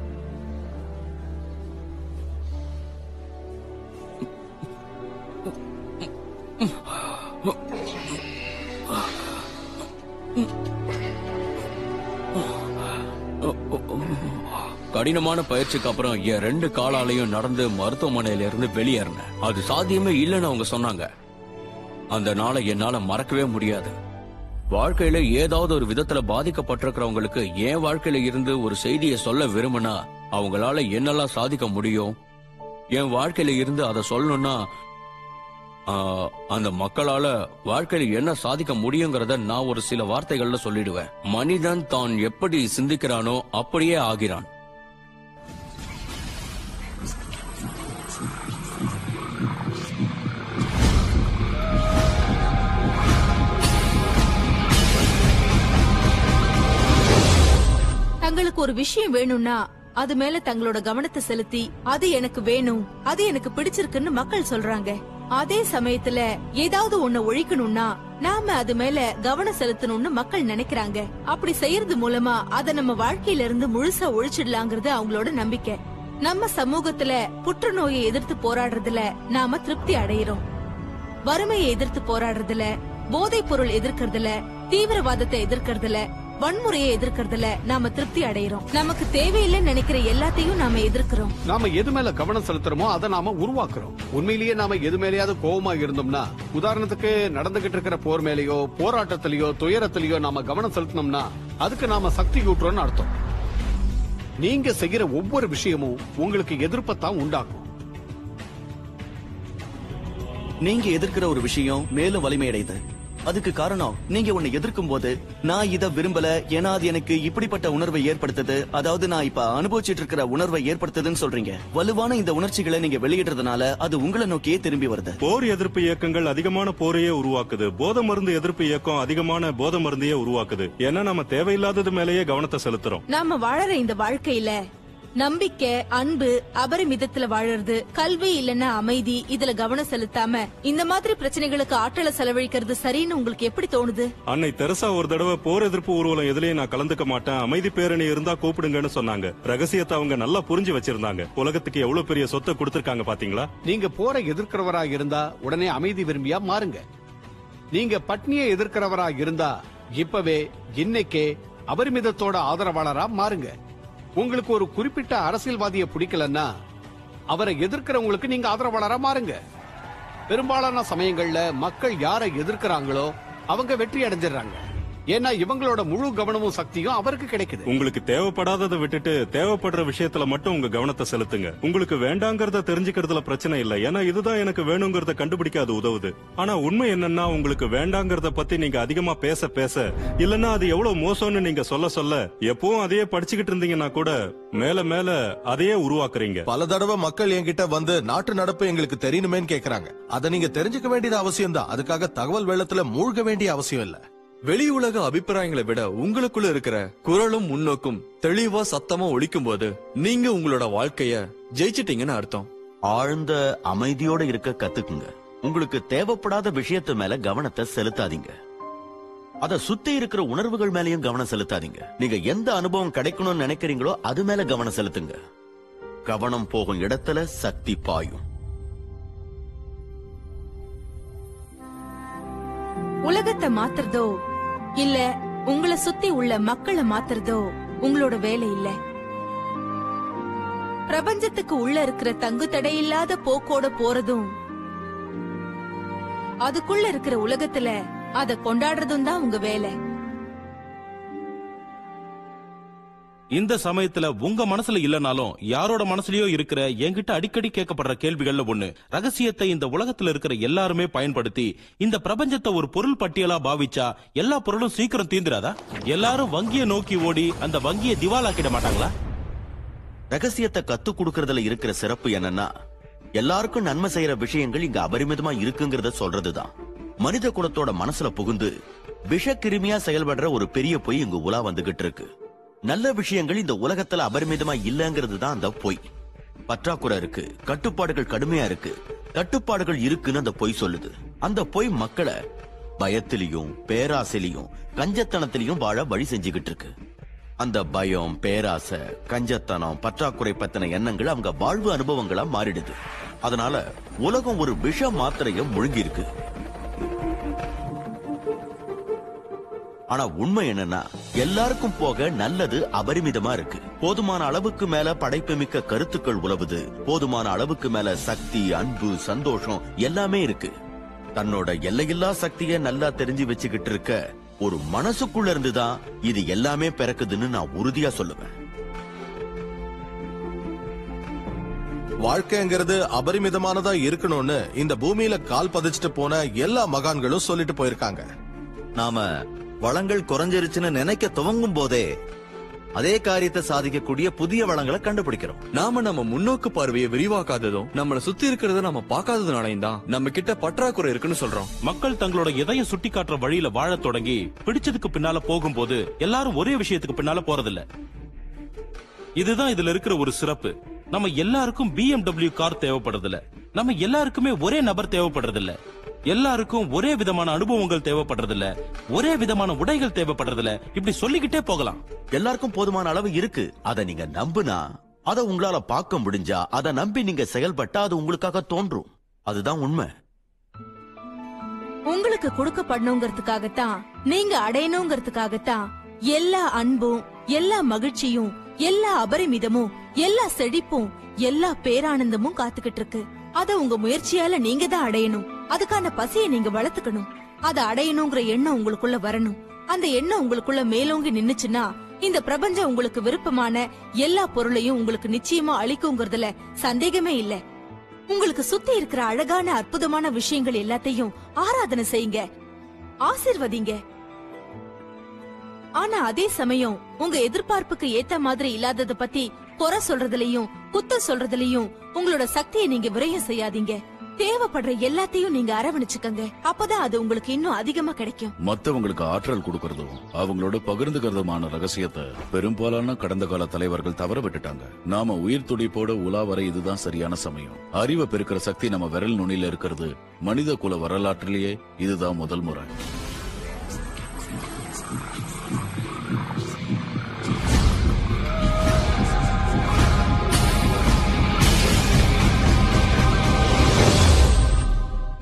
கடினமான பயிற்சிக்கு அப்புறம் என் ரெண்டு காலாலையும் நடந்து மருத்துவமனையில இருந்து வெளியேறினேன். அது சாத்தியமே இல்லைன்னு அவங்க சொன்னாங்க. அந்த நாளை என்னால மறக்கவே முடியாது. வாழ்க்கையில ஏதாவது ஒரு விதத்துல பாதிக்கப்பட்டிருக்கிறவங்களுக்கு என் வாழ்க்கையில இருந்து ஒரு செய்தியை சொல்ல விரும்பினா அவங்களால என்னெல்லாம் சாதிக்க முடியும்? என் வாழ்க்கையில இருந்து அதை சொல்லணும்னா அந்த மக்களால வாழ்க்கையில என்ன சாதிக்க முடியுங்கிறத நான் ஒரு சில வார்த்தைகள்ல சொல்லிடுவேன். மனிதன் தான் எப்படி சிந்திக்கிறானோ அப்படியே ஆகிறான். தங்களுக்கு ஒரு விஷயம் வேணும்னா அது மேல தங்களோட கவனத்தை செலுத்தி அது எனக்கு வேணும் அது எனக்கு பிடிச்சிருக்குன்னு மக்கள் சொல்றாங்க. அதே சமயத்துல ஏதாவது ஒன்ன ஒழிக்கணும்னா நாம அது மேல கவனம் செலுத்தணும்னு மக்கள் நினைக்கிறாங்க. அப்படி செய்யறது மூலமா அத நம்ம வாழ்க்கையில இருந்து முழுசா ஒழிச்சிடலாங்கிறது அவங்களோட நம்பிக்கை. நம்ம சமூகத்துல புற்றுநோயை எதிர்த்து போராடுறதுல நாம திருப்தி அடையிறோம். வறுமையை எதிர்த்து போராடுறதுல போதைப் பொருள் எதிர்க்கறதுல தீவிரவாதத்தை எதிர்க்கறதுல வன்முறையை எதிர்க்கறதுல நாம திருப்தி அடையிறோம். நமக்கு தேவையில்லைன்னு நினைக்கிற எல்லாத்தையும் நாம எதிர்க்கிறோம். நாம எது மேல கவனம் செலுத்துறோமோ அதை நாம உருவாக்குறோம். உண்மையிலேயே நாம எது மேலேயாவது கோவமா இருந்தோம்னா உதாரணத்துக்கு நடந்துகிட்டு இருக்கிற போர் மேலேயோ போராட்டத்திலேயோ துயரத்திலேயோ நாம கவனம் செலுத்தினோம்னா அதுக்கு நாம சக்தி கூட்டுறோம்னு அர்த்தம். நீங்க செய்யற ஒவ்வொரு விஷயமும் உங்களுக்கு எதிர்ப்பத்தான் உண்டாக்கும். நீங்க எதிர்க்கிற ஒரு விஷயம் மேலும் வலிமையடையுது. அதுக்கு காரணம் நீங்க ஒண்ணு எதிர்க்கும் போது நான் இத விரும்பல ஏன்னா அது எனக்கு இப்படிப்பட்ட உணர்வை ஏற்படுத்துது. அதாவது நான் இப்ப அனுபவிச்சிட்டு இருக்கிற உணர்வை ஏற்படுத்துதுன்னு சொல்றீங்க. வலுவான இந்த உணர்ச்சிகளை நீங்க வெளியிடுறதுனால அது உங்களை நோக்கியே திரும்பி வருது. போர் எதிர்ப்பு இயக்கங்கள் அதிகமான போரையே உருவாக்குது. போத மருந்து எதிர்ப்பு இயக்கம் அதிகமான போத மருந்தையே உருவாக்குது. ஏன்னா நம்ம தேவையில்லாதது மேலேயே கவனத்தை செலுத்துறோம். நாம வாழற இந்த வாழ்க்கையில நம்பிக்கை அன்பு அபரிமிதத்துல வாழறது. கல்வி இல்லைன்னா அமைதி இதுல கவனம் செலுத்தாம இந்த மாதிரி பிரச்சனைகளுக்கு ஆற்றலை செலவழிக்கிறது சரின்னு உங்களுக்கு எப்படி தோணுது? அன்னை தெரசா ஒரு தடவை போர் எதிர்ப்பு ஊர்வலம் எதுலயும் நான் கலந்துக்க மாட்டேன். அமைதி பேரணி இருந்தா கூப்பிடுங்கன்னு சொன்னாங்க. ரகசியத்தை அவங்க நல்லா புரிஞ்சு வச்சிருந்தாங்க. உலகத்துக்கு எவ்வளவு பெரிய சொத்தை கொடுத்திருக்காங்க பாத்தீங்களா? நீங்க போரை எதிர்க்கிறவரா இருந்தா உடனே அமைதி விரும்பியா மாறுங்க. நீங்க பட்னியை எதிர்க்கிறவரா இருந்தா இப்பவே இன்னைக்கே அபரிமிதத்தோட ஆதரவாளரா மாறுங்க. உங்களுக்கு ஒரு குறிப்பிட்ட அரசியல்வாதியை பிடிக்கலன்னா அவரை எதிர்க்கிறவங்களுக்கு நீங்க ஆதரவாளரா மாறுங்க. பெரும்பாலான சமயங்கள்ல மக்கள் யாரை எதிர்க்கிறாங்களோ அவங்க வெற்றி அடைஞ்சிடுறாங்க. ஏன்னா இவங்களோட முழு கவனமும் சக்தியும் அவருக்கு கிடைக்குது. உங்களுக்கு தேவைப்படாததை விட்டுட்டு தேவைப்படுற விஷயத்துல மட்டும் உங்க கவனத்தை செலுத்துங்க. உங்களுக்கு வேண்டாங்கறத தெரிஞ்சுக்கிறதுல பிரச்சனை இல்ல. ஏன்னா இதுதான் எனக்கு வேணுங்கிறத கண்டுபிடிக்க அது உதவுது. ஆனா உண்மை என்னன்னா உங்களுக்கு வேண்டாங்கறத பத்தி நீங்க அதிகமா பேச பேச இல்லன்னா அது எவ்வளவு மோசம்னு நீங்க சொல்ல சொல்ல எப்பவும் அதையே படிச்சுக்கிட்டு இருந்தீங்கன்னா கூட மேல மேல அதையே உருவாக்குறீங்க. பல தடவை மக்கள் என்கிட்ட வந்து நாட்டு நடப்பு எங்களுக்கு தெரியணுமேன்னு கேக்குறாங்க. அதை நீங்க தெரிஞ்சுக்க வேண்டியது அவசியம் தான் அதுக்காக தகவல் வெள்ளத்துல மூழ்க வேண்டிய அவசியம் இல்ல. வெளி உலக அபிப்பிராயங்களை விட உங்களுக்குள்ள இருக்கிற குரலும் முன்னோக்கும் தெளிவா சத்தமா ஒழிக்கும் போது நீங்க உங்களோட வாழ்க்கைய ஜெயிச்சிட்டீங்கன்னு அர்த்தம். ஆழ்ந்த அமைதியோட இருக்க கத்துக்குங்க. உங்களுக்கு தேவைப்படாத விஷயத்து மேல கவனத்தை செலுத்தாதீங்க. அத சுத்தி இருக்கிற உணர்வுகள் மேலயும் கவனம் செலுத்தாதீங்க. நீங்க எந்த அனுபவம் கிடைக்கணும்னு நினைக்கிறீங்களோ அது மேல கவனம் செலுத்துங்க. கவனம் போகும் இடத்துல சக்தி பாயும். உலகத்தை மாத்துறதோ இல்ல உங்களை சுத்தி உள்ள மக்களை மாத்துறதோ உங்களோட வேலை இல்ல. பிரபஞ்சத்துக்கு உள்ள இருக்கிற தங்கு தடையில்லாத போக்கோட போறதும் அதுக்குள்ள இருக்கிற உலகத்துல அத கொண்டாடுறதும் தான் உங்க வேலை. இந்த சமயத்துல உங்க மனசுல இல்லனாலும் யாரோட மனசுலயோ இருக்கிற என்கிட்ட அடிக்கடி கேட்கப்படுற கேள்விகள்ல ஒண்ணு. ரகசியத்தை இந்த உலகத்துல இருக்கிற எல்லாருமே பயன்படுத்தி இந்த பிரபஞ்சத்தை ஒரு பொருள் பட்டியலா பாவிச்சா எல்லா பொருளும் சீக்கிரம் தீந்துராதா? எல்லாரும் வங்கியை நோக்கி ஓடி அந்த வங்கியை திவாலாக்கிட மாட்டாங்களா? ரகசியத்தை கத்து கொடுக்கறதுல இருக்கிற சிறப்பு என்னன்னா எல்லாருக்கும் நன்மை செய்யற விஷயங்கள் இங்க அபரிமிதமா இருக்குங்கிறத சொல்றதுதான். மனித குலத்தோட மனசுல புகுந்து விஷக்கிருமியா செயல்படுற ஒரு பெரிய பொய் இங்க உலா வந்துகிட்டு இருக்கு. நல்ல விஷயங்கள் இந்த உலகத்துல அபரிமிதமா இல்லங்கிறது தான் அந்த பொய். பற்றாக்குறை இருக்கு கட்டுப்பாடுகள் கடுமையா இருக்கு. கட்டுப்பாடுகள் இருக்குன்னு அந்த பொய் சொல்லுது. அந்த பொய் மக்களை பயத்திலையும் பேராசையிலையும் கஞ்சத்தனத்திலையும் வாழ வழி செஞ்சுகிட்டு இருக்கு. அந்த பயம் பேராசை கஞ்சத்தனம் பற்றாக்குறை பத்தின எண்ணங்கள் அவங்க வாழ்வு அனுபவங்களா மாறிடுது. அதனால உலகம் ஒரு விஷ மாத்திரையும் முழுங்கி இருக்கு ஆனா உண்மை என்னன்னா எல்லாருக்கும் போக நல்லது அபரிமிதமா இருக்கு. போதுமான அளவுக்கு மேல படைப்புமிக்க கருத்துக்கள் உலவுது. போதுமான அளவுக்கு மேல சக்தி அன்பு சந்தோஷம் எல்லாமே இருக்கு. தன்னோட எல்லையில்லா சக்திய நல்லா தெரிஞ்சு வச்சுக்கிட்டு இருக்க ஒரு மனசுக்குள்ள இருந்துதான் இது எல்லாமே பிறக்குதுன்னு நான் உறுதியா சொல்லுவேன். வாழ்க்கைங்கிறது அபரிமிதமானதா இருக்கணும்னு இந்த பூமியில கால் பதிச்சுட்டு போன எல்லா மகான்களும் சொல்லிட்டு போயிருக்காங்க. நாம வளங்கள் குறைஞ்சிருச்சுன்னு நினைக்க துவங்கும் போதே அதே காரியத்தை சாதிக்கக்கூடிய புதிய வளங்களை கண்டுபிடிக்கிறோம். நாம நம்ம முன்னோக்கு பார்வையை விரிவாக்காததும் நம்மள சுத்தி இருக்கிறத நம்ம பார்க்காததுனாலையும் தான் நம்ம கிட்ட பற்றாக்குறை இருக்குன்னு சொல்றோம். மக்கள் தங்களோட இதயம் சுட்டி காட்டுற வழியில வாழத் தொடங்கி பிடிச்சதுக்கு பின்னால போகும்போது எல்லாரும் ஒரே விஷயத்துக்கு பின்னால போறதில்ல. இதுதான் இதுல இருக்கிற ஒரு சிறப்பு. நம்ம எல்லாருக்கும் BMW கார் தேவைப்படுறதில்ல. நம்ம எல்லாருக்குமே ஒரே நபர் தேவைப்படுறதில்ல. எல்லாருக்கும் ஒரே விதமான அனுபவங்கள் தேவைப்படுறதில்ல. ஒரே விதமான உடைகள் தேவைப்படுறதில்ல. இப்படி சொல்லிக்கிட்டே போகலாம். எல்லாருக்கும் போதுமான அளவு இருக்கு. அத நீங்க நம்புனா அத உங்களால பார்க்க முடிஞ்சா அத நம்பி நீங்க செயல்பட்டா அது உங்களுக்காக தோன்றும். அதுதான் உண்மை. உங்களுக்கு கொடுக்கப்படணுங்கிறதுக்காகத்தான் நீங்க அடையணுங்கிறதுக்காகத்தான் எல்லா அன்பும் எல்லா மகிழ்ச்சியும் எல்லா அபரிமிதமும் எல்லா செழிப்பும் எல்லா பேரானந்தமும் காத்துக்கிட்டு இருக்கு. அத உங்க முயற்சியால நீங்க தான் அடையணும். அதுக்கான பசியை நீங்க வளர்த்துக்கணும். அத அடையணுங்கிற எண்ணம் உங்களுக்குள்ள வரணும். அந்த எண்ணம் உங்களுக்குள்ள மேலோங்கி நின்னுச்சுன்னா இந்த பிரபஞ்சம் உங்களுக்கு விருப்பமான எல்லா பொருளையும் உங்களுக்கு நிச்சயமா அளிக்குங்கிறதுல சந்தேகமே இல்ல. உங்களுக்கு சுத்தி இருக்கிற அழகான அற்புதமான விஷயங்கள் எல்லாத்தையும் ஆராதனை செய்யுங்க. ஆசிர்வதிங்க. ஆனா அதே சமயம் உங்க எதிர்பார்ப்புக்கு ஏத்த மாதிரி இல்லாதத பத்தி குறை சொல்றதுலயும் குத்த சொல்றதுலயும் உங்களோட சக்தியை நீங்க விரயம் செய்யாதீங்க. தேவைப்படுற எல்லாத்தையும் நீங்க அரவணைச்சுக்கங்க. அப்பதான் அது உங்களுக்கு இன்னும் அதிகமா கிடைக்கும். மத்தவங்களுக்கு ஆற்றல் கொடுக்கறதும் அவங்களோட பகிர்ந்துக்கிறதுமான ரகசியத்தை பெரும்பாலான கடந்த கால தலைவர்கள் தவற விட்டுட்டாங்க. நாம உயிர் துடிப்போட உலா வர இதுதான் சரியான சமயம். அறிவை பெருக்கிற சக்தி நம்ம விரல் நுனியில இருக்கிறது மனித குல வரலாற்றிலேயே இதுதான் முதல் முறை.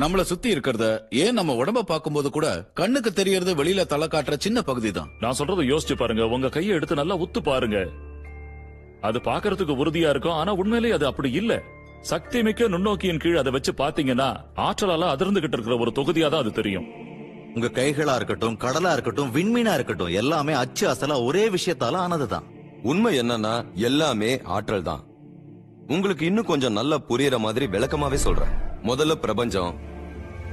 நம்மள சுத்தி இருக்கிறத ஏன் நம்ம உடம்ப பார்க்கும்போது கூட கண்ணுக்கு தெரியறது வெளியில தலை காட்டுற சின்ன பகுதி தான் நான் சொல்றதை யோசிச்சு பாருங்க. உங்க கையை எடுத்து நல்லா உத்து பாருங்க. அது பார்க்கறதுக்கு உறுதியா இருக்கும். ஆனா உண்மையிலேயே அது அப்படி இல்ல. சக்தி மிக்க நுண்ணோக்கியின் கீழ் அதை வச்சு பாத்தீங்கன்னா ஆற்றலால அதிர்ந்துகிட்டு இருக்கிற ஒரு தொகுதியா தான் அது தெரியும். உங்க கைகளா இருக்கட்டும் கடலா இருக்கட்டும் விண்மீனா இருக்கட்டும் எல்லாமே அச்சு அசலா ஒரே விஷயத்தால ஆனதுதான். உண்மை என்னன்னா எல்லாமே ஆற்றல் தான் உங்களுக்கு இன்னும் கொஞ்சம் நல்லா புரியற மாதிரி விளக்கமாவே சொல்றேன். முதல்ல பிரபஞ்சம்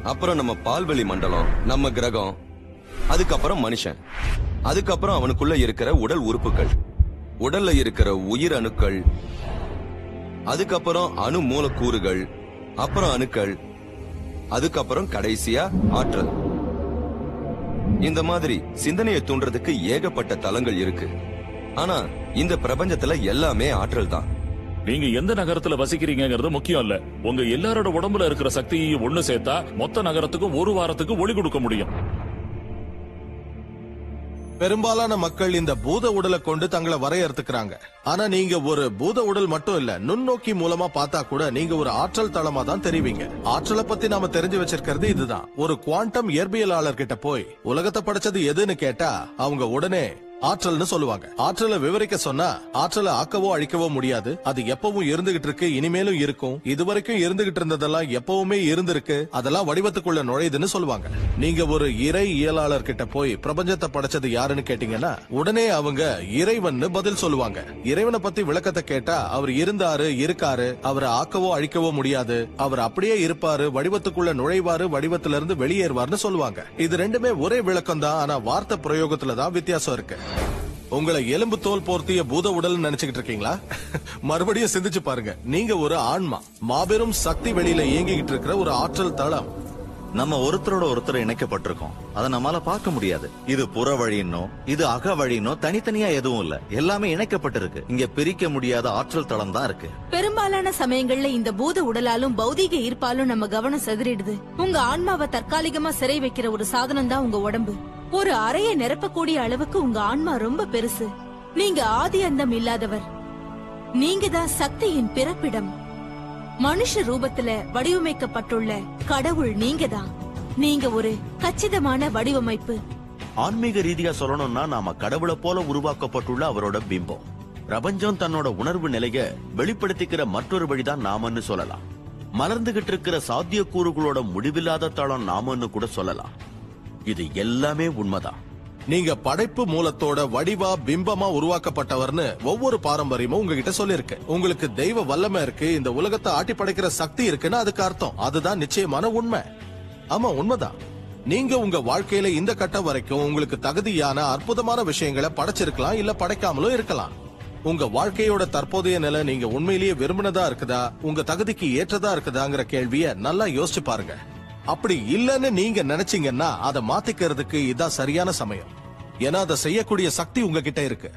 அப்புறம் நம்ம பால்வெளி மண்டலம் நம்ம கிரகம் அதுக்கப்புறம் மனுஷன். அதுக்கப்புறம் அவனுக்குள்ள இருக்கிற உடல் உறுப்புகள். உடல்ல இருக்கிற உயிர் அணுக்கள். அதுக்கப்புறம் அணு மூலக்கூறுகள். அப்புறம் அணுக்கள். அதுக்கப்புறம் கடைசியா ஆற்றல். இந்த மாதிரி சிந்தனையை தூண்டுறதுக்கு ஏகப்பட்ட தலங்கள் இருக்கு. ஆனா இந்த பிரபஞ்சத்துல எல்லாமே ஆற்றல் தான். நீங்க எந்த நகரத்துல வசிக்கிறீங்கிறது முக்கியம் இல்ல. உங்க எல்லாரோட உடம்புல இருக்கிற சக்தியையும் ஒண்ணு சேர்த்தா மொத்த நகரத்துக்கும் ஒரு வாரத்துக்கு ஒளி கொடுக்க முடியும். பெரும்பாலான மக்கள் இந்த பூத உடலை கொண்டு தங்களை வரையறுத்துக்கிறாங்க. ஆனா நீங்க ஒரு பூத உடல் மட்டும் இல்ல நுண்ணோக்கி மூலமா பார்த்தா கூட நீங்க ஒரு ஆற்றல் தளமா தான் தெரிவிங்க. ஆற்றலை பத்தி நாம தெரிஞ்சு வச்சிருக்கிறது இதுதான். ஒரு குவாண்டம் இயற்பியலாளர் கிட்ட போய் உலகத்தை படைச்சது எதுன்னு கேட்டா அவங்க உடனே ஆற்றல்னு சொல்லுவாங்க. ஆற்றலை விவரிக்க சொன்னா ஆற்றலை ஆக்கவோ அழிக்கவோ முடியாது. அது எப்பவும் இருந்துகிட்டு இருக்கு இனிமேலும் இருக்கும். இதுவரைக்கும் இருந்துகிட்டு இருந்ததெல்லாம் எப்பவுமே இருந்திருக்கு. அதெல்லாம் வடிவத்துக்குள்ள நுழையுதுன்னு சொல்லுவாங்க. நீங்க ஒரு இறை இயலாளர் கிட்ட போய் பிரபஞ்சத்தை படைச்சது யாருன்னு கேட்டீங்கன்னா உடனே அவங்க இறைவன்னு பதில் சொல்லுவாங்க. இறைவனை பத்தி விளக்கத்தை கேட்டா அவர் இருந்தாரு இருக்காரு அவரை ஆக்கவோ அழிக்கவோ முடியாது. அவர் அப்படியே இருப்பாரு வடிவத்துக்குள்ள நுழைவாரு வடிவத்திலிருந்து வெளியேறுவார்னு சொல்லுவாங்க. இது ரெண்டுமே ஒரே விளக்கம் தான் ஆனா வார்த்தை பிரயோகத்துல தான் வித்தியாசம் இருக்கு. உங்களை எலும்பு தோல் போர்த்திய பூத உடல் நினைச்சுக்கிட்டு இருக்கீங்களா? மறுபடியும் சிந்திச்சு பாருங்க. நீங்க ஒரு ஆன்மா. மாபெரும் சக்தி வெளியில இயங்கிக்கிட்டு இருக்கிற ஒரு ஆற்றல் தளம். நம்ம ஒருத்தரோட ஒருத்தர் இணைக்கப்பட்டிருக்கோம். அதை நம்மளால பார்க்க முடியாது. இது புற வழின்னோ இது அக வழின்னோ தனித்தனியா எதுவும் இல்ல. எல்லாமே இணைக்கப்பட்டிருக்கு. இங்க பிரிக்க முடியாத ஆற்றல் தளம் தான் இருக்கு. பெரும்பாலான சமயங்கள்ல இந்த பூத உடலாலும் பௌதீக ஈர்ப்பாலும் நம்ம கவனம் செதறிடுது. உங்க ஆன்மாவை தற்காலிகமா சிறை வைக்கிற ஒரு சாதனம் தான் உங்க உடம்பு. ஒரு அறையை நிரப்பக்கூடிய அளவுக்கு உங்க ஆன்மா ரொம்ப பெருசு. நீங்க ஆதி அந்தம் இல்லாதவர். நீங்க தான் சக்தியின் பிறப்பிடம். மனுஷ ரூபத்துல வடிவமைக்கப்பட்டுள்ள கடவுள் நீங்க தான் நீங்க ஒரு கச்சிதமான வடிவமைப்பு. ஆன்மீக ரீதியா சொல்லணும்னா நாம கடவுளை போல உருவாக்கப்பட்டுள்ள அவரோட பிம்பம். பிரபஞ்சம் தன்னோட உணர்வு நிலைய வெளிப்படுத்திக்கிற மற்றொரு வழிதான் நாமன்னு சொல்லலாம். மலர்ந்துகிட்டு இருக்கிற சாத்தியக்கூறுகளோட முடிவில்லாத தளம் நாமன்னு கூட சொல்லலாம். இது எல்லாமே உண்மைதான். நீங்க படைப்பு மூலத்தோட வடிவா பிம்பமா உருவாக்கப்பட்டவர்னு ஒவ்வொரு பாரம்பரியமும் உங்ககிட்ட சொல்லிருக்கு உங்களுக்கு தெய்வ வல்லமை இருக்கு இந்த உலகத்தை ஆட்டி படைக்கிற சக்தி இருக்குன்னு அதுக்கு அர்த்தம். அதுதான் நிச்சயமான உண்மை. ஆமா உண்மைதான். நீங்க உங்க வாழ்க்கையில இந்த கட்டம் வரைக்கும் உங்களுக்கு தகுதியான அற்புதமான விஷயங்களை படைச்சிருக்கலாம் இல்ல படைக்காமலும் இருக்கலாம். உங்க வாழ்க்கையோட தற்போதைய நிலை நீங்க உண்மையிலேயே விரும்பினதா இருக்குதா? உங்க தகுதிக்கு ஏற்றதா இருக்குதாங்கிற கேள்விய நல்லா யோசிச்சு பாருங்க. அப்படி இல்லைன்னு நீங்க நினைச்சீங்கன்னா அதை மாத்திக்கிறதுக்கு இதான் சரியான சமயம். ஏன்னா அதை செய்யக்கூடிய சக்தி உங்ககிட்ட இருக்கு.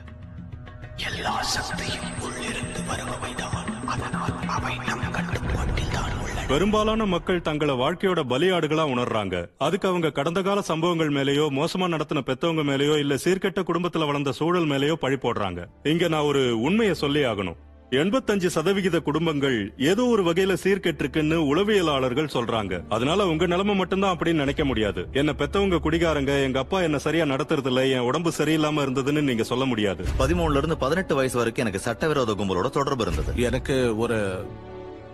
எல்லா சக்தியும் உள்ளிருந்து வருபவைதான் அதனால் அவை நம் கட்டுப்பாட்டில் தான் உள்ளன. பெரும்பாலான மக்கள் தங்களை வாழ்க்கையோட பலியாடுகளா உணர்றாங்க. அதுக்கு அவங்க கடந்த கால சம்பவங்கள் மேலேயோ மோசமா நடத்தின பெத்தவங்க மேலேயோ இல்ல சீர்கெட்ட குடும்பத்துல வளர்ந்த சூழல் மேலேயோ பழி போடுறாங்க. இங்க நான் ஒரு உண்மையை சொல்லி ஆகணும். எண்பத்தஞ்சு சதவிகித குடும்பங்கள் ஏதோ ஒரு வகையில சீர்கெட்டிருக்குன்னு உளவியலாளர்கள் சொல்றாங்க. அதனால உங்க நிலைமை மட்டும்தான் அப்படின்னு நினைக்க முடியாது. என்ன பெத்தவங்க குடிகாரங்க எங்க அப்பா என்ன சரியா நடத்துறது இல்ல என் உடம்பு சரியில்லாம இருந்ததுன்னு நீங்க சொல்ல முடியாது. பதிமூணுல இருந்து பதினெட்டு வயசு வரைக்கும் எனக்கு சட்டவிரோத கும்பலோட தொடர்பு இருந்தது. எனக்கு ஒரு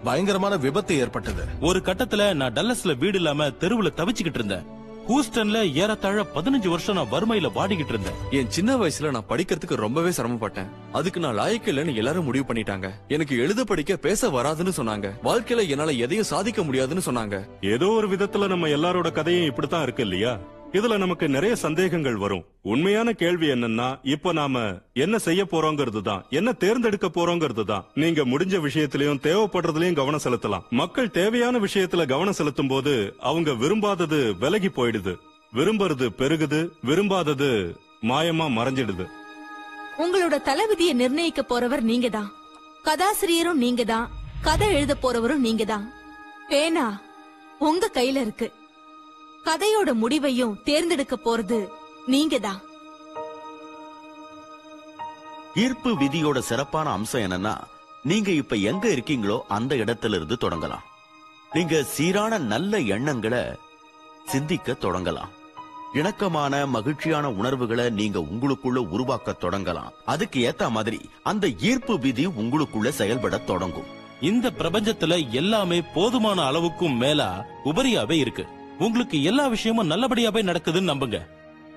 பயங்கரமான விபத்து ஏற்பட்டது. ஒரு கட்டத்துல நான் டல்லஸ்ல வீடு இல்லாம தெருவுல தவிச்சுக்கிட்டு இருந்தேன். ஹூஸ்டன்ல ஏறத்தாழ பதினஞ்சு வருஷம் நான் வறுமையில வாடிக்கிட்டு இருந்தேன். என் சின்ன வயசுல நான் படிக்கிறதுக்கு ரொம்பவே சிரமப்பட்டேன். அதுக்கு நான் லாயக்கு இல்லைன்னு எல்லாரும் முடிவு பண்ணிட்டாங்க. எனக்கு எழுத படிக்க பேச வராதுன்னு சொன்னாங்க. வாழ்க்கையில என்னால எதையும் சாதிக்க முடியாதுன்னு சொன்னாங்க. ஏதோ ஒரு விதத்துல நம்ம எல்லாரோட கதையும் இப்படித்தான் இருக்கு இல்லையா? இதுல நமக்கு நிறைய சந்தேகங்கள் வரும். உண்மையான கேள்வி என்னன்னா இப்ப நாம என்ன செய்ய போறோங்கிறது தான். என்ன தேர்ந்தெடுக்க போறோங்கிறது தான். நீங்க முடிஞ்ச விஷயத்திலயும் தேவைப்படுறதுலயும் கவனம் செலுத்தலாம். மக்கள் தேவையான விஷயத்துல கவனம் செலுத்தும் போது அவங்க விரும்பாதது விலகி போயிடுது. விரும்புறது பெருகுது. விரும்பாதது மாயமா மறைஞ்சிடுது. உங்களோட தளபதியை நிர்ணயிக்க போறவர் நீங்க தான் கதாசிரியரும் நீங்க தான் கதை எழுத போறவரும் நீங்க தான் பேனா உங்க கையில இருக்கு. கதையோட முடிவையும் தேர்ந்தெடுக்க போறது நீங்க தான் ஈர்ப்பு விதியோட சிறப்பான அம்சம் என்னன்னா நீங்க இப்ப எங்க இருக்கீங்களோ அந்த இடத்துல இருந்து தொடங்கலாம். நீங்க சீரான நல்ல எண்ணங்களை சிந்திக்க தொடங்கலாம். இணக்கமான மகிழ்ச்சியான உணர்வுகளை நீங்க உங்களுக்குள்ள உருவாக்க தொடங்கலாம். அதுக்கு ஏத்த மாதிரி அந்த ஈர்ப்பு விதி உங்களுக்குள்ள செயல்பட தொடங்கும். இந்த பிரபஞ்சத்துல எல்லாமே போதுமான அளவுக்கும் மேலா உபரியாவே இருக்கு. உங்களுக்கு எல்லா விஷயமும் நல்லபடியாவே நடக்குதுன்னு நம்புங்க.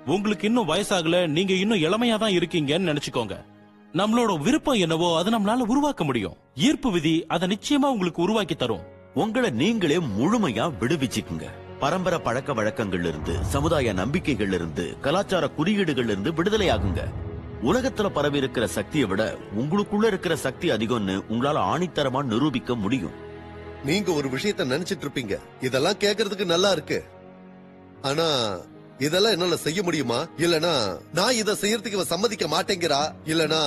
உங்களுக்கு இன்னும் வயசாகல நீங்க இன்னும் இளமையா தான் இருக்கீங்கன்னு நினைச்சுக்கோங்க. நம்மளோட விருப்பம் என்னவோ அதை நம்மளால உருவாக்க முடியும். ஈர்ப்பு விதி அதை நிச்சயமா உங்களுக்கு உருவாக்கி தரும். உங்களை நீங்களே முழுமையா விடுவிச்சுக்குங்க. பரம்பரை பழக்க வழக்கங்கள்ல இருந்து சமுதாய நம்பிக்கைகள்ல இருந்து கலாச்சார குறியீடுகள்ல இருந்து விடுதலையாகுங்க. உலகத்துல பரவி இருக்கிற சக்தியை விட உங்களுக்குள்ள இருக்கிற சக்தி அதிகம்னு உங்களால ஆணித்தரமா நிரூபிக்க முடியும். நீங்க ஒரு விஷயத்த நினைச்சிட்டு இருப்பீங்க. இதெல்லாம் கேக்குறதுக்கு நல்லா இருக்கு. ஆனா இதெல்லாம் என்னால செய்ய முடியுமா? இல்லனா நான் இத செய்யறதுக்கு இவ சம்மதிக்க மாட்டேங்கிறா? இல்லனா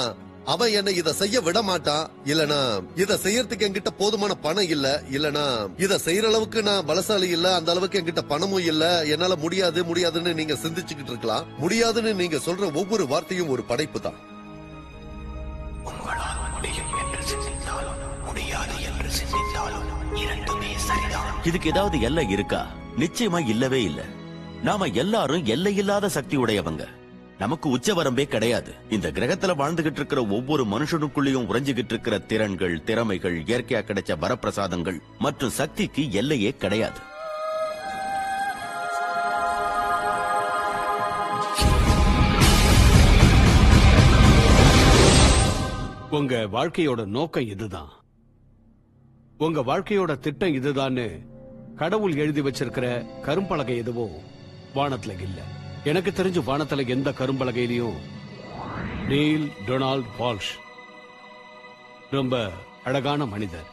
அவன் என்ன இத செய்ய விட மாட்டான் இல்லனா இத செய்யறதுக்கு என்கிட்ட போதுமான பணம் இல்ல? இல்லனா இத செய்யற அளவுக்கு நான் பலசாலி இல்ல? அந்த அளவுக்கு என்கிட்ட பணமும் இல்ல? என்னால முடியாது முடியாதுன்னு நீங்க சிந்திச்சுக்கிட்டு இருக்கலாம். முடியாதுன்னு நீங்க சொல்ற ஒவ்வொரு வார்த்தையும் ஒரு படைப்பு தான். உங்களால் முடியும் என்று சிந்தித்தாலும் முடியாது என்று சிந்தித்தாலும். இதுக்கு ஏதாவது எல்லை இருக்கா? நிச்சயமா இல்லவே இல்ல. நாம எல்லாரும் எல்லையில்லாத சக்தி உடையவங்க நமக்கு உச்சவரம்பே கிடையாது. இந்த கிரகத்துல வாழ்ந்துகிட்டு இருக்கிற ஒவ்வொரு மனுஷனுக்குள்ளேயும் உறைஞ்சுகிட்டு இருக்கிற திறன்கள் திறமைகள் இயற்கையா கிடைச்ச வரப்பிரசாதங்கள் மற்றும் சக்திக்கு எல்லையே கிடையாது. உங்க வாழ்க்கையோட நோக்கம் இதுதான். உங்க வாழ்க்கையோட திட்டம் இதுதான்னு கடவுள் எழுதி வச்சிருக்கிற கரும்பலகை எதுவும் வானத்துல இல்ல. எனக்கு தெரிஞ்சு வானத்துல எந்த கரும்பலகையிலையும் நீல் டொனால்ட் வால்ஷ் ரொம்ப அழகான மனிதர்.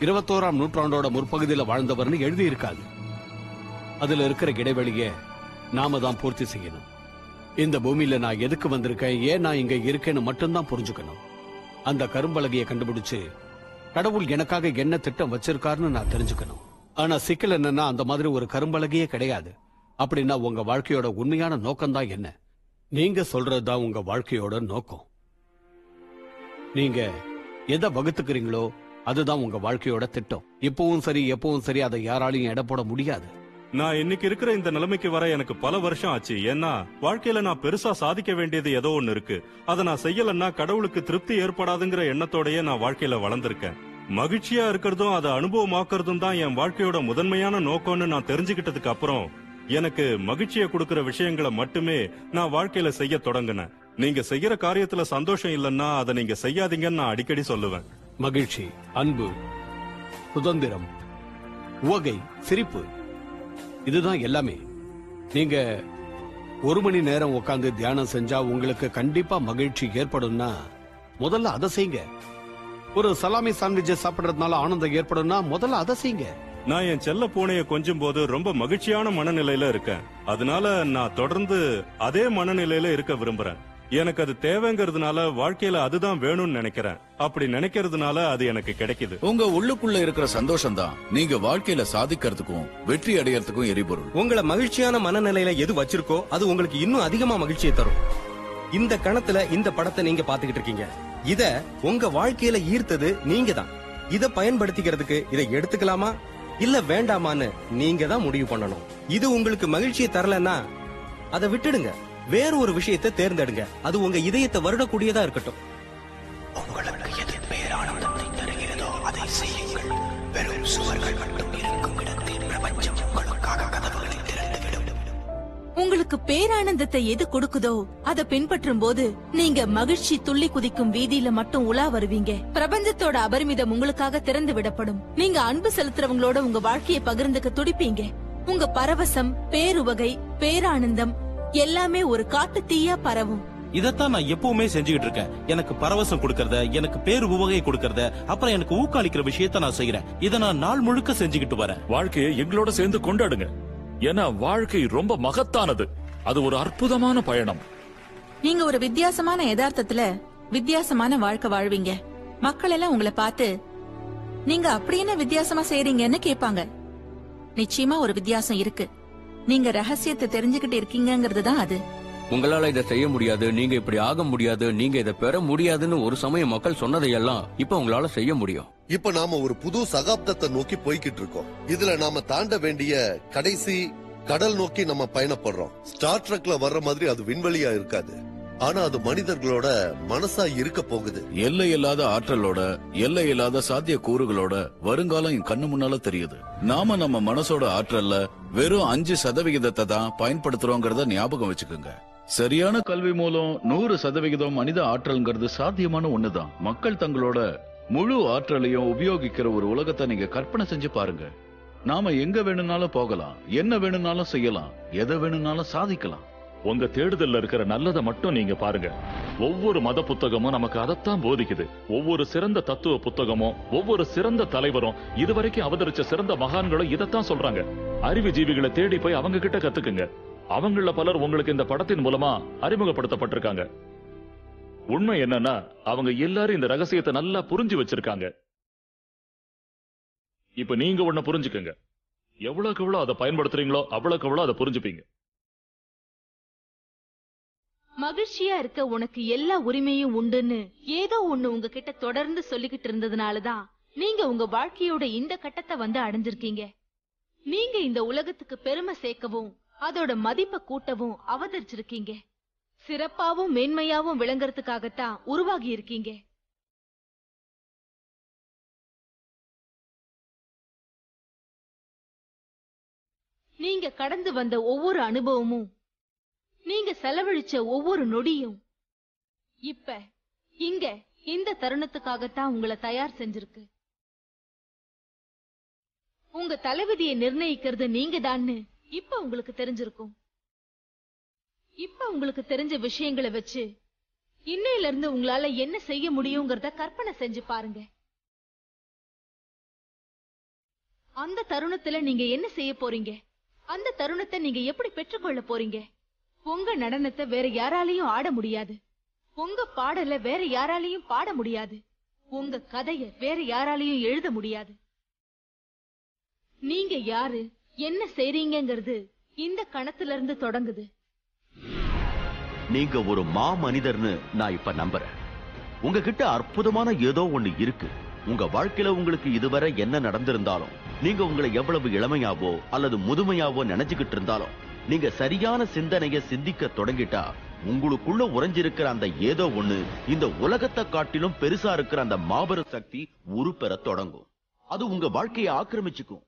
இருபத்தோராம் நூற்றாண்டோட முற்பகுதியில வாழ்ந்தவர்னு எழுதியிருக்காது அதுல இருக்கிற இடைவெளிய நாம தான் பூர்த்தி செய்யணும். இந்த பூமியில நான் எதுக்கு வந்திருக்கேன் ஏன் நான் இங்க இருக்கேன்னு மட்டும்தான் புரிஞ்சுக்கணும். அந்த கரும்பலகையை கண்டுபிடிச்சு கடவுள் எனக்காக என்ன திட்டம் வச்சிருக்காருன்னு நான் தெரிஞ்சுக்கணும். ஆனா சிக்கல் என்னன்னா அந்த மாதிரி ஒரு கரும்பலகையே கிடையாது. அப்படின்னா உங்க வாழ்க்கையோட உண்மையான நோக்கம் தான் என்ன? நீங்க சொல்றதுதான் உங்க வாழ்க்கையோட நோக்கம். நீங்க எதை வகுத்துக்கிறீங்களோ அதுதான் உங்க வாழ்க்கையோட திட்டம். இப்பவும் சரி எப்பவும் சரி அதை யாராலையும் எடை போட முடியாது. நான் இன்னைக்கு இருக்கிற இந்த நிலைமைக்கு வர எனக்கு பல வருஷம் ஆச்சு. ஏன்னா வாழ்க்கையில நான் பெருசா சாதிக்க வேண்டியது ஏதோ ஒண்ணு இருக்கு. அதை நான் செய்யலன்னா கடவுளுக்கு திருப்தி ஏற்படாதுங்கிற எண்ணத்தோடயே நான் வாழ்க்கையில வளர்ந்திருக்கேன். மகிழ்ச்சியா இருக்கிறதும் அதை அனுபவமாக்குறதும் தான் என் வாழ்க்கையோட முதன்மையான நோக்கம்னு நான் தெரிஞ்சுக்கிட்டதுக்கு அப்புறம் எனக்கு மகிழ்ச்சியை கொடுக்கற விஷயங்களை மட்டுமே நான் வாழ்க்கையில செய்ய தொடங்கினேன். நீங்க செய்யற காரியத்துல சந்தோஷம் இல்லைன்னா அதை நீங்க செய்யாதீங்கன்னு நான் அடிக்கடி சொல்லுவேன். மகிழ்ச்சி அன்பு சுதந்திரம் உவகை சிரிப்பு. இதுதான் எல்லாமே. நீங்க ஒரு மணி நேரம் உட்காந்து தியானம் செஞ்சா உங்களுக்கு கண்டிப்பா மகிழ்ச்சி ஏற்படும்னா முதல்ல அதை செய்யுங்க ஒரு சலாமி சாண்ட்விட்சை சாப்பிடுறதுனால ஆனந்தம் ஏற்படும்னா முதல்ல அதை செய்யுங்க நான் என் செல்ல பூனைய கொஞ்சும் போது ரொம்ப மகிழ்ச்சியான மனநிலையில இருக்கேன். அதனால நான் தொடர்ந்து அதே மனநிலையில இருக்க விரும்புறேன். எனக்கு அது தேவைங்கிறதுனால வாழ்க்கையில அதுதான் வேணும்னு நினைக்கிறேன். அப்படி நினைக்கிறதுனால அது எனக்கு கிடைக்குது. உங்க உள்ளுக்குள்ள இருக்கிற சந்தோஷம் தான் நீங்க வாழ்க்கையில சாதிக்கிறதுக்கும் வெற்றி அடையறதுக்கும் எரிபொருள். உங்களை மகிழ்ச்சியான மனநிலையில எது வச்சிருக்கோ அது உங்களுக்கு இன்னும் அதிகமா மகிழ்ச்சியை தரும். இந்த கணத்துல இந்த படத்தை நீங்க பாத்துக்கிட்டு இருக்கீங்க. இத உங்க வாழ்க்கையில ஈர்த்தது நீங்க தான் இத பயன்படுத்திக்கிறதுக்கு இதை எடுத்துக்கலாமா? இல்ல வேண்டாமான்னு நீங்க தான் முடிவு பண்ணணும். இது உங்களுக்கு மகிழ்ச்சியை தரலன்னா அதை விட்டுடுங்க. வேற ஒரு விஷயத்தை தேர்ந்தெடுங்க. அது உங்க இதயத்தை வருடக்கூடியதா இருக்கட்டும். உங்களுக்கு எது பேரானந்தத்தை தருகிறதோ அதை செய்யுங்கள். வெறும் சுவர்கள் மட்டும் இருக்கும் இடத்தில் பிரபஞ்சம் உங்களுக்காக கதவுகளை திறந்துவிடும். உங்களுக்கு பேரானந்தத்தை எது கொடுக்குதோ அதை பின்பற்றும் போது நீங்க மகிழ்ச்சி துள்ளி குதிக்கும் வீதியில மட்டும் உலா வருவீங்க. பிரபஞ்சத்தோட அபரிமிதம் உங்களுக்காக திறந்து விடப்படும் நீங்க அன்பு செலுத்துறவங்களோட உங்க வாழ்க்கையை பகிர்ந்துக்க துடிப்பீங்க. உங்க பரவசம் பேருவகை பேரானந்தம் எல்லாமே ஒரு காட்டு தீயா பரவும். இதத்தான் நான் எப்பவுமே செஞ்சுக்கிட்டு இருக்கேன். எனக்கு பரவசம் கொடுக்கறத எனக்கு பேரு உவகை கொடுக்கறத அப்புறம் எனக்கு ஊக்களிக்கிற விஷயத்த நான் செய்யறேன். இத நான் நாள் முழுக்க செஞ்சுக்கிட்டு வரேன். வாழ்க்கையை எங்களோட சேர்ந்து கொண்டாடுங்க. ஏன்னா வாழ்க்கை ரொம்ப மகத்தானது. அது ஒரு அற்புதமான பயணம். நீங்க ஒரு வித்தியாசமான யதார்த்தத்துல வித்தியாசமான வாழ்க்கை வாழ்வீங்க. மக்கள் எல்லாம் உங்களை பார்த்து நீங்க அப்படி என்ன வித்தியாசமா செய்றீங்கன்னு கேட்பாங்க. நிச்சயமா ஒரு வித்தியாசம் இருக்கு. நீங்க ரகசியத்தை தெரிஞ்சுக்கிட்டு இருக்கீங்கங்கிறது தான் அது. உங்களால இதை செய்ய முடியாது நீங்க இப்படி ஆக முடியாது நீங்க இதை பெற முடியாதுன்னு ஒரு சமயம் மக்கள் சொன்னதையெல்லாம் இப்ப உங்களால செய்ய முடியும். இப்ப நாம ஒரு புது சகாப்தத்தை நோக்கி போய்கிட்டு இருக்கோம். இதுல நாம தாண்ட வேண்டிய கடைசி கடல் நோக்கி நம்ம பயணப்படுறோம். ஸ்டார் ட்ரக்ல வர்ற மாதிரி அது விண்வெளியா இருக்காது. ஆனா அது மனிதர்களோட மனசா இருக்க போகுது. எல்லை இல்லாத ஆற்றலோட எல்லை இல்லாத சாத்திய கூறுகளோட வருங்காலம் என் கண்ணு முன்னால தெரியுது. நாம நம்ம மனசோட ஆற்றல்ல வெறும் அஞ்சு சதவிகிதத்தை தான் பயன்படுத்துறோங்கிறத ஞாபகம் வச்சுக்கோங்க. சரியான கல்வி மூலம் நூறு சதவிகிதம் மனித ஆற்றல்ங்கிறது சாத்தியமான ஒண்ணுதான். மக்கள் தங்களோட முழு ஆற்றலையும் உபயோகிக்கிற ஒரு உலகத்தை நீங்க கற்பனை செஞ்சு பாருங்க. நாம எங்க வேணும்னாலும் போகலாம் என்ன வேணும்னாலும் செய்யலாம் எதை வேணும்னாலும் சாதிக்கலாம். உங்க தேடுதல்ல இருக்கிற நல்லதை மட்டும் நீங்க பாருங்க. ஒவ்வொரு மத புத்தகமும் நமக்கு அதைத்தான் போதிக்குது. ஒவ்வொரு சிறந்த தத்துவ புத்தகமும் ஒவ்வொரு சிறந்த தலைவரும் இதுவரைக்கும் அவதரிச்ச சிறந்த மகான்களும் இதைத்தான் சொல்றாங்க. அறிவு ஜீவிகளை தேடி போய் அவங்க கிட்ட கத்துக்குங்க. அவங்கள பலர் உங்களுக்கு இந்த படத்தின் மூலமா அறிமுகப்படுத்தப்பட்டிருக்காங்க. உண்மை என்னன்னா அவங்க எல்லாரும் இந்த ரகசியத்தை நல்லா புரிஞ்சு வச்சிருக்காங்க. இப்ப நீங்க ஒண்ணு புரிஞ்சுக்கங்க. எவ்வளவுக்கு எவ்வளவு அதை பயன்படுத்துறீங்களோ அவ்வளவுக்கு எவ்வளவு அதை புரிஞ்சுப்பீங்க. மகிழ்ச்சியா இருக்க உனக்கு எல்லா உரிமையும் உண்டுன்னு ஏதோ ஒண்ணு உங்ககிட்ட தொடர்ந்து சொல்லிக்கிட்டு இருந்ததுனாலதான் நீங்க உங்க வாழ்க்கையோட இந்த கட்டத்தை வந்து அடைஞ்சிருக்கீங்க. நீங்க இந்த உலகத்துக்கு பெருமை சேர்க்கவும் அதோட மதிப்பை கூட்டவும் அவதரிச்சிருக்கீங்க. சிறப்பாவும் மேன்மையாவும் விளங்குறதுக்காகத்தான் உருவாகி இருக்கீங்க. நீங்க கடந்து வந்த ஒவ்வொரு அனுபவமும் நீங்க செலவழிச்ச ஒவ்வொரு நொடியும் இப்ப இங்க இந்த தருணத்துக்காகத்தான் உங்களை தயார் செஞ்சிருக்கு. உங்க தலைவிதியை நிர்ணயிக்கிறது நீங்க தான்னு இப்ப உங்களுக்கு தெரிஞ்சிருக்கும். இப்ப உங்களுக்கு தெரிஞ்ச விஷயங்களை வச்சு இன்னையில இருந்து உங்களால என்ன செய்ய முடியுங்கிறத கற்பனை செஞ்சு பாருங்க. அந்த தருணத்துல நீங்க என்ன செய்ய போறீங்க? அந்த தருணத்தை நீங்க எப்படி பெற்றுக்கொள்ள போறீங்க? உங்க நடனத்தை வேற யாராலையும் ஆட முடியாது. உங்க பாடல வேற யாராலையும் பாட முடியாது. உங்க கதைய வேற யாராலையும் எழுத முடியாது. நீங்க யாரு? என்ன செய்றீங்கிறது இந்த கணத்துல இருந்து தொடங்குது. நீங்க ஒரு மா மனிதர்னு நான் இப்ப நம்புறேன். உங்ககிட்ட அற்புதமான ஏதோ ஒண்ணு இருக்கு. உங்க வாழ்க்கையில உங்களுக்கு இதுவரை என்ன நடந்திருந்தாலும் நீங்க உங்களை எவ்வளவு இளமையாவோ அல்லது முதுமையாவோ நினைச்சுக்கிட்டு இருந்தாலும் நீங்க சரியான சிந்தனைய சிந்திக்க தொடங்கிட்டா உங்களுக்குள்ள உறைஞ்சிருக்கிற அந்த ஏதோ ஒண்ணு இந்த உலகத்தை காட்டிலும் பெருசா இருக்கிற அந்த மாபெரும் சக்தி உருப்பெற தொடங்கும். அது உங்க வாழ்க்கையை ஆக்கிரமிச்சுக்கும்.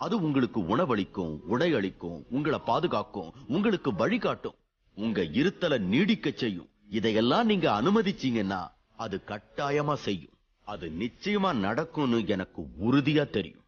அது உங்களுக்கு உணவளிக்கும் உடை அளிக்கும் உங்களை பாதுகாக்கும் உங்களுக்கு வழிகாட்டும். உங்க இருத்தலை நீடிக்க செய்யும். இதையெல்லாம் நீங்க அனுமதிச்சீங்கன்னா அது கட்டாயமா செய்யும். அது நிச்சயமா நடக்கும்னு எனக்கு உறுதியா தெரியும்.